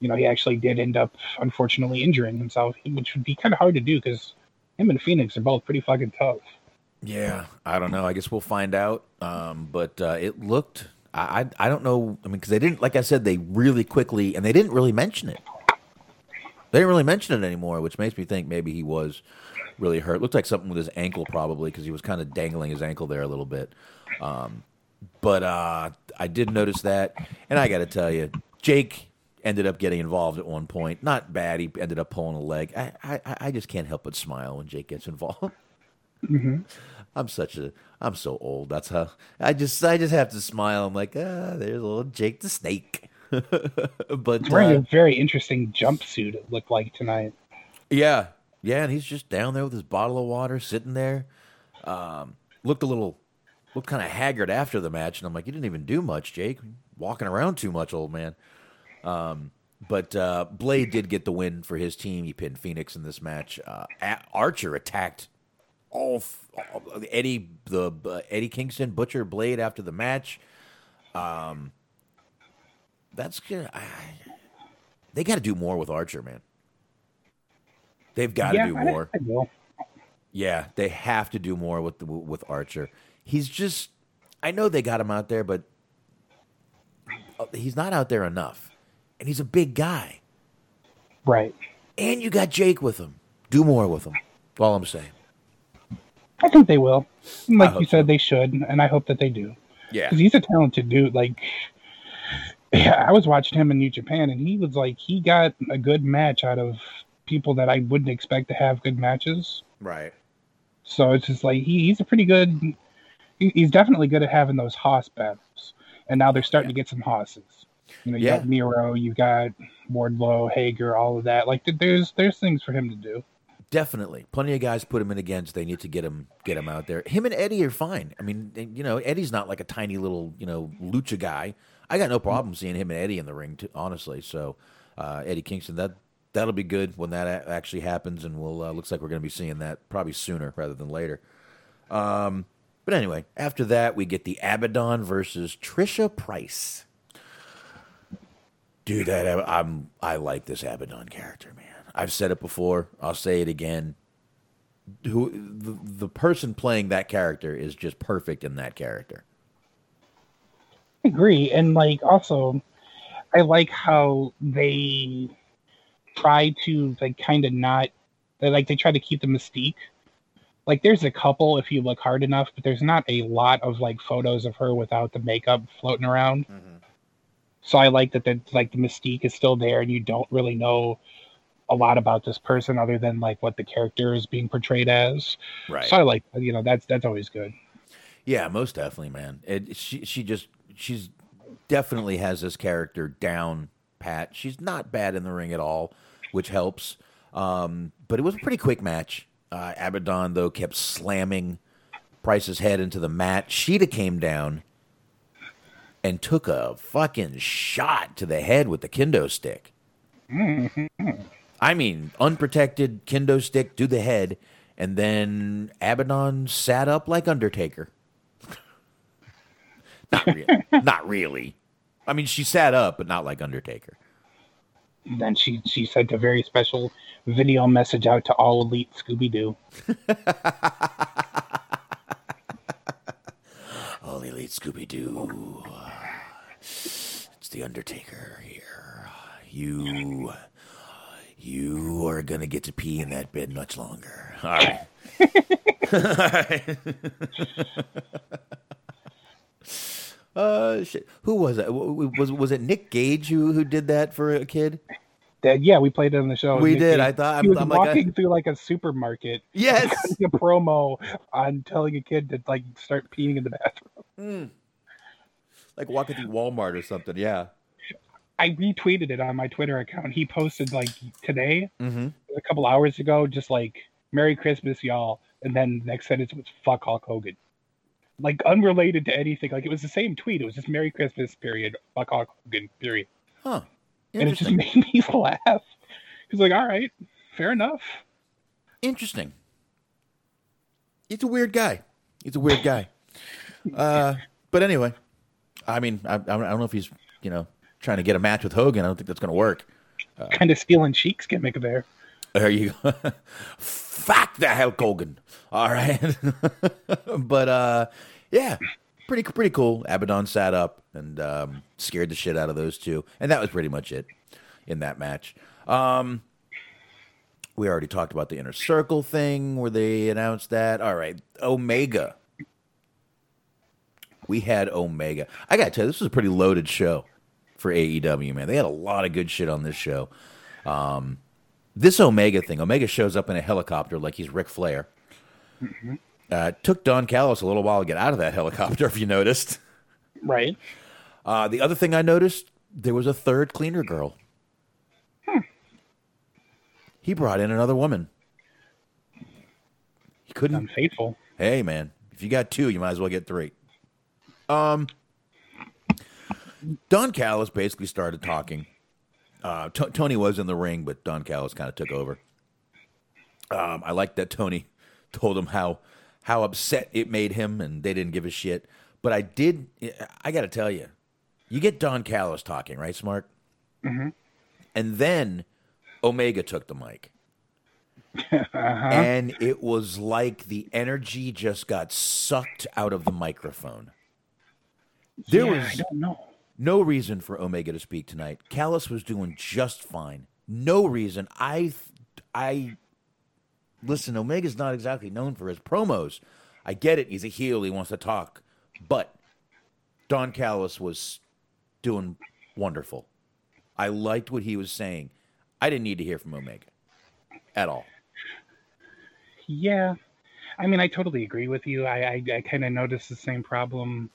you know he actually did end up unfortunately injuring himself, which would be kind of hard to do because him and Fenix are both pretty fucking tough. Yeah, I don't know. I guess we'll find out. Um, but uh, it looked. I, I I don't know. I mean, because they didn't. Like I said, they really quickly and they didn't really mention it. They didn't really mention it anymore, which makes me think maybe he was really hurt. Looked like something with his ankle, probably, because he was kind of dangling his ankle there a little bit. Um, but uh, I did notice that, and I got to tell you, Jake ended up getting involved at one point. Not bad. He ended up pulling a leg. I I, I just can't help but smile when Jake gets involved. Mm-hmm. I'm such a I'm so old. That's how I just I just have to smile. I'm like, ah, there's little Jake the Snake. but wearing uh, a very interesting jumpsuit. It looked like tonight. yeah, yeah, and he's just down there with his bottle of water, sitting there. Um, looked a little looked kind of haggard after the match, and I'm like, you didn't even do much, Jake. Walking around too much, old man. Um, but uh, Blade did get the win for his team. He pinned Fenix in this match. Uh, Archer attacked all, f- all Eddie the uh, Eddie Kingston Butcher Blade after the match. Um, that's good. I, they got to do more with Archer, man. They've got to yeah, do more. I. Yeah, they have to do more with the, with Archer. He's just I know they got him out there, but uh, he's not out there enough. And he's a big guy. Right. And you got Jake with him. Do more with him. All I'm saying. I think they will. Like you said, they should, and I hope that they do. Yeah. Because he's a talented dude. Like, yeah, I was watching him in New Japan, and he was like, he got a good match out of people that I wouldn't expect to have good matches. Right. So it's just like he, he's a pretty good, he- he's definitely good at having those hoss battles, and now they're starting to get some hosses. You know, you Yeah. got Miro, you've got Wardlow, Hager, all of that. Like there's there's things for him to do. Definitely, plenty of guys put him in against. They need to get him get him out there. Him and Eddie are fine. I mean, you know, Eddie's not like a tiny little you know lucha guy. I got no problem seeing him and Eddie in the ring, too, honestly. So uh, Eddie Kingston, that that'll be good when that actually happens, and we'll uh, looks like we're going to be seeing that probably sooner rather than later. Um, but anyway, after that, we get the Abadon versus Trisha Price. Dude, that I'm I like this Abadon character, man. I've said it before. I'll say it again. Who the, the person playing that character is just perfect in that character. I agree, and like also, I like how they try to like kind of not. They like they try to keep the mystique. Like there's a couple if you look hard enough, but there's not a lot of like photos of her without the makeup floating around. Mm-hmm. So I like that the like the mystique is still there, and you don't really know a lot about this person other than like what the character is being portrayed as. Right. So I like you know that's that's always good. Yeah, most definitely, man. It, she she just she's definitely has this character down pat. She's not bad in the ring at all, which helps. Um, but it was a pretty quick match. Uh, Abadon though kept slamming Price's head into the mat. Sheeta came down and took a fucking shot to the head with the kendo stick. I mean, unprotected kendo stick to the head, and then Abadon sat up like Undertaker. not really. not really. I mean, she sat up, but not like Undertaker. Then she she sent a very special video message out to all elite Scooby Doo. All elite Scooby Doo. It's the Undertaker here. You, you are gonna get to pee in that bed much longer. All right. uh, shit. Who was it? Was was it Nick Gage who who did that for a kid? That yeah, we played it on the show. We Nick did. Gage. I thought- he I'm- was I'm like, I- walking through like a supermarket. Yes. a promo on telling a kid to like start peeing in the bathroom. Like walking through Walmart or something. Yeah. I retweeted it on my Twitter account. He posted like today, Mm-hmm. a couple hours ago, just like "Merry Christmas, y'all," and then the next sentence was "Fuck Hulk Hogan." Like unrelated to anything. Like it was the same tweet. It was just "Merry Christmas," period. Fuck Hulk Hogan, period. Huh. And it just made me laugh. He's like, "All right, fair enough." Interesting. It's a weird guy. He's a weird guy. Uh, but anyway, I mean, I, I don't know if he's you know trying to get a match with Hogan. I don't think that's going to work. kind of stealing Sheik's gimmick there. There you go. Fuck the Hulk Hogan. All right. but uh, yeah, pretty pretty cool. Abadon sat up and um, scared the shit out of those two, and that was pretty much it in that match. Um, we already talked about the inner circle thing where they announced that. All right, Omega. We had Omega. I gotta tell you, this was a pretty loaded show for AEW. Man, they had a lot of good shit on this show. Um, this Omega thing, Omega shows up in a helicopter like he's Ric Flair. Uh, took Don Callis a little while to get out of that helicopter, if you noticed. Right. Uh, the other thing I noticed, there was a third cleaner girl. He brought in another woman. He couldn't. Unfaithful. Hey, man, if you got two, you might as well get three. Um, Don Callis basically started talking. Uh, T- Tony was in the ring, but Don Callis kind of took over. Um, I like that Tony told him how how upset it made him, and they didn't give a shit. But I did. I got to tell you, you get Don Callis talking, right, Smart? Mhm. And then Omega took the mic. And it was like the energy just got sucked out of the microphone. There Yeah, was I don't know. no reason for Omega to speak tonight. Callis was doing just fine. No reason. I, I, listen. Omega's not exactly known for his promos. I get it. He's a heel. He wants to talk, but Don Callis was doing wonderful. I liked what he was saying. I didn't need to hear from Omega at all. Yeah. I mean, I totally agree with you. I I, I kind of noticed the same problem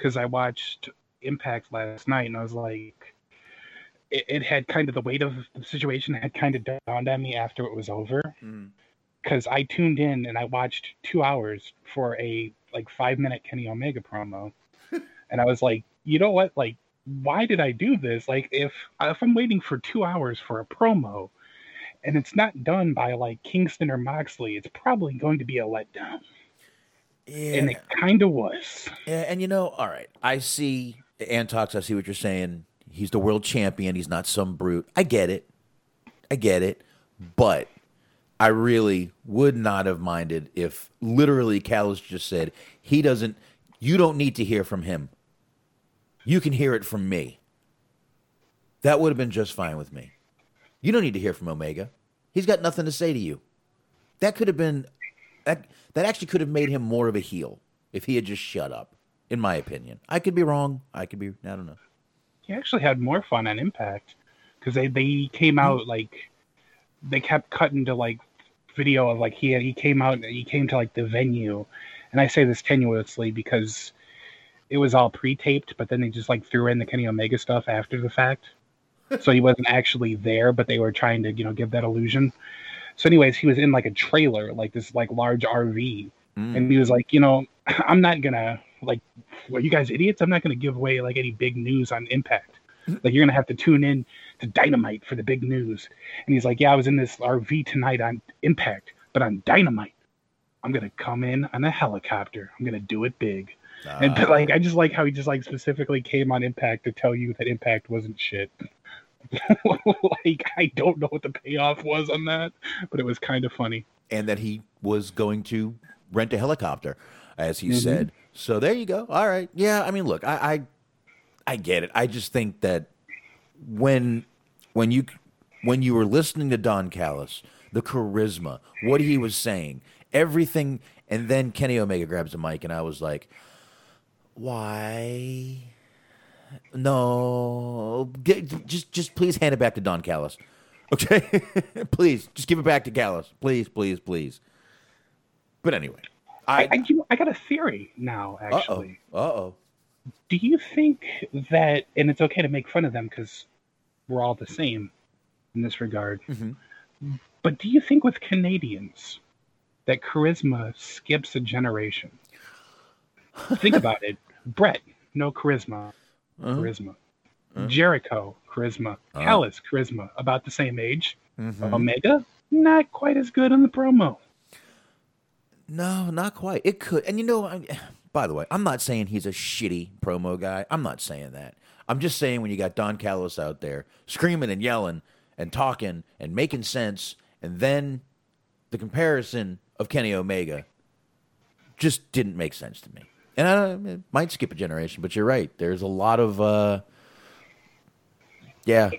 because I watched Impact last night, and I was like, it, it had kind of the weight of the situation had kind of dawned on me after it was over. Mm. Because I tuned in and I watched two hours for a like five minute Kenny Omega promo, and I was like, you know what, like. Why did I do this? Like, if if I'm waiting for two hours for a promo, and it's not done by like Kingston or Moxley, it's probably going to be a letdown. Yeah. And it kind of was. Yeah, and you know, all right, I see Antox. I see what you're saying. He's the world champion. He's not some brute. I get it. I get it. But I really would not have minded if literally Callis just said he doesn't. You don't need to hear from him. You can hear it from me. That would have been just fine with me. You don't need to hear from Omega. He's got nothing to say to you. That could have been that that actually could have made him more of a heel if he had just shut up, in my opinion. I could be wrong. I could be I don't know. He actually had more fun on Impact because they, they came hmm. out like they kept cutting to like video of like he he came out he came to like the venue, and I say this tenuously because it was all pre-taped, but then they just like threw in the Kenny Omega stuff after the fact, so he wasn't actually there, but they were trying to you know give that illusion. So, anyways, he was in like a trailer, like this like large RV, mm. and he was like, you know, I'm not gonna like, are you guys idiots? I'm not gonna give away like any big news on Impact. Like you're gonna have to tune in to Dynamite for the big news. And he's like, yeah, I was in this RV tonight on Impact, but on Dynamite, I'm gonna come in on a helicopter. I'm gonna do it big. And but, like, I just like how he just like specifically came on Impact to tell you that Impact wasn't shit. like I don't know what the payoff was on that, but it was kind of funny. And that he was going to rent a helicopter, as he mm-hmm. said. So there you go. All right. Yeah, I mean look, I, I I get it. I just think that when when you when you were listening to Don Callis, the charisma, what he was saying, everything, and then Kenny Omega grabs the mic, and I was like, why? No, Get, just just please hand it back to Don Callis, okay? please, just give it back to Callis, please, please, please. But anyway, I I I, you know, I got a theory now. Actually, uh oh. do you think that? And it's okay to make fun of them because we're all the same in this regard. But do you think with Canadians that charisma skips a generation? think about it. Bret, no charisma. Uh-huh. Charisma. Uh-huh. Jericho, charisma. Uh-huh. Callis, charisma. About the same age. Mm-hmm. Omega, not quite as good on the promo. No, not quite. It could, and you know, I, by the way, I'm not saying he's a shitty promo guy. I'm not saying that. I'm just saying when you got Don Callis out there screaming and yelling and talking and making sense, and then the comparison of Kenny Omega just didn't make sense to me. And I don't, it might skip a generation, but you're right. There's a lot of, uh, yeah,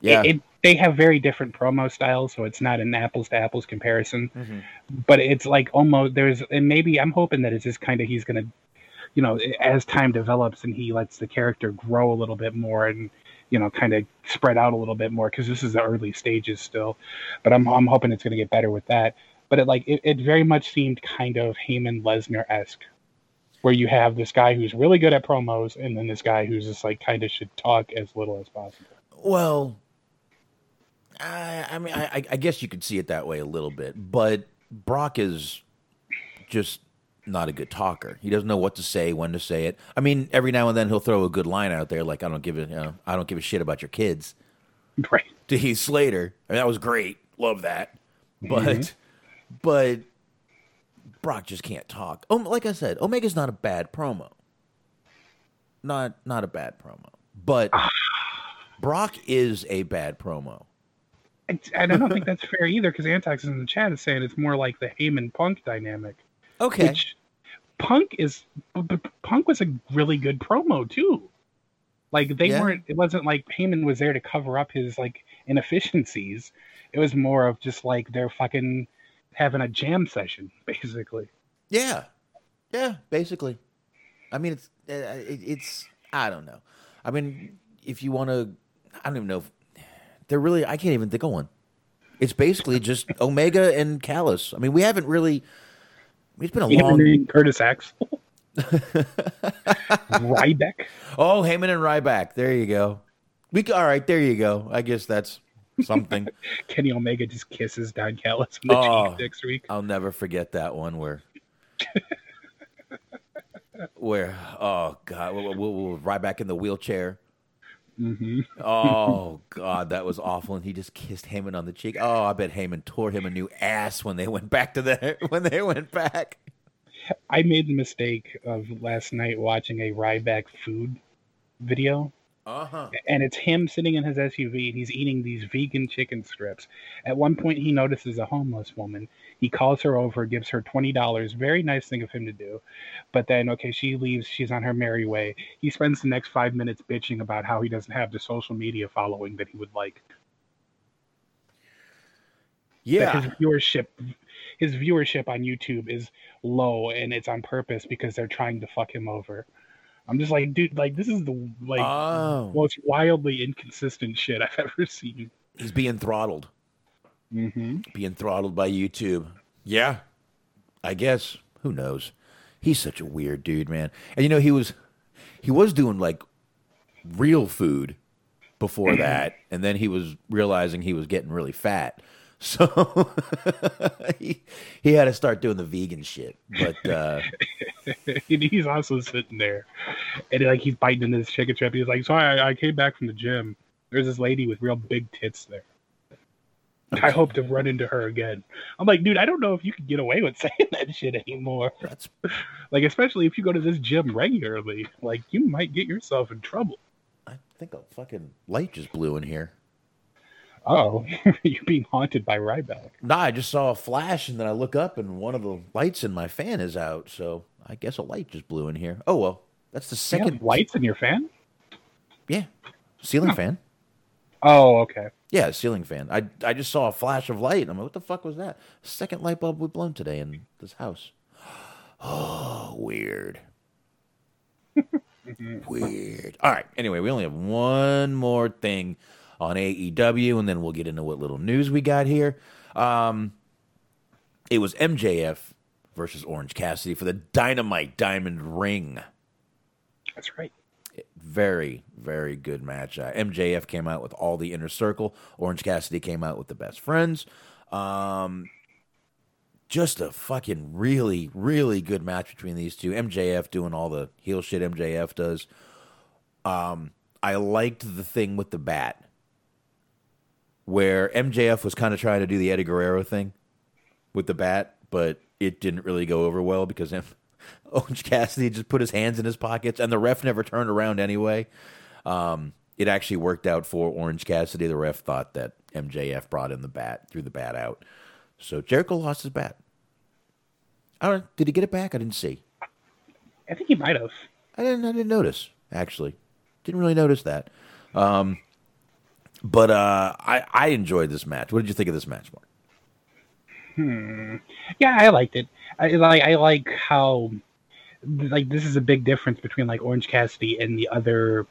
yeah. It, it, they have very different promo styles, so it's not an apples to apples comparison. But it's like almost there's, and maybe I'm hoping that it's just kind of he's gonna, you know, as time develops and he lets the character grow a little bit more and you know kind of spread out a little bit more because this is the early stages still. But I'm I'm hoping it's gonna get better with that. But it like it, it very much seemed kind of Heyman Lesnar esque. Where you have this guy who's really good at promos, and then this guy who's just like kind of should talk as little as possible. Well, I, I mean, I, I guess you could see it that way a little bit, but Brock is just not a good talker. He doesn't know what to say, when to say it. I mean, every now and then he'll throw a good line out there, like "I don't give a, you know, I don't give a shit about your kids." Right. To Heath Slater, I mean, that was great. Love that, mm-hmm. but but Brock just can't talk. Oh, like I said, Omega's not a bad promo. Not not a bad promo, but Brock is a bad promo. I, and I don't think that's fair either because Antox in the chat is saying it's more like the Heyman Punk dynamic. Okay. Which Punk is b- b- Punk was a really good promo too. Like they Yeah. weren't. It wasn't like Heyman was there to cover up his like inefficiencies. It was more of just like they're fucking having a jam session, basically. Yeah, yeah, basically. I mean, it's uh, it, it's I don't know. I mean, if you want to, I don't even know. If, they're really I can't even think of one. It's basically just Omega and Callis. I mean, we haven't really. It's been a You long. Curtis Axel. Ryback. Oh, Heyman and Ryback. There you go. We all right. There you go. I guess that's something. Kenny Omega just kisses Don Callis on the Oh. cheek next week. I'll never forget that one where. where oh god, we'll, we'll, we'll right back in the wheelchair. hmm Oh god, that was awful, and he just kissed Heyman on the cheek. Oh, I bet Heyman tore him a new ass when they went back to the when they went back. I made the mistake of last night watching a Ryback food video. Uh huh. and it's him sitting in his SUV and he's eating these vegan chicken strips. At one point, he notices a homeless woman. He calls her over, gives her twenty dollars. Very nice thing of him to do. But then, okay, she leaves. She's on her merry way. He spends the next five minutes bitching about how he doesn't have the social media following that he would like. Yeah. his viewership, his viewership on YouTube is low, and it's on purpose because they're trying to fuck him over. I'm just like, dude, like this is the like Oh. most wildly inconsistent shit I've ever seen. He's being throttled. Mm-hmm. Being throttled by YouTube. Yeah. I guess. Who knows? He's such a weird dude, man. And you know, he was he was doing like real food before that, and then he was realizing he was getting really fat. So he he had to start doing the vegan shit. But uh he's also sitting there, and like he's biting into this chicken strip. He's like, "So I, I came back from the gym. There's this lady with real big tits there. I hope to run into her again." I'm like, dude, I don't know if you can get away with saying that shit anymore. that's Like, especially if you go to this gym regularly, like you might get yourself in trouble. I think a fucking light just blew in here. Oh, you're being haunted by Ryback. Nah, I just saw a flash and then I look up and one of the lights in my fan is out. So I guess a light just blew in here. Oh well, that's the second lights in your fan? Yeah, ceiling fan. Oh, okay. Yeah, ceiling fan. I I just saw a flash of light. I'm like, what the fuck was that? Second light bulb we blown today in this house. Oh, weird. weird. All right. Anyway, we only have one more thing on AEW, and then we'll get into what little news we got here. Um, it was MJF versus Orange Cassidy for the Dynamite Diamond Ring. That's right. Very, very good match. Uh, MJF came out with all the inner circle. Orange Cassidy came out with the best friends. Um, just a fucking really, really good match between these two. MJF doing all the heel shit MJF does. Um, I liked the thing with the bat where MJF was kind of trying to do the Eddie Guerrero thing with the bat, but it didn't really go over well because Orange Cassidy just put his hands in his pockets, and the ref never turned around anyway. Um, it actually worked out for Orange Cassidy. The ref thought that MJF brought in the bat, threw the bat out. So Jericho lost his bat. I don't. Did he get it back? I didn't see. I think he might have. I didn't. I didn't notice. Actually, didn't really notice that. Um, but uh, I I enjoyed this match. What did you think of this match, Mark? Hmm. Yeah, I liked it. I like. I like how, like, this is a big difference between like Orange Cassidy and the other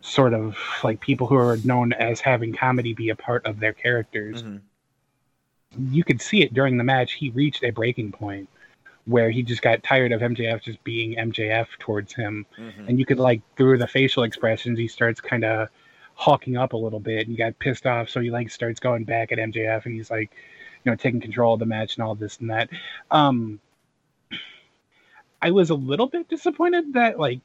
sort of like people who are known as having comedy be a part of their characters. You could see it during the match. He reached a breaking point where he just got tired of MJF just being MJF towards him, and you could like through the facial expressions, he starts kind of hawking up a little bit, and he got pissed off, so he like starts going back at MJF, and he's like, you know, taking control of the match and all this and that. Um, I was a little bit disappointed that like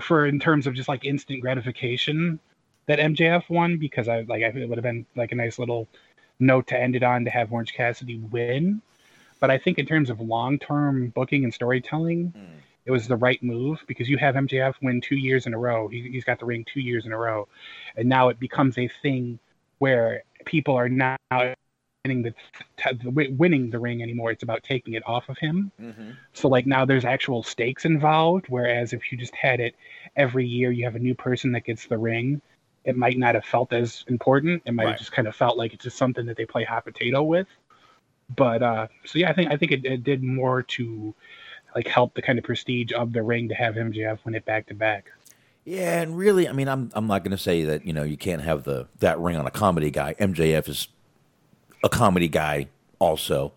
for in terms of just like instant gratification that MJF won because I like I it would have been like a nice little note to end it on to have Orange Cassidy win. But I think in terms of long term booking and storytelling, it was the right move because you have MJF win two years in a row. He, he's got the ring two years in a row, and now it becomes a thing where people are now winning the, t- winning the ring anymore. It's about taking it off of him. So like now there's actual stakes involved. Whereas if you just had it every year, you have a new person that gets the ring. It might not have felt as important. It might Right. have just kind of felt like it's just something that they play hot potato with. But uh, so yeah, I think I think it, it did more to like help the kind of prestige of the ring to have MJF win it back to back. Yeah, and really, I mean, I'm I'm not going to say that you know you can't have the that ring on a comedy guy. MJF is a comedy guy also,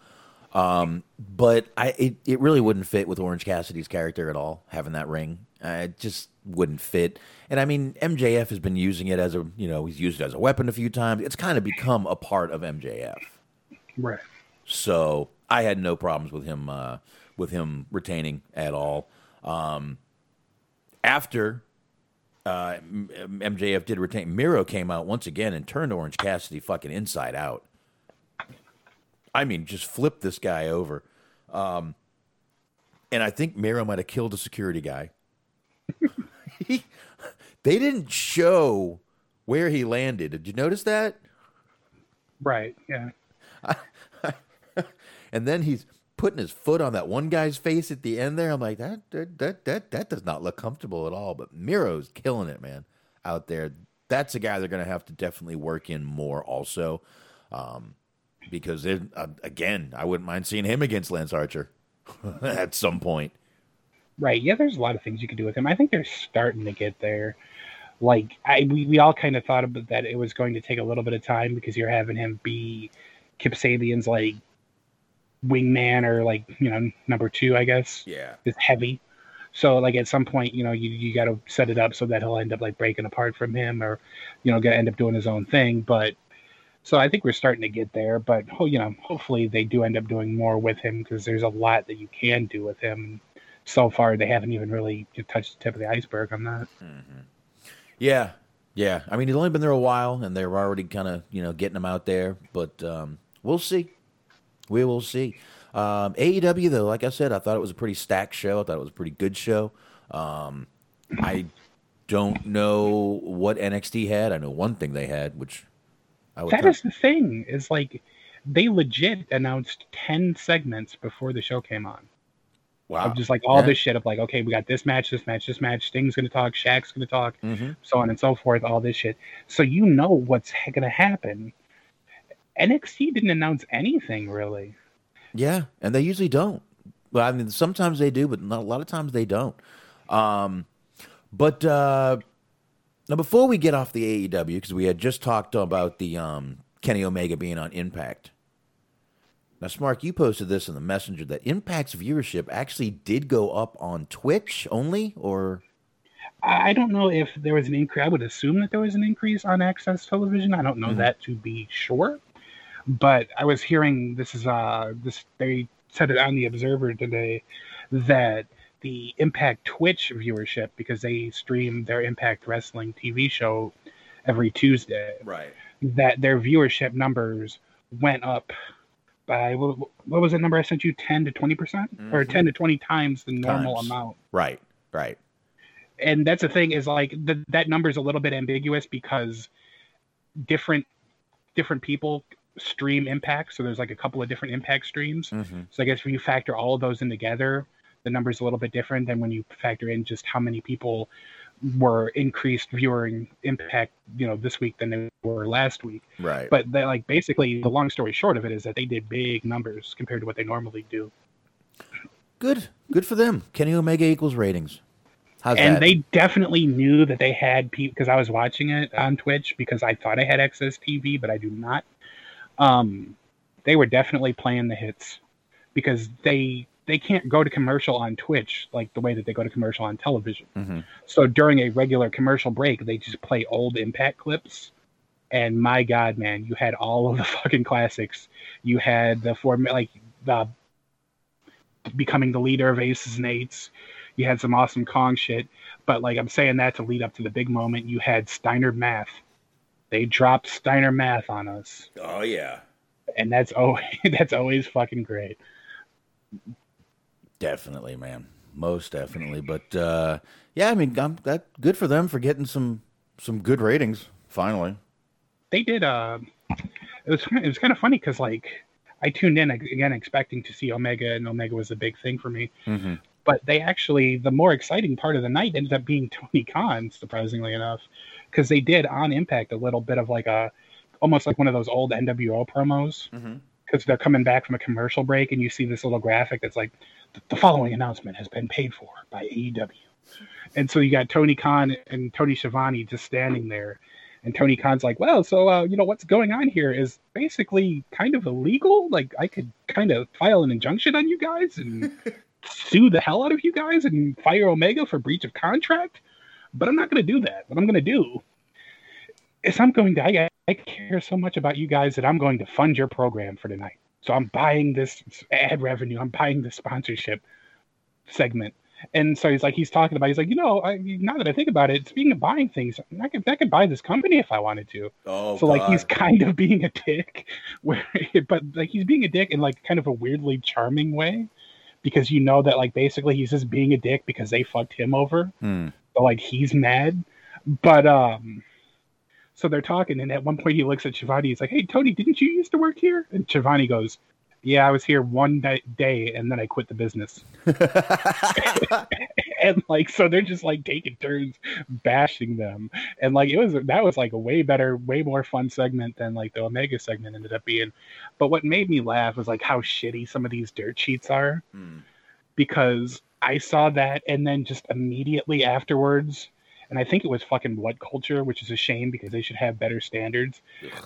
Um, but I it, it really wouldn't fit with Orange Cassidy's character at all. Having that ring, uh, it just wouldn't fit. And I mean, MJF has been using it as a you know he's used it as a weapon a few times. It's kind of become a part of MJF. Right. So I had no problems with him uh, with him retaining at all. Um, after uh, MJF did retain, Miro came out once again and turned Orange Cassidy fucking inside out. I mean, just flipped this guy over. Um, and I think Miro might have killed a security guy. he, they didn't show where he landed. Did you notice that? Right. Yeah. and then he's putting his foot on that one guy's face at the end there. I'm like, that that that that, that does not look comfortable at all. But Miro's killing it, man, out there. That's a guy they're going to have to definitely work in more, also, um, because uh, again, I wouldn't mind seeing him against Lance Archer at some point. Right. Yeah, there's a lot of things you could do with him. I think they're starting to get there. Like I we, we all kind of thought about that it was going to take a little bit of time because you're having him be Kip Sabian's like wingman or like, you know, number two, I guess. Yeah. Is heavy. So like at some point, you know, you, you gotta set it up so that he'll end up like breaking apart from him or, you know, gonna end up doing his own thing. But so I think we're starting to get there, but oh, you know, hopefully they do end up doing more with him because there's a lot that you can do with him. So far, they haven't even really touched the tip of the iceberg on that. Yeah, yeah. I mean, he's only been there a while, and they're already kind of you know getting him out there. But um, we'll see. We will see. Um, AEW though, like I said, I thought it was a pretty stacked show. I thought it was a pretty good show. Um, I don't know what NXT had. I know one thing they had, which I would. That is the thing. Is like they legit announced ten segments before the show came on. wow. Of just like all Yeah. this shit of like, okay, we got this match, this match, this match. Sting's gonna talk, Shaq's gonna talk, Mhm. so on and so forth. All this shit. So you know what's gonna happen. NXT didn't announce anything really. Yeah, and they usually don't. Well, I mean, sometimes they do, but not, a lot of times they don't. Um, but uh, now, before we get off the AEW, because we had just talked about the um, Kenny Omega being on Impact. Now, Smark, you posted this in the messenger that Impact's viewership actually did go up on Twitch only, or I I don't know if there was an increase. I would assume that there was an increase on Access Television. I don't know that to be sure, but I was hearing this is uh this they said it on the Observer today that the Impact Twitch viewership because they stream their Impact Wrestling TV show every Tuesday right? that their viewership numbers went up by what, what was the number I sent you 10 to 20 percent or 10 to 20 times the normal Times. amount Right, right. and that's the thing is like the, that number is a little bit ambiguous because different different people stream impact so there's like a couple of different impact streams Mhm. so i guess when you factor all of those in together the number's a little bit different than when you factor in just how many people were increased viewing impact you know this week than they were last week Right. but they like basically the long story short of it is that they did big numbers compared to what they normally do good, good for them. Kenny Omega equals ratings. How's and that? they definitely knew that they had people because I was watching it on Twitch because I thought I had AXS TV, but I do not. Um, they were definitely playing the hits because they they can't go to commercial on Twitch like the way that they go to commercial on television. Mhm. So during a regular commercial break, they just play old Impact clips. And my God, man, you had all of the fucking classics. You had the form like the becoming the leader of Aces and Eights. You had some awesome Kong shit, but like I'm saying that to lead up to the big moment. You had Steiner Math. They dropped Steiner Math on us, oh yeah. and that's always that's always fucking great. Definitely, man. Most definitely. But uh, yeah, I mean, I'm, that good for them for getting some some good ratings finally. They did. Uh, it was it was kind of funny because like I tuned in again expecting to see Omega, and Omega was a big thing for me. Mm-hmm. But they actually the more exciting part of the night ended up being Tony Khan, surprisingly enough, because they did on Impact a little bit of like a almost like one of those old NWO promos. Mm-hmm. because they're coming back from a commercial break and you see this little graphic that's like the following announcement has been paid for by AEW. And so you got Tony Khan and Tony Schiavone just standing there And Tony Khan's like, well, so uh, you know what's going on here is basically kind of illegal. Like I could kind of file an injunction on you guys and sue the hell out of you guys and fire Omega for breach of contract. But I'm not going to do that. What I'm going to do is I'm going to. I, I care so much about you guys that I'm going to fund your program for tonight. So I'm buying this ad revenue. I'm buying the sponsorship segment. And so he's like, he's talking about, he's like, you know, I, now that I think about it, speaking of buying things, I could, I could buy this company if I wanted to. Oh, so like, he's kind of being a dick, where, but like, he's being a dick in like kind of a weirdly charming way, because you know that like basically he's just being a dick because they fucked him over. Hmm. Like he's mad, but um, so they're talking, and at one point he looks at Schiavone. He's like, "Hey Tony, didn't you used to work here?" And Schiavone goes, "Yeah, I was here one day, and then I quit the business." and like, so they're just like taking turns bashing them, and like it was that was like a way better, way more fun segment than like the Omega segment ended up being. But what made me laugh was like how shitty some of these dirt sheets are Hmm. Because I saw that and then just immediately afterwards, and I think it was fucking WhatCulture, which is a shame because they should have better standards.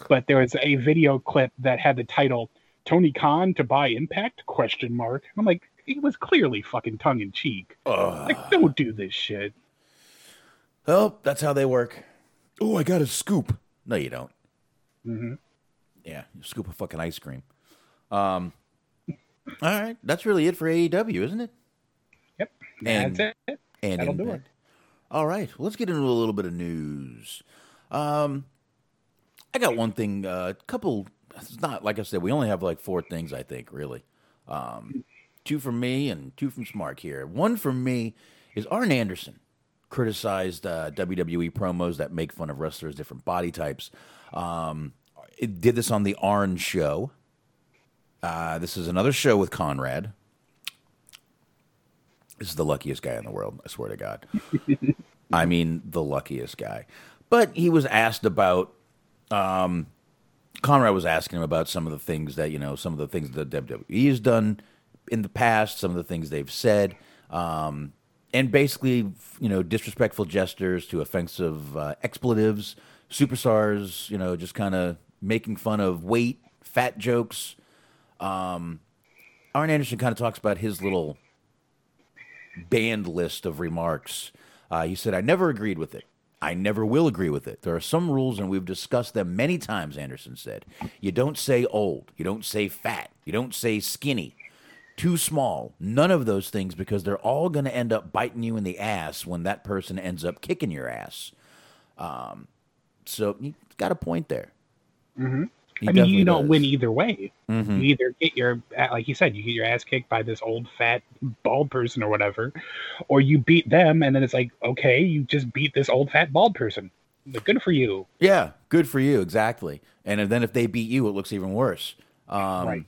But there was a video clip that had the title "Tony Khan to buy Impact?" question mark. I'm like, it was clearly fucking tongue in cheek. Like, don't do this shit. Oh, that's how they work. Oh, I got a scoop. No, you don't. Mhm. Yeah, you scoop a fucking ice cream. Um, all right, that's really it for AEW, isn't it? Yep, And- that's it. And That'll do Impact. All right, well, let's get into a little bit of news. Um, I got one thing. A uh, couple. It's not like I said. We only have like four things. I think really. Um, two from me and two from Smark here. One from me is Arn Anderson criticized uh, WWE promos that make fun of wrestlers' different body types. Um, it did this on the Arn show. Uh, this is another show with Conrad. This is the luckiest guy in the world. I swear to God. I mean, the luckiest guy. But he was asked about. Um, Conrad was asking him about some of the things that you know, some of the things that WWE has done in the past, some of the things they've said, um, and basically, you know, disrespectful gestures to offensive uh, expletives, superstars, you know, just kind of making fun of weight, fat jokes. Um, Arn Anderson kind of talks about his little banned list of remarks. Uh, he said, I never agreed with it. I never will agree with it. There are some rules, and we've discussed them many times, Anderson said. You don't say old. You don't say fat. You don't say skinny. Too small. None of those things because they're all going to end up biting you in the ass when that person ends up kicking your ass. Um, so you got a point there. hmm He I mean, you don't does. win either way. Mhm. You either get your, like you said, you get your ass kicked by this old fat bald person or whatever, or you beat them, and then it's like, okay, you just beat this old fat bald person. Good for you. Yeah, good for you, exactly. And then if they beat you, it looks even worse. Um, Right.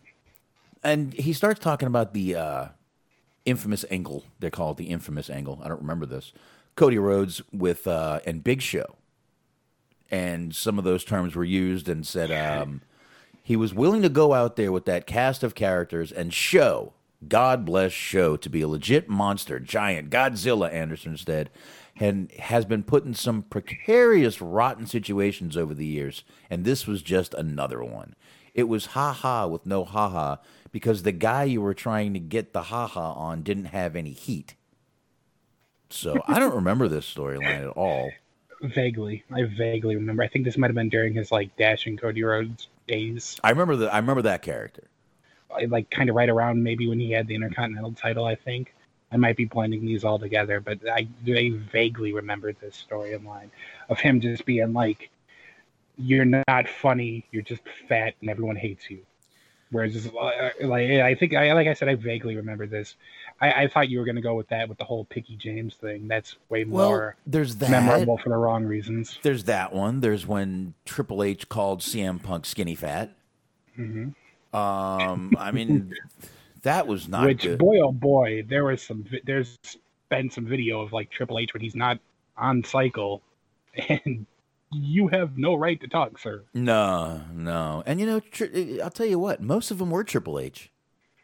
And he starts talking about the uh, infamous angle. They call it the infamous angle. I don't remember this. Cody Rhodes with uh, and Big Show, and some of those terms were used and said um, he was willing to go out there with that cast of characters and show. God bless show to be a legit monster, giant Godzilla. Anderson said, and has been put in some precarious, rotten situations over the years, and this was just another one. It was ha ha with no ha ha because the guy you were trying to get the ha ha on didn't have any heat. So I don't remember this storyline at all. Vaguely, I vaguely remember. I think this might have been during his like Dashing Cody Rhodes days, I remember the I remember that character. like kind of right around maybe when he had the Intercontinental title. I think I might be blending these all together, but I, I vaguely remember this storyline of him just being like, "You're not funny. You're just fat, and everyone hates you." Whereas, uh, like I think, I like I said, I vaguely remember this. I, I thought you were going to go with that with the whole Piggy James thing. That's way Well, more there's that. memorable for the wrong reasons. There's that one. There's when Triple H called CM Punk skinny fat. hmm Um, I mean, that was not Which good. boy oh boy, there was some. There's been some video of like Triple H when he's not on cycle, and you have no right to talk, sir. No, no. And you know, tri- I'll tell you what. Most of them were Triple H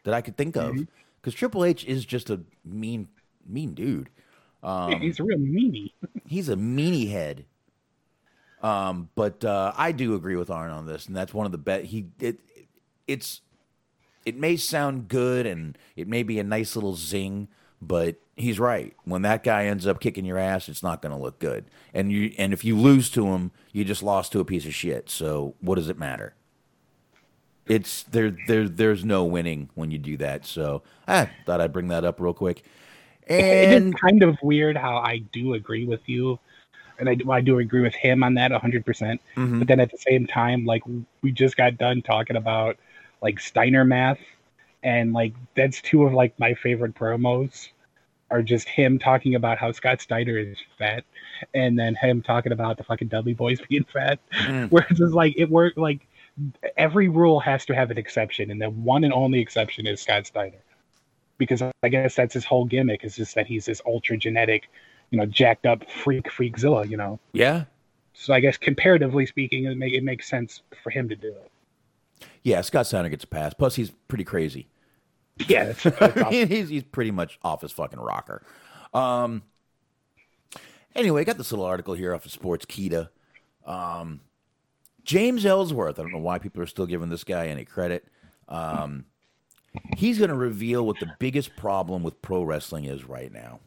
that I could think of, Mm-hmm. Because Triple H is just a mean, mean dude. Um, he's a real meanie. he's a meanie head. Um, but uh, I do agree with Arn on this, and that's one of the bet he it it's it may sound good and it may be a nice little zing, but he's right. When that guy ends up kicking your ass, it's not going to look good. And you and if you lose to him, you just lost to a piece of shit. So what does it matter? It's there there there's no winning when you do that. So I thought I'd bring that up real quick. it And is kind of weird how I do agree with you, and I, do- I do agree with him on that 100%. percent Mhm. But then at the same time, like we just got done talking about like Steiner math, and like that's two of like my favorite promos are just him talking about how Scott Steiner is fat, and then him talking about the fucking Dudley Boyz being fat. Mm. Where it's just like it worked like every rule has to have an exception, and the one and only exception is Scott Steiner because I guess that's his whole gimmick is just that he's this ultra genetic, you know, jacked up freak freakzilla, you know. yeah, So I guess comparatively speaking, it, make, it makes sense for him to do it. yeah, Scott Steiner gets a pass. Plus, he's pretty crazy. Yeah, that's, that's awesome. he's he's pretty much off his fucking rocker. Um. Anyway, I got this little article here off of Sportskeeda. Um, James Ellsworth. I don't know why people are still giving this guy any credit. Um, he's going to reveal what the biggest problem with pro wrestling is right now.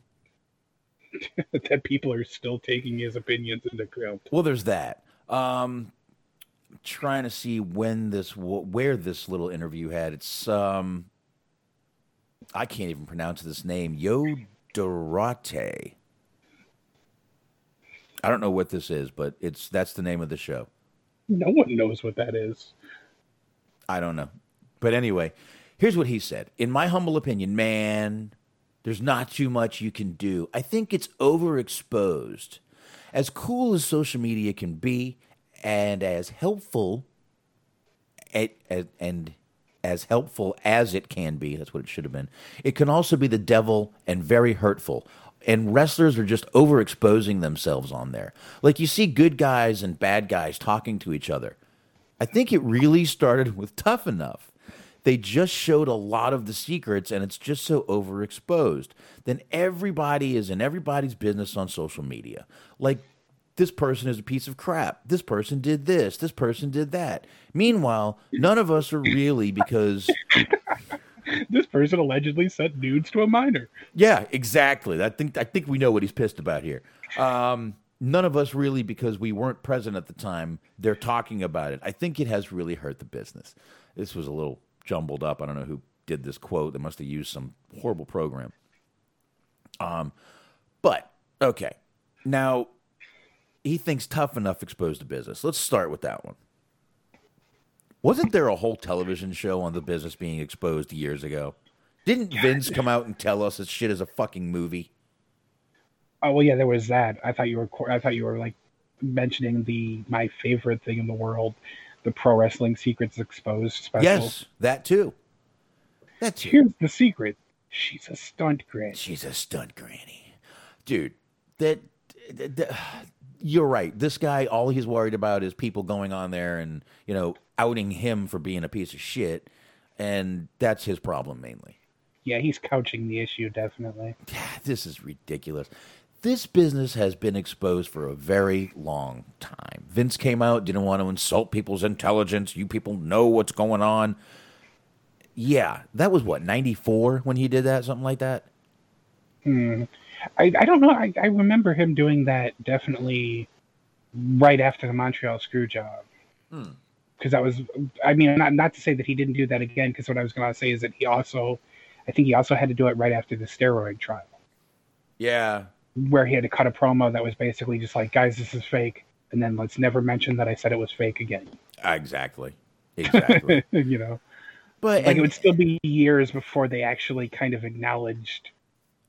that people are still taking his opinions into account. Well, there's that. Um, trying to see when this, where this little interview had. It's um, I can't even pronounce this name. Yo Dorate. I don't know what this is, but it's that's the name of the show. No one knows what that is. I don't know. But anyway, here's what he said. In my humble opinion, man, there's not too much you can do. I think it's overexposed. As cool as social media can be and as helpful and, as helpful as it can be, that's what it should have been. It can also be the devil and very hurtful. And wrestlers are just overexposing themselves on there. Like you see good guys and bad guys talking to each other. I think it really started with Tough Enough. They just showed a lot of the secrets and it's just so overexposed. Then everybody is in everybody's business on social media. Like, this person is a piece of crap. This person did this. This person did that. Meanwhile, none of us are really because, This person allegedly sent nudes to a minor. yeah, exactly. I think I think we know what he's pissed about here. Um, none of us really because we weren't present at the time. They're talking about it. I think it has really hurt the business. This was a little jumbled up. I don't know who did this quote. They must have used some horrible program. Um, but okay, now he thinks tough enough exposed to business. Let's start with that one. Wasn't there a whole television show on the business being exposed years ago? Didn't Vince come out and tell us this shit is a fucking movie? Oh well, yeah, there was that. I thought you were. I thought you were like mentioning the my favorite thing in the world, the pro wrestling secrets exposed special. Yes, that too. That's. Here's the secret. She's a stunt granny. She's a stunt granny, dude. That, that- that- you're right. This guy, all he's worried about is people going on there and you know outing him for being a piece of shit, and that's his problem mainly. Yeah, he's couching the issue definitely. Yeah, This is ridiculous. This business has been exposed for a very long time. Vince came out, didn't want to insult people's intelligence. You people know what's going on. Yeah, that was what, 94 when he did that? Something like that? Hmm. I, I don't know. I, I remember him doing that definitely right after the Montreal screw job. Hmm. Because that was, I mean, not, not to say that he didn't do that again, because what I was going to say is that he also, I think he also had to do it right after the steroid trial, Yeah. where he had to cut a promo that was basically just like, guys, this is fake. And then let's never mention that I said it was fake again. Exactly. Exactly. you know? but Like and- it would still be years before they actually kind of acknowledged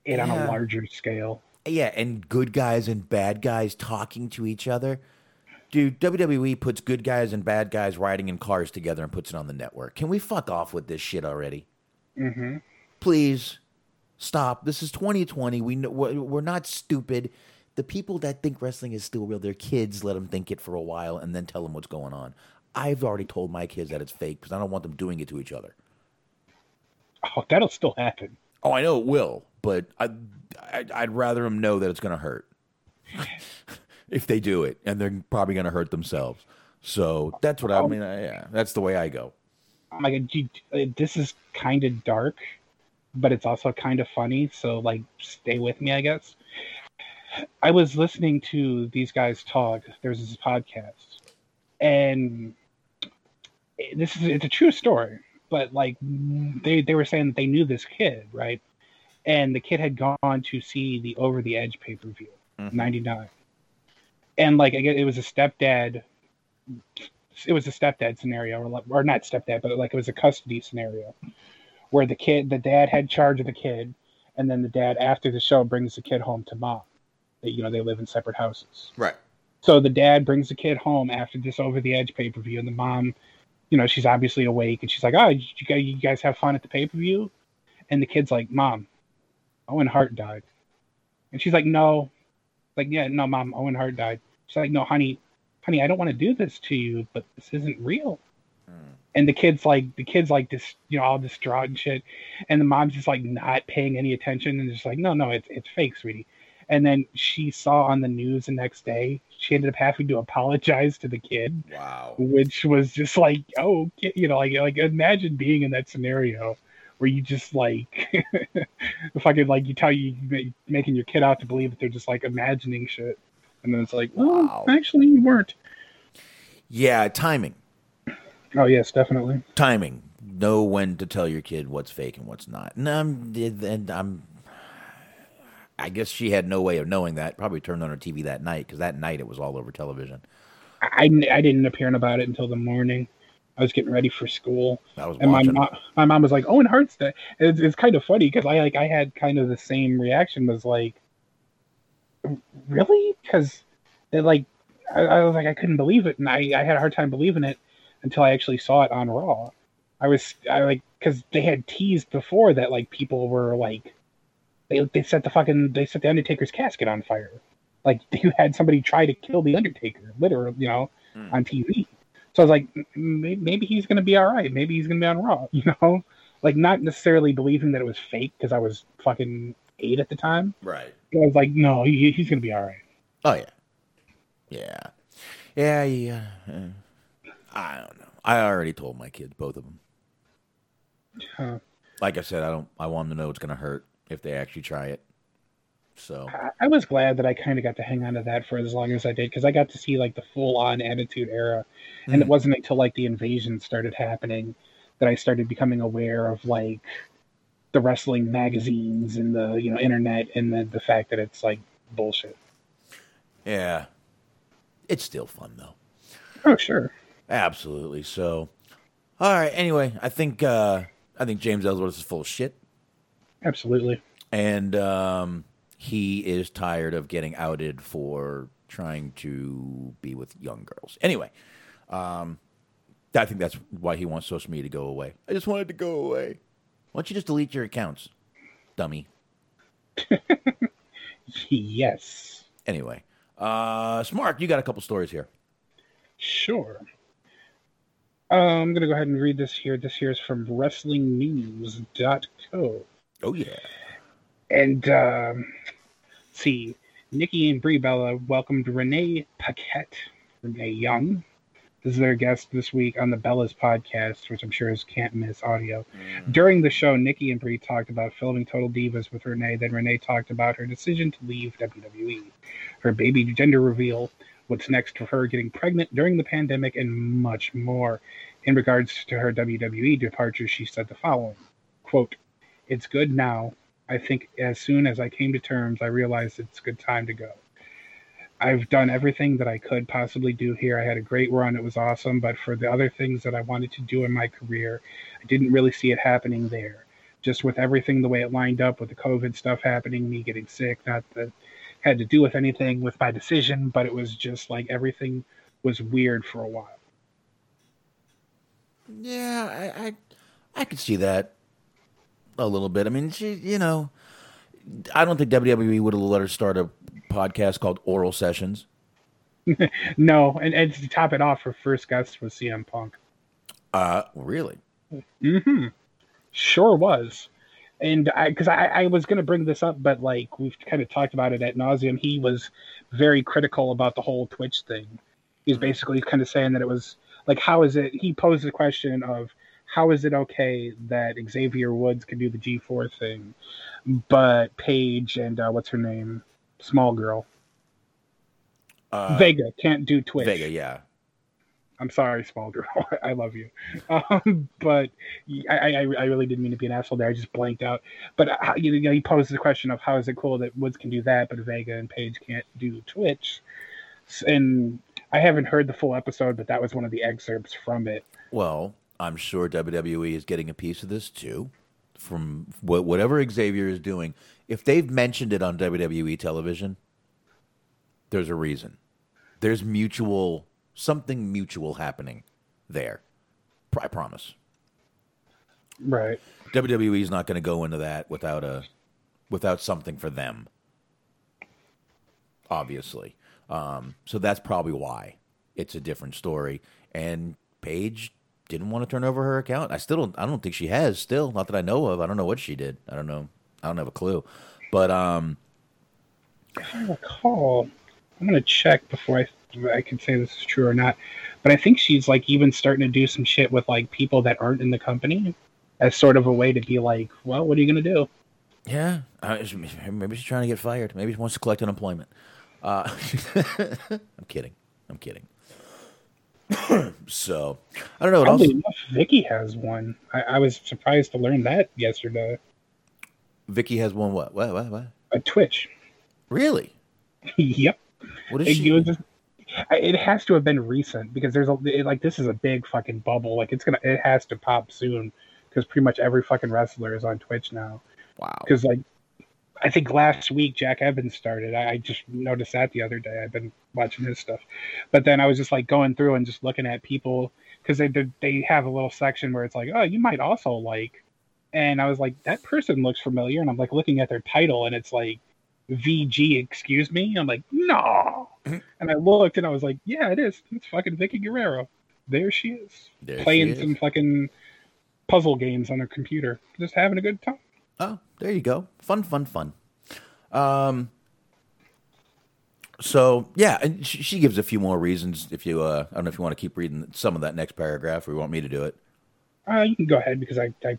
it on a larger scale. Yeah, and good guys and bad guys talking to each other. Dude, WWE puts good guys and bad guys riding in cars together and puts it on the network. Can we fuck off with this shit already? hmm Please stop. This is 2020. We know, we're we're not stupid. The people that think wrestling is still real, they're kids. Let them think it for a while and then tell them what's going on. I've already told my kids that it's fake because I don't want them doing it to each other. Oh, that'll still happen. Oh, I know it will, but I, I I'd rather them know that it's going to hurt. if they do it, and they're probably going to hurt themselves. So that's what I mean. I, yeah, that's the way I go. I'm like, uh, this is kind of dark, but it's also kind of funny. So like, stay with me, I guess. I was listening to these guys talk. There's this podcast, and this is it's a true story. But like, they they were saying that they knew this kid, right? And the kid had gone to see the Over the Edge pay per view, '99, mm-hmm. and like, again, it was a stepdad it was a stepdad scenario, or, or not stepdad, but like it was a custody scenario where the kid, the dad had charge of the kid, and then the dad after the show brings the kid home to mom. They, you know, they live in separate houses. Right. So the dad brings the kid home after this over the edge pay per view, and the mom, you know, she's obviously awake, and she's like, "Oh, did you guys, you guys have fun at the pay per view?" And the kid's like, "Mom, Owen Hart died," and she's like, "No," like, "Yeah, no, mom, Owen Hart died." She's like, "No, honey, honey, I don't want to do this to you, but this isn't real." Hmm. And the kid's like, the kid's like, this, you know, all distraught and shit, and the mom's just like not paying any attention, and just like, "No, no, it's it's fake, sweetie." And then she saw on the news the next day, she ended up having to apologize to the kid, Wow. which was just like, oh, you know, like like imagine being in that scenario where you just like, if I could like, you tell you making your kid out to believe that they're just like imagining shit, and then it's like, oh, Wow. actually, you weren't. Yeah, timing. Oh yes, definitely. Timing. Know when to tell your kid what's fake and what's not. And I'm, and I'm I guess she had no way of knowing that. Probably turned on her TV that night because that night it was all over television. I, I didn't appear about it until the morning. I was getting ready for school, and my mom, my mom was like, oh, "Owen Hart's dead." It's, it's kind of funny because I like I had kind of the same reaction. Was like, really? Because like, I, I was like, I couldn't believe it, and I, I had a hard time believing it until I actually saw it on Raw. I was I like because they had teased before that like people were like, they they set the fucking they set the Undertaker's casket on fire. Like you had somebody try to kill the Undertaker, literally, you know, on TV. So I was like, "M- m- maybe he's gonna be all right. Maybe he's gonna be on Raw, you know, like not necessarily believing that it was fake because I was fucking eight at the time. right. But I was like, no, he, he's gonna be all right. Oh yeah. Yeah. Yeah. Yeah. uh, I don't know. I already told my kids, both of them. Huh. Like I said, I don't. I want them to know it's going to hurt if they actually try it. So I, was glad that I kind of got to hang on to that for as long as I did because I got to see like the full on Attitude Era, and it wasn't until like the invasion started happening that I started becoming aware of like the wrestling magazines and the you know internet and the the fact that it's like bullshit. yeah, it's still fun though. Oh sure. Absolutely. So, all right. Anyway, I think uh, I think James Ellsworth is full of shit, Absolutely. and um, he is tired of getting outed for trying to be with young girls. Anyway, um, I think that's why he wants social media to go away. I just wanted to go away. Why don't you just delete your accounts, dummy? Yes. Anyway, uh, Smark, you got a couple stories here. Sure. Uh, I'm gonna go ahead and read this here. This here is from WrestlingNews.co. Oh yeah. And um, see, Nikki and Brie Bella welcomed Renee Paquette, Renee Young. This is their guest this week on the Bella's podcast, which I'm sure is can't miss audio. Mm. During the show, Nikki and Brie talked about filming Total Divas with Renee. Then Renee talked about her decision to leave WWE, her baby gender reveal, what's next for her getting pregnant during the pandemic, and much more. In regards to her WWE departure, she said the following quote, It's good now. I think as soon as I came to terms, I realized it's a good time to go. I've done everything that I could possibly do here. I had a great run. It was awesome. But for the other things that I wanted to do in my career, I didn't really see it happening there. Just with everything the way it lined up with the COVID stuff happening, me getting sick, not that had to do with anything with my decision, but it was just like everything was weird for a while. Yeah, I, I, I could see that a little bit. I mean, she, you know, I don't think WWE would have let her start a podcast called Oral Sessions. No, and, and to top it off, her first guest was CM Punk. Uh, really? hmm Sure was. and I because I, I was going to bring this up, but like we've kind of talked about it at nauseum. He was very critical about the whole Twitch thing. He's basically kind of saying that it was like, how is it? He posed the question of how is it okay that Xavier Woods can do the G4 thing, but Paige and uh, what's her name, small girl, Uh, Vega can't do Twitch. Vega, yeah. I'm sorry, small girl. I love you, um, but I, I, I really didn't mean to be an asshole there. I just blanked out. But uh, you know, he posed the question of how is it cool that Woods can do that, but Vega and Paige can't do Twitch. And I haven't heard the full episode, but that was one of the excerpts from it. Well, I'm sure WWE is getting a piece of this too, from wh- whatever Xavier is doing. If they've mentioned it on WWE television, there's a reason. There's mutual something mutual happening there. I promise. Right. WWE is not going to go into that without a without something for them. Obviously, um, so that's probably why it's a different story. And Paige didn't want to turn over her account. I still don't. I don't think she has. Still, not that I know of. I don't know what she did. I don't know. I don't have a clue. But um, If I recall, I'm gonna check before I I can say this is true or not. But I think she's like even starting to do some shit with like people that aren't in the company as sort of a way to be like, well, what are you gonna do? yeah, uh, maybe she's trying to get fired. Maybe she wants to collect unemployment. Uh, I'm kidding. I'm kidding. so I don't know what else. Enough, Vickie has one. I, I was surprised to learn that yesterday. Vickie has one. What? What? What? What? A Twitch. Really? yep. What is It, she? was just- it has to have been recent because there's a it, like this is a big fucking bubble. Like it's gonna it has to pop soon because pretty much every fucking wrestler is on Twitch now. Wow. Because like I think last week Jack Evans started. I, I just noticed that the other day. I've been watching his stuff, but then I was just like going through and just looking at people because they they- have a little section where it's like, oh, you might also like, and I was like, that person looks familiar, and I'm like looking at their title, and it's like VG, excuse me. I'm like, no, mm-hmm. and I looked and I was like, yeah, it is. It's fucking Vickie Guerrero. There she is, There she playing is. some fucking puzzle games on her computer, just having a good time. Oh, there you go. Fun, fun, fun. Um. So yeah, and she, she gives a few more reasons. If you, uh, I don't know if you want to keep reading some of that next paragraph, or you want me to do it. Uh, you can go ahead because I, I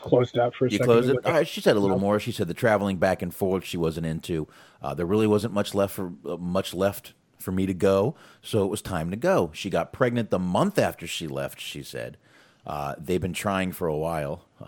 closed it out for a You second. close to it. All up- She said a little more. She said the traveling back and forth she wasn't into. Uh, there really wasn't much left for uh, much left for me to go, so it was time to go. She got pregnant the month after she left. She said uh, they've been trying for a while.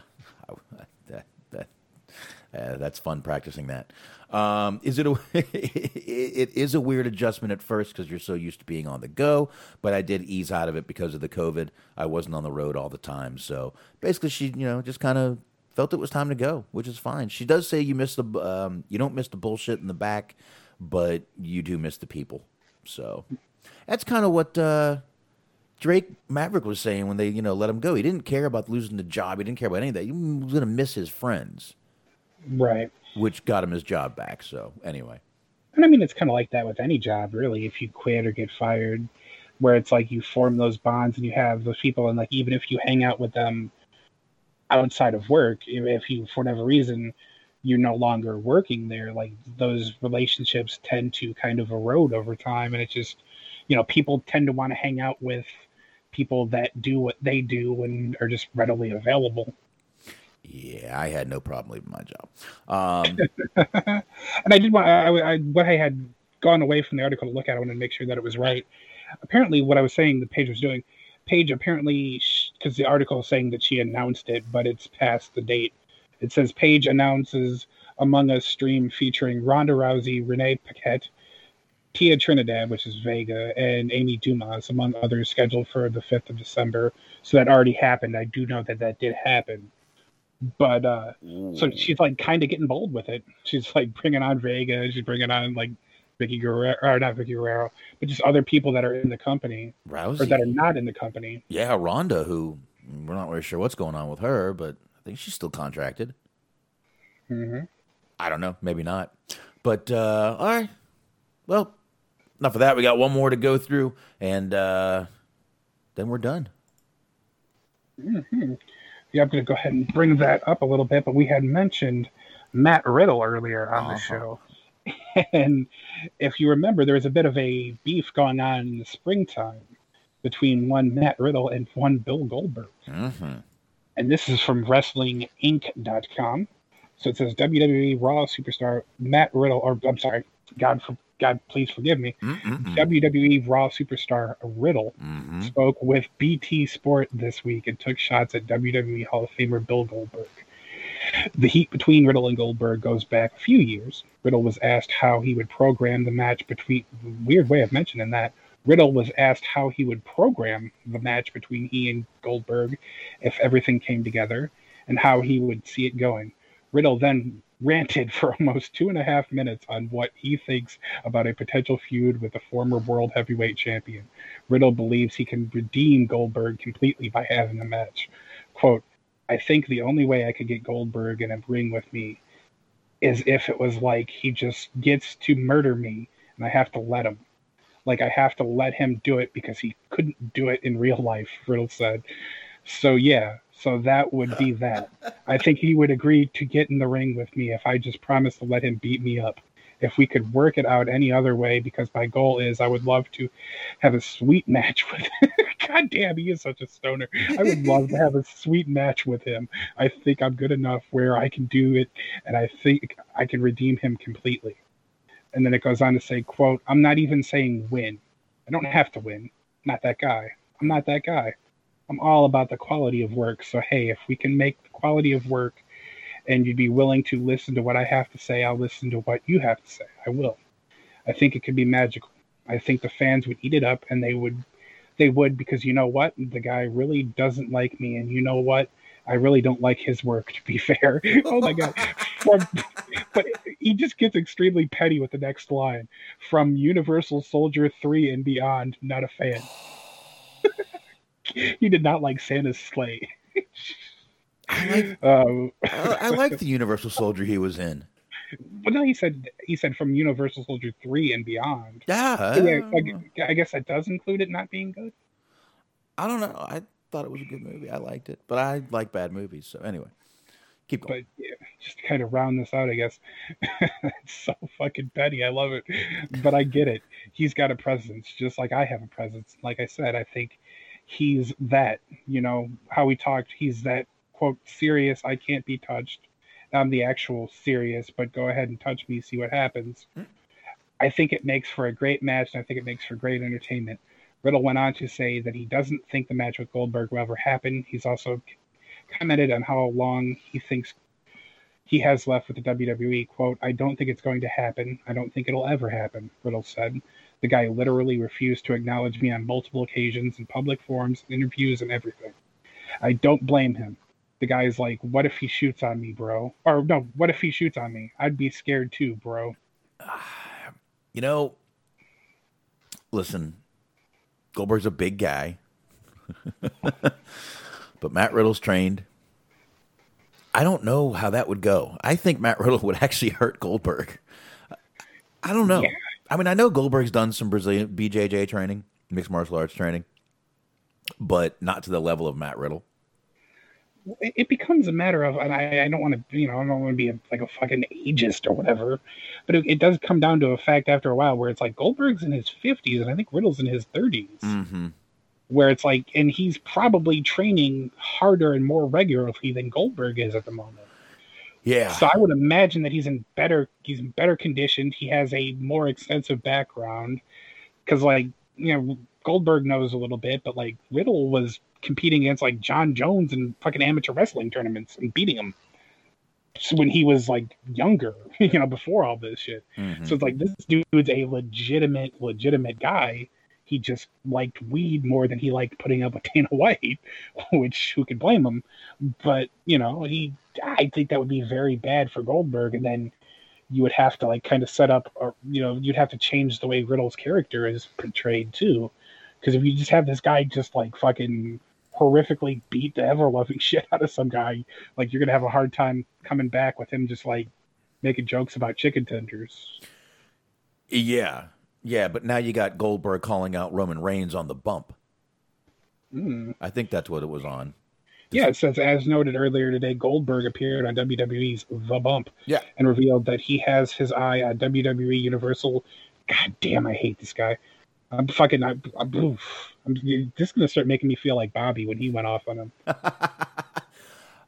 uh, that's fun practicing that. Um, is it a? it is a weird adjustment at first because you're so used to being on the go. But I did ease out of it because of the COVID. I wasn't on the road all the time, so basically, she you know just kind of felt it was time to go, which is fine. She does say you miss the um, you don't miss the bullshit in the back, but you do miss the people. So that's kind of what uh, Drake Maverick was saying when they you know let him go. He didn't care about losing the job. He didn't care about any of that. He was going to miss his friends, right. which got him his job back. So anyway, And I mean, it's kind of like that with any job, really. If you quit or get fired, where it's like you form those bonds and you have those people, and like even if you hang out with them outside of work, if- you for whatever reason you're no longer working there, like those relationships tend to kind of erode over time, and it's just you know people tend to want to hang out with people that do what they do and are just readily available. Yeah, I had no problem leaving my job. Um, and I did want I, I what I had gone away from the article to look at. I wanted to make sure that it was right. Apparently, what I was saying the Paige was doing. Paige apparently because the article is saying that she announced it, but it's past the date. It says Paige announces Among Us stream featuring Ronda Rousey, Renee Paquette, Thea Trinidad, which is Vega, and Amy Dumas, among others, scheduled for the 5th of December. So that already happened. I do know that that did happen. But uh, so she's like kind of getting bold with it. She's like bringing on Vega. She's bringing on like Vickie Guerrero, or not Vickie Guerrero, but just other people that are in the company or that are not in the company. yeah, Ronda, who we're not really sure what's going on with her, but I think she's still contracted. hmm I don't know, maybe not. But uh, all right, well, enough of that. We got one more to go through, and uh, then we're done. Yeah, I'm going to go ahead and bring that up a little bit, but we had mentioned Matt Riddle earlier on the show. And if you remember, there was a bit of a beef going on in the springtime between one Matt Riddle and one Bill Goldberg. Mm-hmm. And this is from WrestlingInc.com. So it says WWE Raw superstar Matt Riddle, or I'm sorry, God for God, please forgive me. Mm-mm-mm. WWE Raw superstar Riddle Mhm. spoke with BT Sport this week and took shots at WWE Hall of Famer Bill Goldberg. The heat between Riddle and Goldberg goes back a few years. Riddle was asked how he would program the match between. Weird way of mentioning that. Riddle was asked how he would program the match between he and Goldberg if everything came together, and how he would see it going. Riddle then ranted for almost two and a half minutes on what he thinks about a potential feud with the former world heavyweight champion. Riddle believes he can redeem Goldberg completely by having a match. Quote, I think the only way I could get Goldberg in a ring with me is if it was like he just gets to murder me and I have to let him. Like I have to let him do it because he couldn't do it in real life, Riddle said. So yeah, so that would be that. I think he would agree to get in the ring with me if I just promised to let him beat me up. If we could work it out any other way, because my goal is I would love to have a sweet match with God damn, he is such a stoner. I would love to have a sweet match with him. I think I'm good enough where I can do it, and I think I can redeem him completely. And then it goes on to say, quote, I'm not even saying win. I don't have to win. Not that guy. I'm not that guy. I'm all about the quality of work. So hey, if we can make the quality of work and you'd be willing to listen to what I have to say, I'll listen to what you have to say. I will. I think it could be magical. I think the fans would eat it up and they would they would because you know what? The guy really doesn't like me and you know what? I really don't like his work to be fair. oh my god. From, but he just gets extremely petty with the next line. From Universal Soldier 3 and beyond, not a fan. he did not like Santa's Slay. I like, Um, I, I like the Universal Soldier he was in. but no, he said he said from Universal Soldier three and beyond. Yeah, yeah, I, I guess that does include it not being good. I don't know. I thought it was a good movie. I liked it, but I like bad movies. So anyway, keep going. But yeah, just to kind of round this out, I guess it's so fucking petty. I love it, but I get it. He's got a presence, just like I have a presence. Like I said, I think he's that. You know how we talked. He's that quote serious. I can't be touched. I'm the actual serious, but go ahead and touch me, see what happens. I think it makes for a great match, and I think it makes for great entertainment. Riddle went on to say that he doesn't think the match with Goldberg will ever happen. He's also commented on how long he thinks he has left with the WWE. Quote, I don't think it's going to happen. I don't think it'll ever happen, Riddle said. The guy literally refused to acknowledge me on multiple occasions in public forums, interviews, and everything. I don't blame him. The guy's like, what if he shoots on me, bro? Or no, what if he shoots on me? I'd be scared too, bro. You know, listen, Goldberg's a big guy, but Matt Riddle's trained. I don't know how that would go. I think Matt Riddle would actually hurt Goldberg. I don't know. I mean, I know Goldberg's done some Brazilian BJJ training, mixed martial arts training, but not to the level of Matt Riddle. it becomes a matter of, and I, I don't want to, you know, I don't want to be a, like a fucking ageist or whatever, but it, it does come down to a fact after a while where it's like Goldberg's in his 50s and I think Riddle's in his 30s, Mm-hmm. where it's like, and he's probably training harder and more regularly than Goldberg is at the moment. Yeah. So I would imagine that he's in better, he's in better condition. He has a more extensive background because, like, you know, Goldberg knows a little bit, but like Riddle was competing against like Jon Jones in fucking amateur wrestling tournaments and beating him when he was like younger, you know, before all this shit. Mhm. So it's like this dude's a legitimate, legitimate guy. He just liked weed more than he liked putting up with Dana White, which who could blame him? But you know, he I think that would be very bad for Goldberg, and then you would have to like kind of set up, or you know, you'd have to change the way Riddle's character is portrayed too, because if you just have this guy just like fucking horrifically beat the ever loving shit out of some guy, like you're gonna have a hard time coming back with him just like making jokes about chicken tenders. Yeah. Yeah, but now you got Goldberg calling out Roman Reigns on the bump. Mm. I think that's what it was on. Yeah, it says as noted earlier today, Goldberg appeared on WWE's The Bump. Yeah. And revealed that he has his eye on WWE Universal. God damn, I hate this guy. I'm fucking. I'm, I'm. I'm this is gonna start making me feel like Bobby when he went off on him.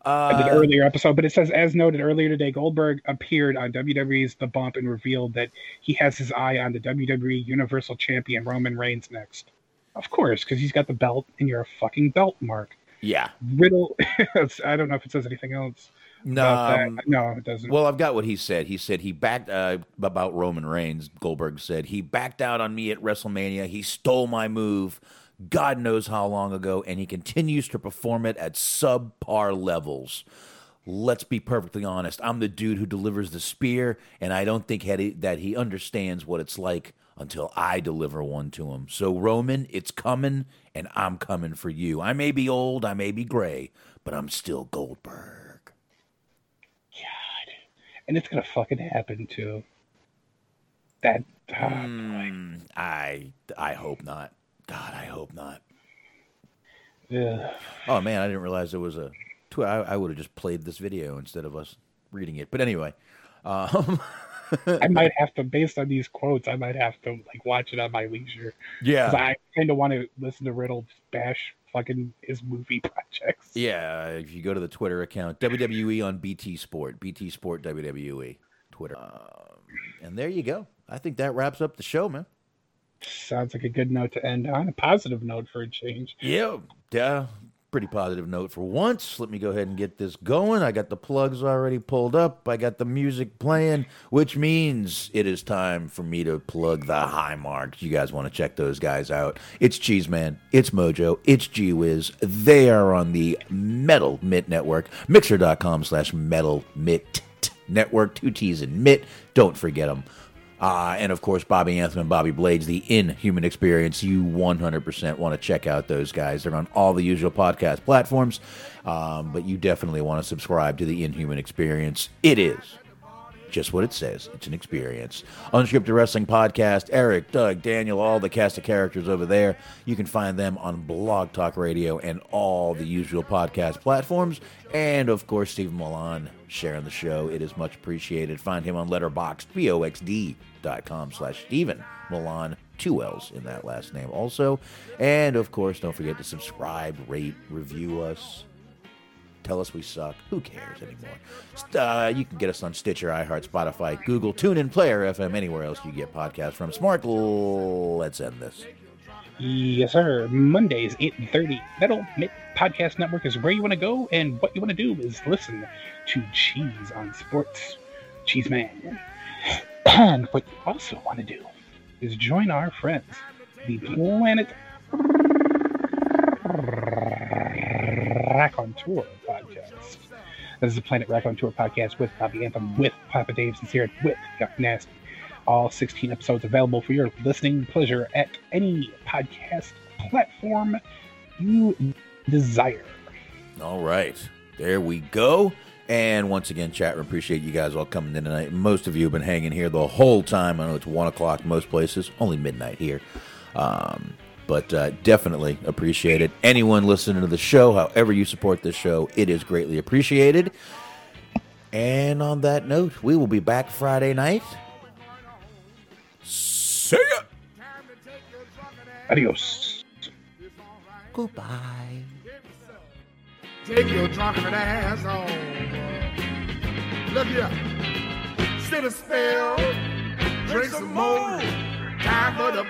Uh, earlier episode, but it says as noted earlier today, Goldberg appeared on WWE's The Bump and revealed that he has his eye on the WWE Universal Champion Roman Reigns next. Of course, because he's got the belt, and you're a fucking belt mark. yeah. Riddle. I don't know if it says anything else. No, um, no, it doesn't. Well, I've got what he said. He said he backed uh, about Roman Reigns. Goldberg said he backed out on me at WrestleMania. He stole my move, God knows how long ago, and he continues to perform it at subpar levels. Let's be perfectly honest. I'm the dude who delivers the spear, and I don't think that he understands what it's like until I deliver one to him. So, Roman, it's coming, and I'm coming for you. I may be old, I may be gray, but I'm still Goldberg. God. And it's gonna fucking happen too. That. ah, Mm, I I hope not. God, I hope not. ugh. Oh man, I didn't realize there was a. Tw- I, I would have just played this video instead of us reading it. But anyway, um, I might have to, based on these quotes, I might have to like watch it on my leisure. yeah, I kind of want to listen to Riddle bash fucking his movie projects. yeah. If you go to the Twitter account WWE on BT Sport, BT Sport WWE Twitter, um, and there you go. I think that wraps up the show, man. Sounds like a good note to end on. A positive note for a change. Yeah, yeah. Pretty positive note for once. Let me go ahead and get this going. I got the plugs already pulled up. I got the music playing, which means it is time for me to plug the high marks. You guys want to check those guys out? It's Cheeseman, it's Mojo, it's G Wiz. They are on the Metal Mitt Network. Mixer.com slash Metal Mitt Network. Two T's and Mitt. Don't forget them. Uh, and of course, Bobby Anthem and Bobby Blades, the Inhuman Experience. You 100% want to check out those guys. They're on all the usual podcast platforms, um, but you definitely want to subscribe to the Inhuman Experience. It is just what it says. It's an experience. Unscripted Wrestling Podcast, Eric, Doug, Daniel, all the cast of characters over there. You can find them on Blog Talk Radio and all the usual podcast platforms. And of course, Stephen Millan sharing the show. It is much appreciated. Find him on Letterboxd, B-O-X-D.com slash Stephen Millan. Two L's in that last name also. And of course, don't forget to subscribe, rate, review us tell us we suck. Who cares anymore? Uh, you can get us on Stitcher, iHeart, Spotify, Google, TuneIn, Player FM, anywhere else you get podcasts from. Smart. Let's end this. Yes, sir. Mondays, 8.30. Metal Mitt Podcast Network is where you want to go, and what you want to do is listen to Cheese on Sports. Cheese Man. And what you also want to do is join our friends, the Planet Rack on Tour podcast. This is the Planet Rack on Tour podcast with Bobby Anthem, with Papa Dave Sincere, with Got Nasty. All 16 episodes available for your listening pleasure at any podcast platform you desire. All right. There we go. And once again, chat room, appreciate you guys all coming in tonight. Most of you have been hanging here the whole time. I know it's 1 o'clock most places, only midnight here. Um, but uh, definitely appreciate it. Anyone listening to the show, however you support this show, it is greatly appreciated. And on that note, we will be back Friday night. See ya! Adios. Goodbye. Take your drunken ass home. Look here. Sit a spell. Drink some more. Time for the